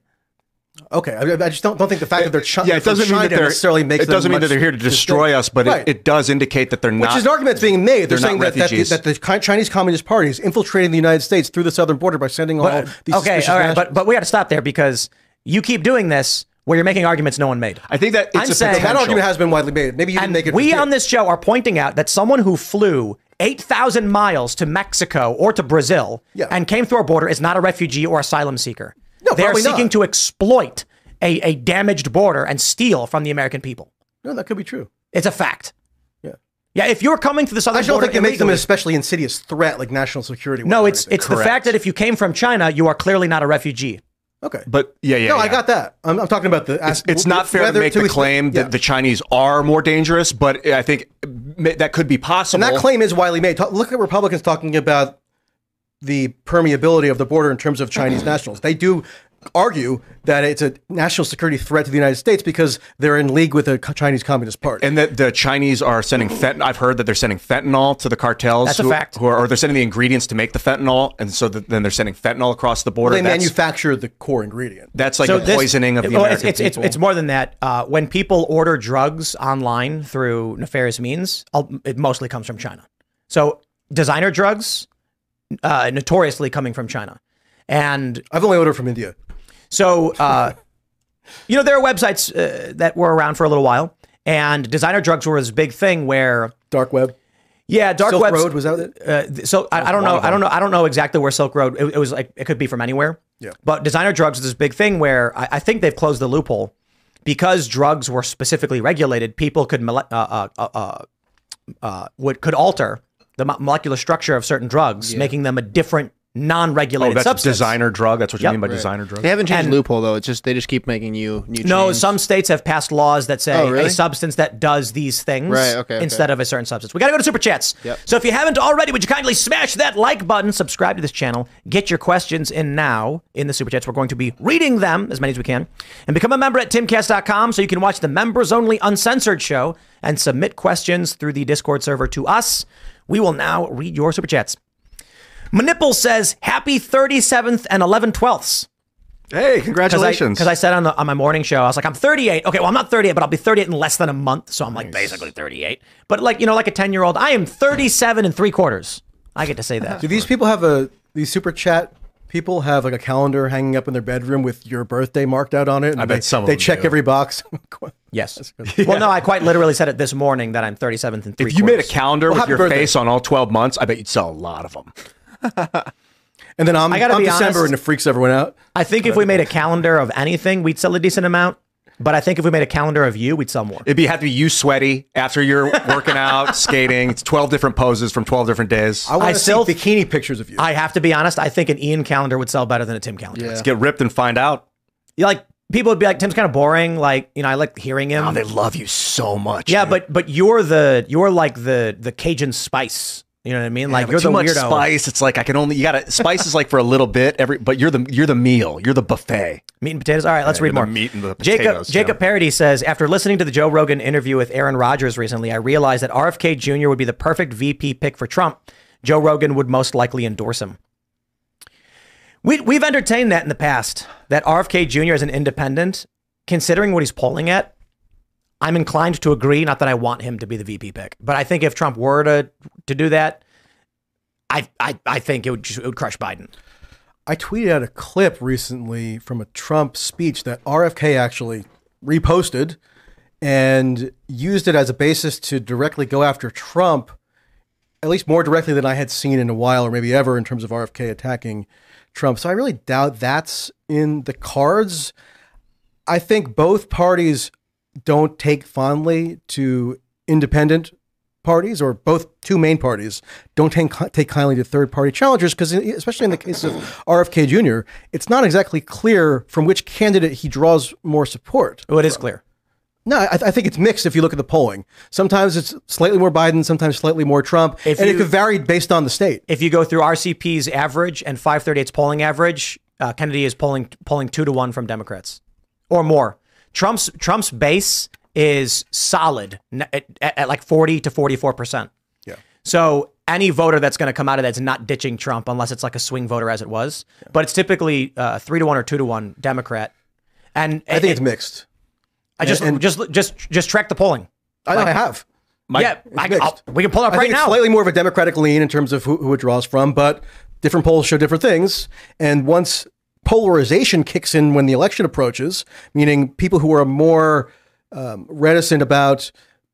Okay, I, I just don't, don't think the fact that they're chi- yeah, it doesn't mean that they're necessarily makes It doesn't them mean that they're here to destroy distinct. us, but Right. it, it does indicate that they're not. Which is an argument that's being made. They're, they're saying not that, that, the, that the Chinese Communist Party is infiltrating the United States through the southern border by sending all But, these okay, suspicious all right, nationals. but but we got to stop there because you keep doing this where you're making arguments no one made. I think that it's I'm a saying- that argument has been widely made. Maybe you didn't make it. we on this show are pointing out that someone who flew 8,000 miles to Mexico or to Brazil Yeah. and came through our border is not a refugee or asylum seeker. No, they are seeking not. to exploit a, a damaged border and steal from the American people. No, that could be true. It's a fact. Yeah. Yeah, if you're coming to the I southern I don't border think it makes them an especially insidious threat like national security. No, or it's anything. it's the fact that if you came from China, you are clearly not a refugee. Okay. But yeah, yeah. no, I got that. I'm, I'm talking about the. It's, it's not fair to make the claim yeah. that the Chinese are more dangerous, but I think that could be possible. And that claim is widely made. Look at Republicans talking about the permeability of the border in terms of Chinese nationals. They do argue that it's a national security threat to the United States because they're in league with the Chinese Communist Party. and that the Chinese are sending fentanyl. I've heard that they're sending fentanyl to the cartels. That's a fact. Who are, or they're sending the ingredients to make the fentanyl, and so that, then they're sending fentanyl across the border. they that's, manufacture the core ingredient. that's like So the this- poisoning of the well, American it's, it's, people. It's, it's more than that. Uh, when people order drugs online through nefarious means, I'll- it mostly comes from China. So designer drugs, uh, notoriously coming from China. And I've only ordered from India. So, uh, you know, there are websites uh, that were around for a little while, and designer drugs were this big thing where, Dark web. yeah, dark Silk web. Road was that it? Uh, so I, I don't know. I don't know. I don't know exactly where Silk Road. It, it was like it could be from anywhere. Yeah. But designer drugs is this big thing where I, I think they've closed the loophole because drugs were specifically regulated. People could uh, uh, uh, uh, uh, would could alter the mo- molecular structure of certain drugs, making them a different non-regulated oh, that's substance. designer drug. That's what you Yep. mean by Right. designer drug. They haven't changed And- loophole though. It's just they just keep making you new. No, chains. some states have passed laws that say Oh, really? a substance that does these things Right, okay, okay. instead of a certain substance. We got to go to super chats. Yep. So if you haven't already, would you kindly smash that like button, subscribe to this channel, get your questions in now in the super chats. We're going to be reading them as many as we can, and become a member at timcast.com so you can watch the members only uncensored show and submit questions through the Discord server to us. We will now read your super chats. Manipple says, "Happy 37th and 11 twelfths." Hey, congratulations! Because I, said on the on my morning show, I was like, I'm 38. Okay, well, I'm not 38, but I'll be 38 in less than a month. So I'm like basically 38. But like, you know, like a 10 year old, I am 37 and three quarters. I get to say that. Do these people have a these super chat people have like a calendar hanging up in their bedroom with your birthday marked out on it? And I bet they, some of they check do. every box. Yes. Well, no, I quite literally said it this morning that I'm 37th and three if you made a calendar Well, with your birthday. face on all 12 months, I bet you'd sell a lot of them. and then I'm, I gotta I'm be December honest. and it freaks everyone out. I think if we made a calendar of anything, we'd sell a decent amount. But I think if we made a calendar of you, we'd sell more. It'd be have to be you sweaty after you're working out, skating. It's 12 different poses from 12 different days. I want to see bikini pictures of you. I have to be honest. I think an Ian calendar would sell better than a Tim calendar. Yeah. Let's get ripped and find out. You Like people would be like, Tim's kind of boring. Like, you know, I like hearing him. Oh, they love you so much. Yeah, dude. but but you're the you're like the the Cajun spice. You know what I mean? Like Yeah, but you're too the much weirdo. spice. It's like I can only you gotta spice is like for a little bit every, but you're the you're the meal. You're the buffet. Meat and potatoes. All right, let's Yeah, read more. the meat and the Jacob potatoes, Jacob Tim. Parody says after listening to the Joe Rogan interview with Aaron Rodgers recently, I realized that RFK Jr. would be the perfect VP pick for Trump. Joe Rogan would most likely endorse him. We we've entertained that in the past. That RFK Jr. as an independent, considering what he's polling at, I'm inclined to agree. Not that I want him to be the VP pick, but I think if Trump were to to do that, I I, I think it would just, it would crush Biden. I tweeted out a clip recently from a Trump speech that RFK actually reposted and used it as a basis to directly go after Trump, at least more directly than I had seen in a while or maybe ever in terms of RFK attacking Trump. So I really doubt that's in the cards. I think both parties don't take fondly to independent parties or both two main parties don't take, take kindly to third party challengers because especially in the case of RFK Jr., it's not exactly clear from which candidate he draws more support. Oh, it is clear. No, I, I think it's mixed if you look at the polling. Sometimes it's slightly more Biden, sometimes slightly more Trump, If and you- it could vary based on the state. If you go through RCP's average and 538's polling average, uh, Kennedy is polling polling two to one from Democrats or more. Trump's Trump's base is solid at, at, at like 40 to 44 percent. Yeah. So any voter that's going to come out of that's not ditching Trump, unless it's like a swing voter as it was, but it's typically uh, three to one or two to one Democrat. And I think it's mixed. I just and- just just just track the polling. I, I have. yeah, I, mixed. I'll- we can pull up I right think it's now. slightly more of a Democratic lean in terms of who, who it draws from, but different polls show different things. And once polarization kicks in when the election approaches, meaning people who are more um, reticent about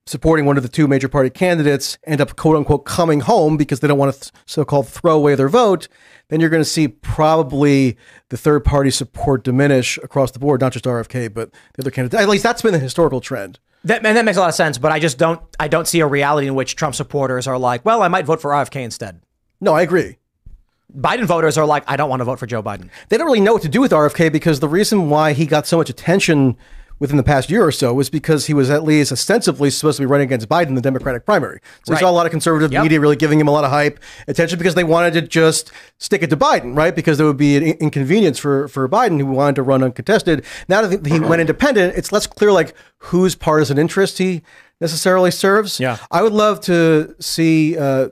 supporting one of the two major party candidates end up quote unquote coming home because they don't want to th- so-called throw away their vote, then you're going to see probably the third party support diminish across the board, not just RFK, but the other candidates. At least that's been the historical trend. That, and that makes a lot of sense, but I just don't I don't see a reality in which Trump supporters are like, well, I might vote for RFK instead. No, I agree. Biden voters are like, I don't want to vote for Joe Biden. they don't really know what to do with RFK because the reason why he got so much attention within the past year or so was because he was at least ostensibly supposed to be running against Biden in the Democratic primary. So Right. we saw a lot of conservative Yep. media really giving him a lot of hype attention because they wanted to just stick it to Biden, right? Because there would be an inconvenience for, for Biden who wanted to run uncontested. Now that he went independent, it's less clear like whose partisan interest he necessarily serves. Yeah. I would love to see uh,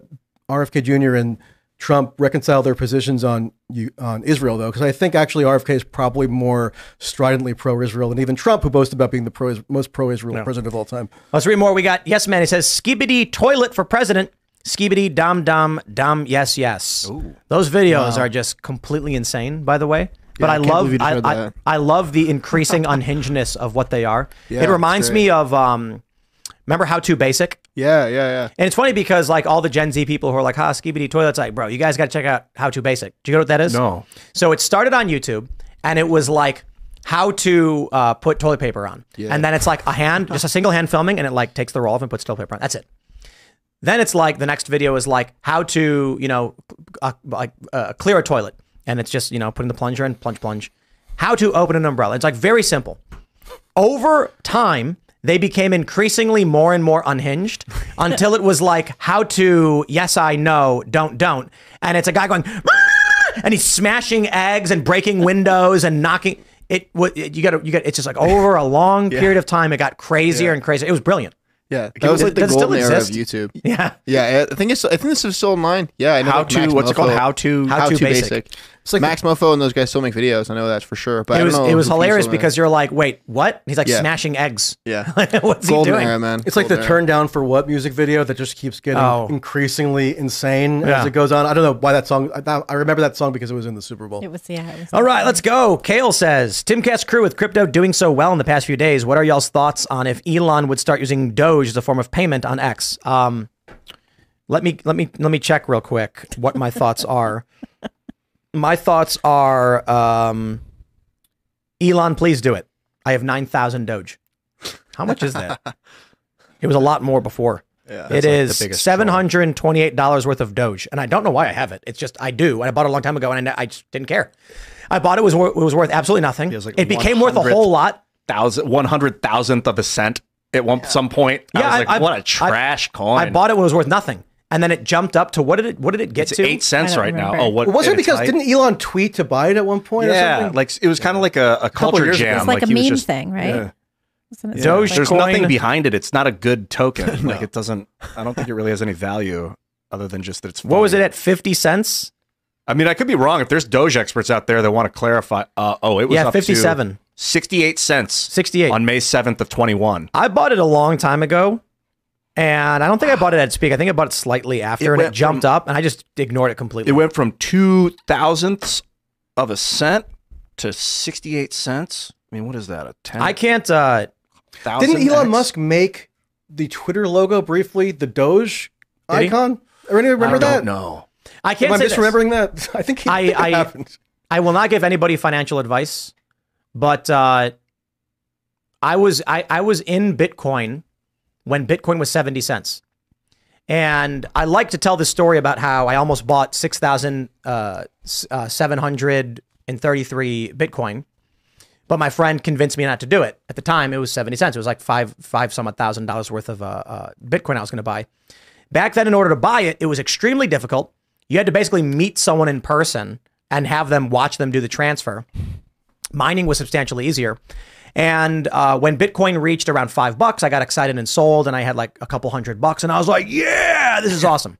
RFK Jr. and Trump reconcile their positions on you, on Israel, though, because I think actually RFK is probably more stridently pro-Israel than even Trump, who boasts about being the pro, most pro-Israel president of all time. Let's read more. We got yes, man. He says skibidi toilet for president. Skibidi dum dum dum yes yes. Ooh. Those videos are just completely insane, by the way. But Yeah, I I love I, I. I love the increasing unhingedness of what they are. Yeah, it reminds me of um, remember How to Basic. Yeah, yeah, yeah. And it's funny because like all the Gen Z people who are like, "Ha, skibidi toilets," like, bro, you guys got to check out How to Basic. Do you know what that is? No. So it started on YouTube, and it was like how to uh, put toilet paper on, and then it's like a hand, just a single hand filming, and it like takes the roll off and puts toilet paper on. That's it. Then it's like the next video is like how to you know uh, like uh, clear a toilet, and it's just you know putting the plunger in, plunge, plunge. How to open an umbrella. It's like very simple over time, they became increasingly more and more unhinged until it was like how to yes, I know, don't, don't. And it's a guy going, and he's smashing eggs and breaking windows and knocking. It, wa- you got to, you got, it's just like over a long period of time, it got crazier and crazier. It was brilliant. Yeah, that was like the Does still golden era of? YouTube. Yeah. Yeah, I think it's. I think this is still online. Yeah, I know. How to- Max what's it called? How to- How to Basic. It's like Max Mofo and those guys still make videos. I know that's for sure. But I It don't was, know it was hilarious because you're like, wait, what? He's like Yeah. smashing eggs. yeah, What's he golden doing? era, man. It's like the Golden era. "Turn Down for What" music video that just keeps getting Oh. increasingly insane Yeah. as it goes on. I don't know why that song. I, I remember that song because it was in the Super Bowl. It was yeah. It was All right, let's go. Kale says Timcast crew with crypto doing so well in the past few days. What are y'all's thoughts on if Elon would start using Doge as a form of payment on X? Um, let me let me let me check real quick what my thoughts are. My thoughts are um, Elon, please do it. I have nine thousand Doge. How much is that? it was a lot more before. Yeah, it is biggest seven hundred and twenty-eight dollars worth of Doge, and I don't know why I have it. It's just I do, and I bought it a long time ago, and I, I just didn't care. I bought it was it was worth absolutely nothing. Feels like it became worth a whole lot. thousand one hundred thousandth of a cent at one some point. I Yeah, was I- like, I- what I- a trash coin. I bought it when it was worth nothing, and then it jumped up to what did it what did it get it's to? eight cents I don't right now. Oh, what was it because height? didn't Elon tweet to buy it at one point? or yeah, something? like it was kind of like a, a culture years jam. It's like, a meme just- thing, right? yeah. Wasn't Doge- like- There's Coin. nothing behind it. It's not a good token. Like it doesn't. I don't think it really has any value other than just that it's. what was it at fifty cents? I mean, I could be wrong. If there's Doge experts out there that want to clarify, uh, oh, it was Yeah, up to 57. 68 cents. 68. on May 7th of 21. I bought it a long time ago, and I don't think I bought it at speak. I think I bought it slightly after, It and it jumped from- up, and I just ignored it completely. It went from two thousandths of a cent to 68 cents. I mean, what is that? A 10? I can't. uh Didn't Elon X? Musk make the Twitter logo briefly the Doge Did icon? Or anyone remember I that? don't know. I can't I say this. misremembering that? I think he, I- I, think I- happened. I will not give anybody financial advice, but uh, I was I, I was in Bitcoin when Bitcoin was seventy cents, and I like to tell this story about how I almost bought six thousand uh, s- uh, Bitcoin But my friend convinced me not to do it. At the time, it was 70 cents. It was like five, five some thousand dollars worth of uh, uh, Bitcoin I was going to buy. Back then, in order to buy it, it was extremely difficult. You had to basically meet someone in person and have them watch them do the transfer. Mining was substantially easier. And uh, when Bitcoin reached around five bucks, I got excited and sold, and I had like a couple hundred bucks, and I was like, "Yeah, this is awesome."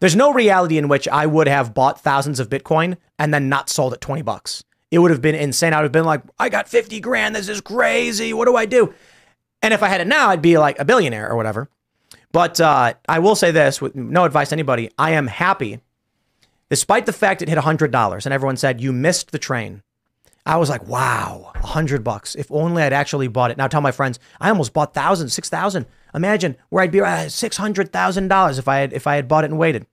There's no reality in which I would have bought thousands of Bitcoin and then not sold at 20 bucks. It would have been insane. I would have been like, "I got 50 grand. This is crazy. What do I do?" And if I had it now, I'd be like a billionaire or whatever. But uh, I will say this with no advice to anybody I am happy, despite the fact it hit $100 and everyone said, You missed the train. I was like, wow, a hundred bucks. If only I'd actually bought it. Now tell my friends, I almost bought thousands, six thousand. Imagine where I'd be at six hundred thousand dollars if I had if I had bought it and waited.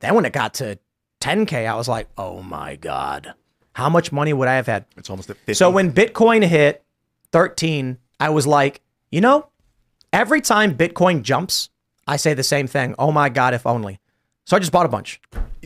Then when it got to 10k, I was like, oh my god, how much money would I have had? It's almost at 50. So when Bitcoin hit 13, I was like, you know, every time Bitcoin jumps, I say the same thing. Oh my god, if only. So I just bought a bunch.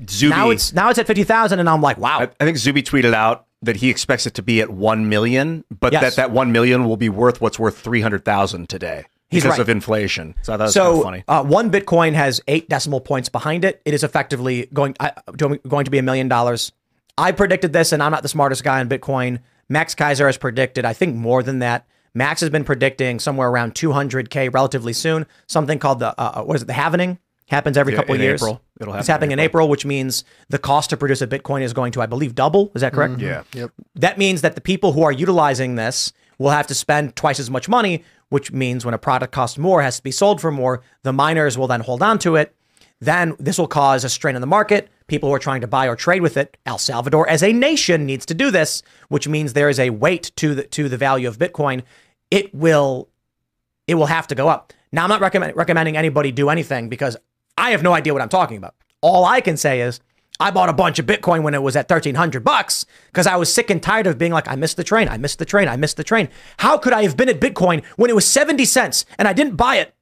Zuby, Now it's now it's at 50,000 and I'm like, wow. I, I think Zuby tweeted out that he expects it to be at 1 million, but Yes. that that 1 million will be worth what's worth 300,000 today He's because right. of inflation. So that was kind so of funny. Uh, one Bitcoin has eight decimal points behind it. It is effectively going uh, going to be a million dollars. I predicted this, and I'm not the smartest guy on Bitcoin. Max Keiser has predicted, I think, more than that. Max has been predicting somewhere around 200k relatively soon. Something called the uh, what is it? The halvening happens every Yeah, couple of years. April. It'll it's happen in happening in April, which means the cost to produce a Bitcoin is going to, I believe, double. Is that correct? Mm-hmm. Yeah. Yep. That means that the people who are utilizing this will have to spend twice as much money, which means when a product costs more, has to be sold for more. The miners will then hold on to it. Then this will cause a strain in the market. People who are trying to buy or trade with it. El Salvador, as a nation, needs to do this, which means there is a weight to the to the value of Bitcoin. It will it will have to go up. Now, I'm not recommend, recommending anybody do anything because I have no idea what I'm talking about. All I can say is I bought a bunch of Bitcoin when it was at 1300 bucks because I was sick and tired of being like, I missed the train, I missed the train, I missed the train. How could I have been at Bitcoin when it was 70 cents and I didn't buy it?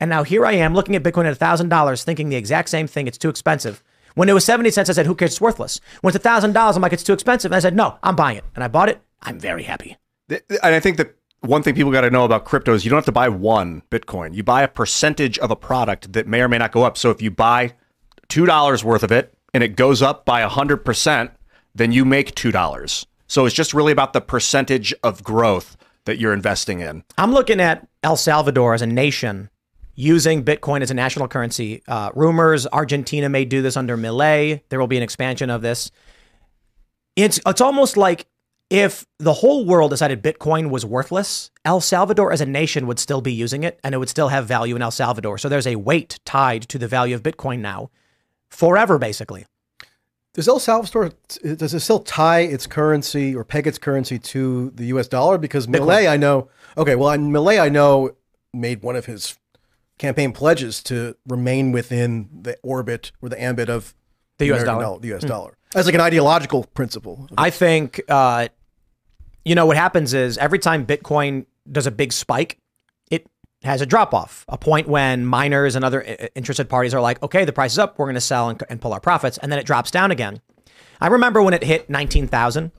And now here I am looking at Bitcoin at $1,000 thinking the exact same thing. It's too expensive. When it was 70 cents, I said, who cares? It's worthless. When it's $1,000, I'm like, it's too expensive. And I said, no, I'm buying it. And I bought it. I'm very happy. And I think that one thing people got to know about crypto is you don't have to buy one Bitcoin. You buy a percentage of a product that may or may not go up. So if you buy $2 worth of it and it goes up by 100%, then you make $2. So it's just really about the percentage of growth that you're investing in. I'm looking at El Salvador as a nation using Bitcoin as a national currency. Uh, rumors Argentina may do this under Milei. There will be an expansion of this. It's it's almost like if the whole world decided Bitcoin was worthless, El Salvador as a nation would still be using it, and it would still have value in El Salvador. So there's a weight tied to the value of Bitcoin now, forever, basically. Does El Salvador does it still tie its currency or peg its currency to the U.S. dollar? Because Milei, I know. Okay, well, and Milei, I know, made one of his campaign pledges to remain within the orbit or the ambit of The US American dollar. the U.S. dollar, as like an ideological principle. I think, uh, you know, what happens is every time Bitcoin does a big spike, it has a drop off, a point when miners and other uh, interested parties are like, okay, the price is up, we're going to sell and, and pull our profits, and then it drops down again. I remember when it hit 19,000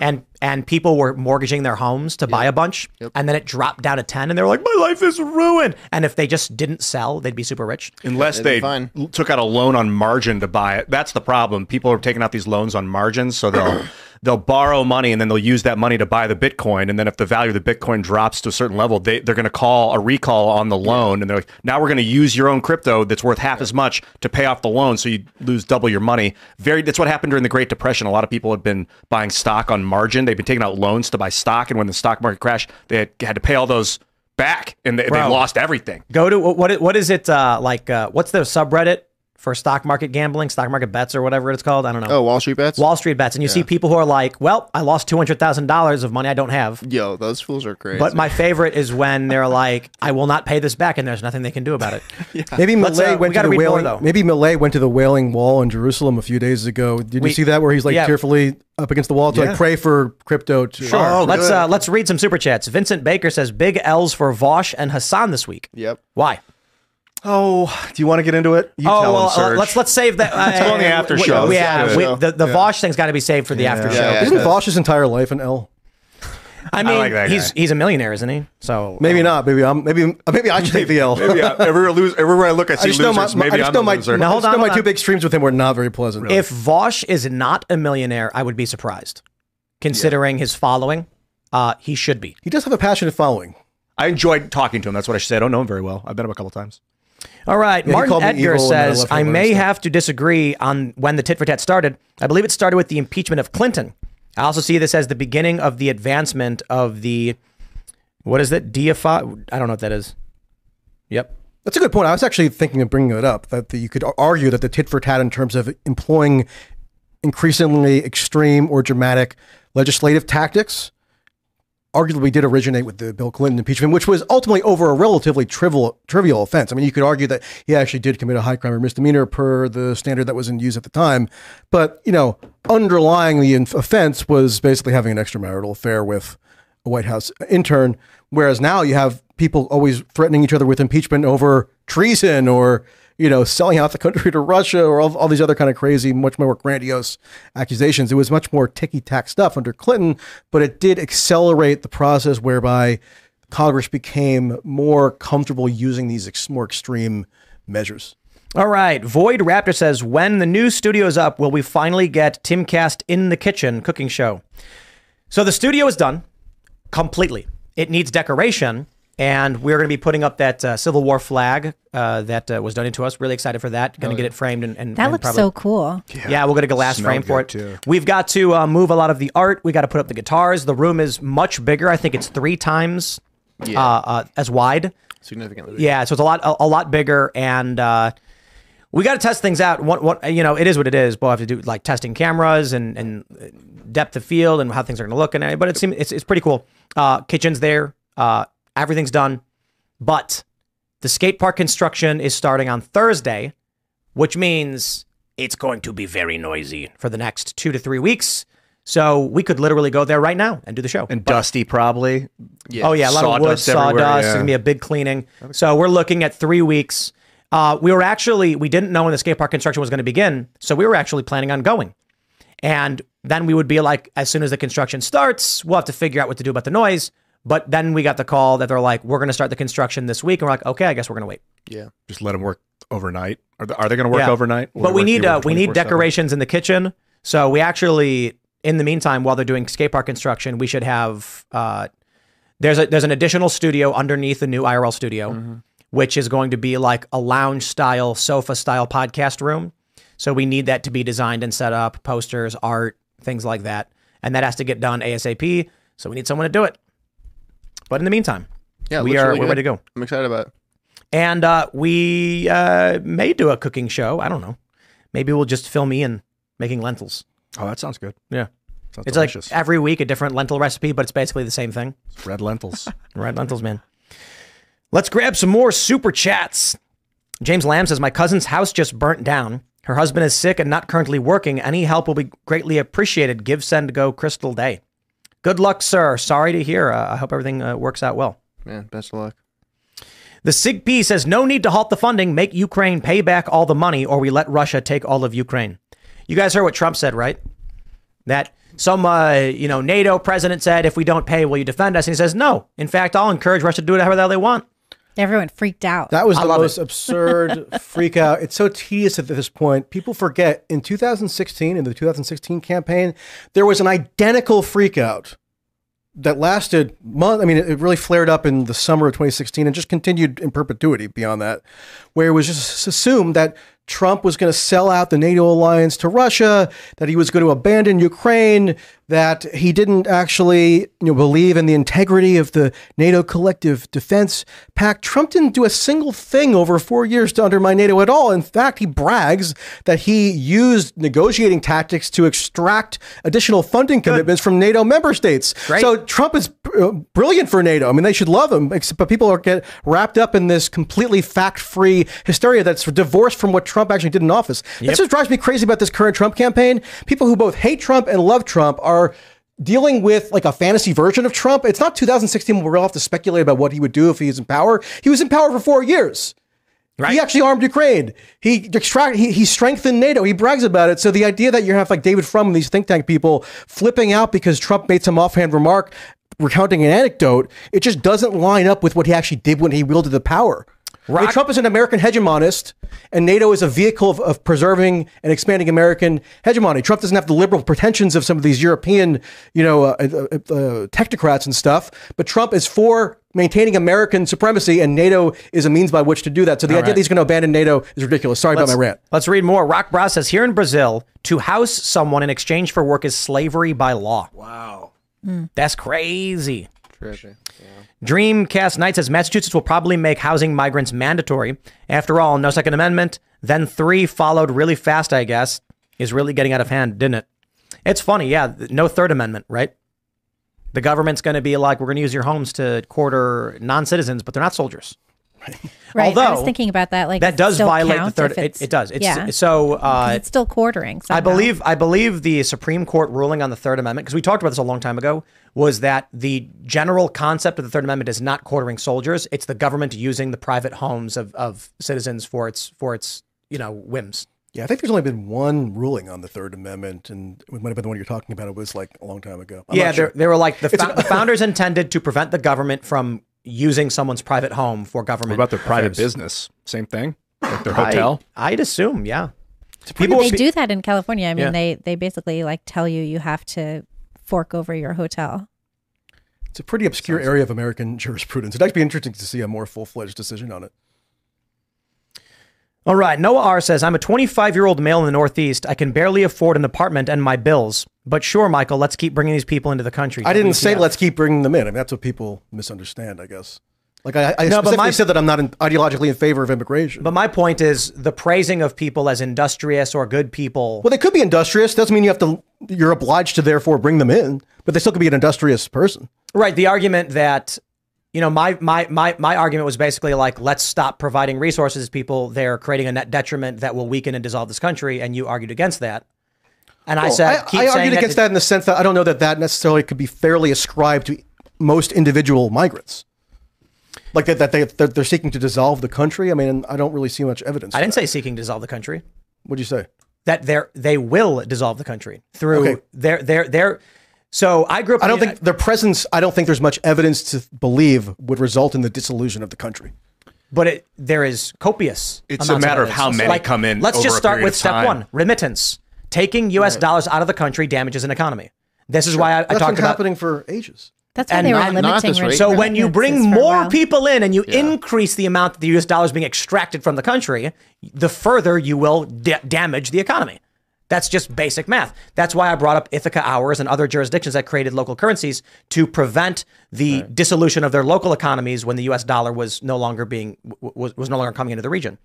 and and people were mortgaging their homes to buy a bunch and then it dropped down to 10 and they were like my life is ruined and if they just didn't sell they'd be super rich Unless It'd they fine. took out a loan on margin to buy it. That's the problem. People are taking out these loans on margins, so they'll they'll borrow money and then they'll use that money to buy the Bitcoin. And then if the value of the Bitcoin drops to a certain level, they, they're going to call a recall on the loan. And they're like, now we're going to use your own crypto that's worth half as much to pay off the loan, so you lose double your money. Very that's what happened during the Great Depression. A lot of people had been buying stock on margin. They've been taking out loans to buy stock, and when the stock market crashed, they had, had to pay all those back, and they, they lost everything. go to what what- what is it uh, like uh, what's the subreddit for stock market gambling stock market bets or whatever it's called i don't know Oh, Wall Street bets. Wall Street bets, and you see people who are like, "Well, I lost two hundred thousand dollars of money I don't have." Yo, those fools are crazy. But my favorite is when they're like, "I will not pay this back," and there's nothing they can do about it. Maybe Let's, uh, went to gotta the read more, wailing. maybe Milei went to the Wailing Wall in Jerusalem a few days ago. Did We- you see that where he's like yeah. tearfully up against the wall to Yeah. like pray for crypto? To, Sure. let's uh, let's read some super chats. Vincent Baker says big L's for Vosh and Hasan this week. Yep. Why? Oh, do you want to get into it? You oh tell well, him, uh, Serge. let's let's save that. Uh, go on the after we- show. Yeah, Let's we, do it. the the Vosh thing's got to be saved for the after Yeah. show. Yeah, Isn't. Vosh's entire life an L? I mean, like he's he's a millionaire, isn't he? So Maybe not. Maybe I'm. Maybe maybe I should take the L. Maybe I, everywhere, lose, everywhere I look, I I see just know losers. my- Maybe I just I'm know the my, loser. my, I hold just on, know my two big streams with him were not very pleasant. if Vosh is not a millionaire, I would be surprised, considering his following. Uh, he should be. he does have a passionate following. I enjoyed talking to him. That's what I should say. I don't know him very well. I've met him a couple times. All right. Yeah, Martin Edgar I says, I may stuff." have to disagree on when the tit for tat started. I believe it started with the impeachment of Clinton. I also see this as the beginning of the advancement of the, what is it? Deify? I don't know what that is. Yep. That's a good point. I was actually thinking of bringing it up that the, you could argue that the tit for tat in terms of employing increasingly extreme or dramatic legislative tactics arguably did originate with the Bill Clinton impeachment, which was ultimately over a relatively trivial trivial offense. I mean, you could argue that he actually did commit a high crime or misdemeanor per the standard that was in use at the time, but you know, underlying the offense was basically having an extramarital affair with a White House intern. Whereas now you have people always threatening each other with impeachment over treason or you know selling out the country to Russia or all, all these other kind of crazy, much more grandiose accusations. It was much more ticky tack stuff under Clinton, but it did accelerate the process whereby Congress became more comfortable using these ex- more extreme measures. All right. Void Raptor says, when the new studio is up, will we finally get Timcast in the kitchen cooking show? So the studio is done completely. It needs decoration, and we're going to be putting up that uh, Civil War flag uh, that uh, was donated to us. Really excited for that. Going to get it framed and, and That and looks probably- so cool. Yeah, we'll get a glass frame for it. too. We've got to uh, move a lot of the art. We got to put up the guitars. The room is much bigger. I think it's three times uh, uh, as wide. Significantly. Yeah, so it's a lot a, a lot bigger, and uh, we got to test things out. What what you know, it is what it is. We'll have to do like testing cameras and and depth of field and how things are going to look, and but it seems it's it's pretty cool. Uh, kitchen's there, uh, everything's done, but the skate park construction is starting on Thursday, which means it's going to be very noisy for the next two to three weeks. So we could literally go there right now and do the show. And dusty, probably. Oh yeah, a lot of wood, Sawdust sawdust. It's gonna be a big cleaning. So we're looking at three weeks. Uh, we were actually we didn't know when the skate park construction was going to begin, so we were actually planning on going. And then we would be like, as soon as the construction starts, we'll have to figure out what to do about the noise. But then we got the call that they're like, we're going to start the construction this week, and we're like, okay, I guess we're going to wait. Yeah. Just let them work overnight. Are they, are they going to work Yeah. overnight? Will But we need uh, we need decorations in the kitchen. So we actually, in the meantime, while they're doing skate park construction, we should have uh, there's a there's an additional studio underneath the new IRL studio, which is going to be like a lounge style, sofa style podcast room. So we need that to be designed and set up, posters, art, things like that, and that has to get done ASAP. So we need someone to do it. But in the meantime, Yeah. we are really we're good. ready to go. I'm excited about it. And uh, we uh, may do a cooking show. I don't know. Maybe we'll just film me Ian making lentils. Oh, that sounds good. Yeah. Sounds It's delicious. like every week a different lentil recipe, but it's basically the same thing. red lentils. Red lentils, man. Let's grab some more super chats. James Lamb says, My cousin's house just burnt down. Her husband is sick and not currently working. Any help will be greatly appreciated. Give, send, go, Crystal Day. Good luck, sir. Sorry to hear. Uh, I hope everything uh, works out well. Man, best of luck. The SIG P says no need to halt the funding. Make Ukraine pay back all the money, or we let Russia take all of Ukraine. You guys heard what Trump said, right? That some uh, you know NATO president said, if we don't pay, will you defend us? And he says, no. In fact, I'll encourage Russia to do whatever the hell they want. Everyone freaked out. That was I the most it. absurd freak out. It's so tedious at this point. People forget in 2016, in the 2016 campaign, there was an identical freak out that lasted month. I mean, it really flared up in the summer of 2016 and just continued in perpetuity beyond that, where it was just assumed that Trump was going to sell out the NATO alliance to Russia, that he was going to abandon Ukraine, that he didn't actually you know, believe in the integrity of the NATO collective defense pact. Trump didn't do a single thing over four years to undermine NATO at all. In fact, he brags that he used negotiating tactics to extract additional funding commitments from NATO member states. Great. So Trump is uh, brilliant for NATO. I mean, they should love him, except, but people are get wrapped up in this completely fact-free hysteria that's divorced from what Trump actually did in office. That's what drives me crazy about this current Trump campaign. People who both hate Trump and love Trump are dealing with like a fantasy version of Trump. It's not 2016 where we'll have to speculate about what he would do if he was in power. He was in power for four years. He actually armed Ukraine. He extract. He, he strengthened NATO. He brags about it. So the idea that you have like David Frum and these think tank people flipping out because Trump made some offhand remark recounting an anecdote, it just doesn't line up with what he actually did when he wielded the power. I mean, Rock- Trump is an American hegemonist, and NATO is a vehicle of, of preserving and expanding American hegemony. Trump doesn't have the liberal pretensions of some of these European, you know, uh, uh, uh, technocrats and stuff. But Trump is for maintaining American supremacy, and NATO is a means by which to do that. So the idea right. that he's going to abandon NATO is ridiculous. Sorry about my rant. Let's read more. Rock Bra says here in Brazil, to house someone in exchange for work is slavery by law. Wow. That's crazy. Dreamcast Knight says Massachusetts will probably make housing migrants mandatory. After all, no Second Amendment. Then three followed really fast, I guess. Is really getting out of hand, didn't it? It's funny, yeah. No Third Amendment, right? The government's going to be like, we're going to use your homes to quarter non citizens, but they're not soldiers. Right. although I was Although, thinking about that. Like that does violate the third. It, it does. It's, yeah. So 'Cause uh, it's still quartering. I believe I believe the Supreme Court ruling on the Third Amendment because we talked about this a long time ago was that the general concept of the Third Amendment is not quartering soldiers; it's the government using the private homes of, of citizens for its for its you know whims. Yeah, I think there's only been one ruling on the Third Amendment, and it might have been the one you're talking about. It was like a long time ago. I'm yeah, not they're- sure. they were like the, fo- the founders intended to prevent the government from using someone's private home for government. What about their private affairs. business? Same thing? Like their hotel? I'd assume, yeah. People they be- do that in California. I mean, Yeah. they they basically like tell you you have to fork over your hotel. It's a pretty obscure area of American jurisprudence. It'd actually be interesting to see a more full fledged decision on it. All right. Noah R says, I'm a 25 year old male in the Northeast. I can barely afford an apartment and my bills. But sure, Michael, let's keep bringing these people into the country. I didn't say let's keep bringing them in. I mean, that's what people misunderstand, I guess. Like I, I No, specifically my- said that I'm not in, ideologically in favor of immigration. But my point is the praising of people as industrious or good people. well, they could be industrious. Doesn't mean you have to. You're obliged to therefore bring them in. But they still could be an industrious person. Right. The argument that, you know, my, my, my, my argument was basically like, let's stop providing resources to people. They're creating a net detriment that will weaken and dissolve this country. And you argued against that. And I said, I, keep I saying argued against that in the sense that I don't know that that necessarily could be fairly ascribed to most individual migrants. Like that, that they that they're seeking to dissolve the country. I mean, I don't really see much evidence. I didn't that. say seeking to dissolve the country. What'd you say? That they're, they will dissolve the country through Okay. their, their, their. So I grew up. I don't the think their presence. I don't think there's much evidence to believe would result in the dissolution of the country. but it, there is copious. It's a matter of evidence. how many Like, come in Let's over just start period with step time. one: remittance. Taking U.S. dollars out of the country damages an economy. This is why I, I That's talked about. happening for ages. That's why And they were not- not limiting. this rate. rent- So when you bring remittances for a more people in and you increase the amount that the U.S. dollar is being extracted from the country, the further you will da- damage the economy. That's just basic math. That's why I brought up Ithaca hours and other jurisdictions that created local currencies to prevent the dissolution of their local economies when the U.S. dollar was no longer being was, was no longer coming into the region.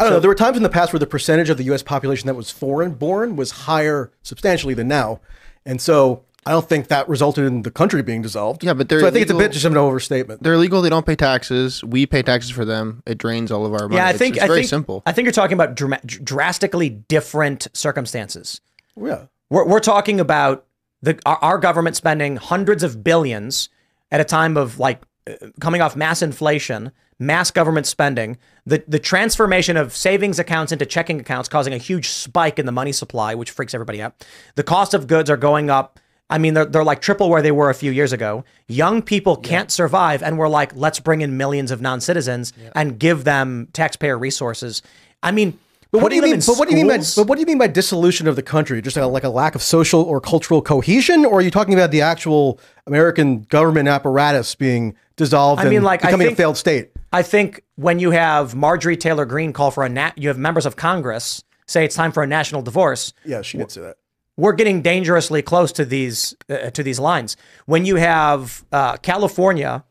I don't know. There were times in the past where the percentage of the U.S. population that was foreign born was higher substantially than now, and so I don't think that resulted in the country being dissolved. Yeah, but they're so I think it's a bit just of an overstatement. They're illegal. They don't pay taxes. We pay taxes for them. It drains all of our money. Yeah, I think it's, I very think, simple. I think you're talking about dra- drastically different circumstances. yeah. We're, we're talking about the our, our government spending hundreds of billions at a time of like uh, coming off mass inflation, mass government spending, the the transformation of savings accounts into checking accounts causing a huge spike in the money supply, which freaks everybody out. The cost of goods are going up. I mean, they're, they're like triple where they were a few years ago. Young people can't survive, and we're like, let's bring in millions of non citizens and give them taxpayer resources. I mean, But what do you mean? But what do you mean by? But what do you mean by dissolution of the country? Just a, like a lack of social or cultural cohesion, or are you talking about the actual American government apparatus being dissolved I mean, and like, I becoming think- a failed state? I think when you have Marjorie Taylor Greene call for a nat, you have members of Congress say it's time for a national divorce. Yeah, she did say that. We're getting dangerously close to these uh, to these lines. When you have uh, California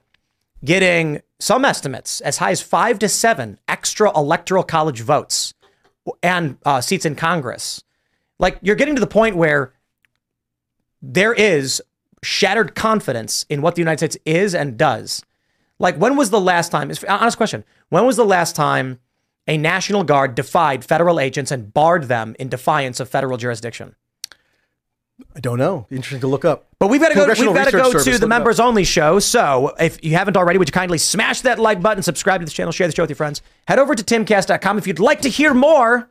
getting some estimates as high as five to seven extra electoral college votes and uh, seats in Congress, like you're getting to the point where there is shattered confidence in what the United States is and does. Like, when was the last time? Honest question. When was the last time a National Guard defied federal agents and barred them in defiance of federal jurisdiction? I don't know. Interesting to look up. But we've got to go. We've got to go Service, to the it up. members only show. So if you haven't already, would you kindly smash that like button, subscribe to this channel, share the show with your friends. Head over to timcast.com if you'd like to hear more.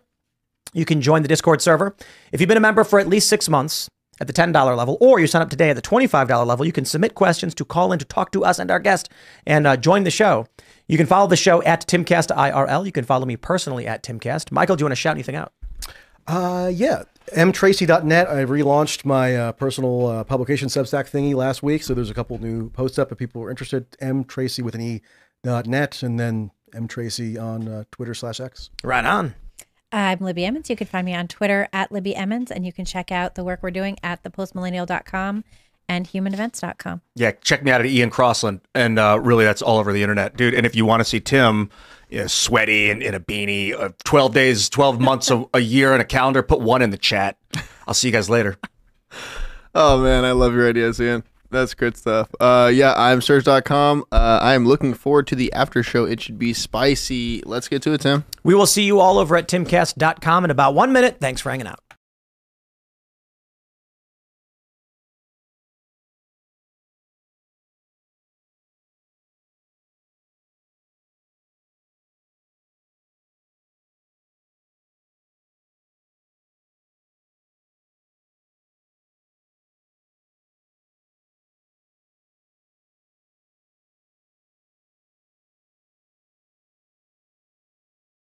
You can join the Discord server. If you've been a member for at least six months at the $10 level, or you sign up today at the $25 level. You can submit questions to call in to talk to us and our guest and uh, join the show. You can follow the show at Timcast IRL. You can follow me personally at Timcast. Michael, do you want to shout anything out? Uh, yeah. mtracey.net. I relaunched my uh, personal uh, publication Substack thingy last week, so there's a couple new posts up if people are interested. mtracey with an e dot net, and then mtracey on uh, Twitter slash X. Right on. I'm Libby Emmons. You can find me on Twitter at Libby Emmons, and you can check out the work we're doing at thepostmillennial.com and humanevents.com. Yeah, check me out at Ian Crossland, and uh, really, that's all over the internet, dude. And if you want to see Tim, you know, sweaty and in a beanie, uh, twelve days, twelve months, a, a year in a calendar, put one in the chat. I'll see you guys later. Oh man, I love your ideas, Ian. That's good stuff. Uh, yeah, I'm Serge.com. Uh, I am looking forward to the after show. It should be spicy. Let's get to it, Tim. We will see you all over at timcast.com in about one minute. Thanks for hanging out.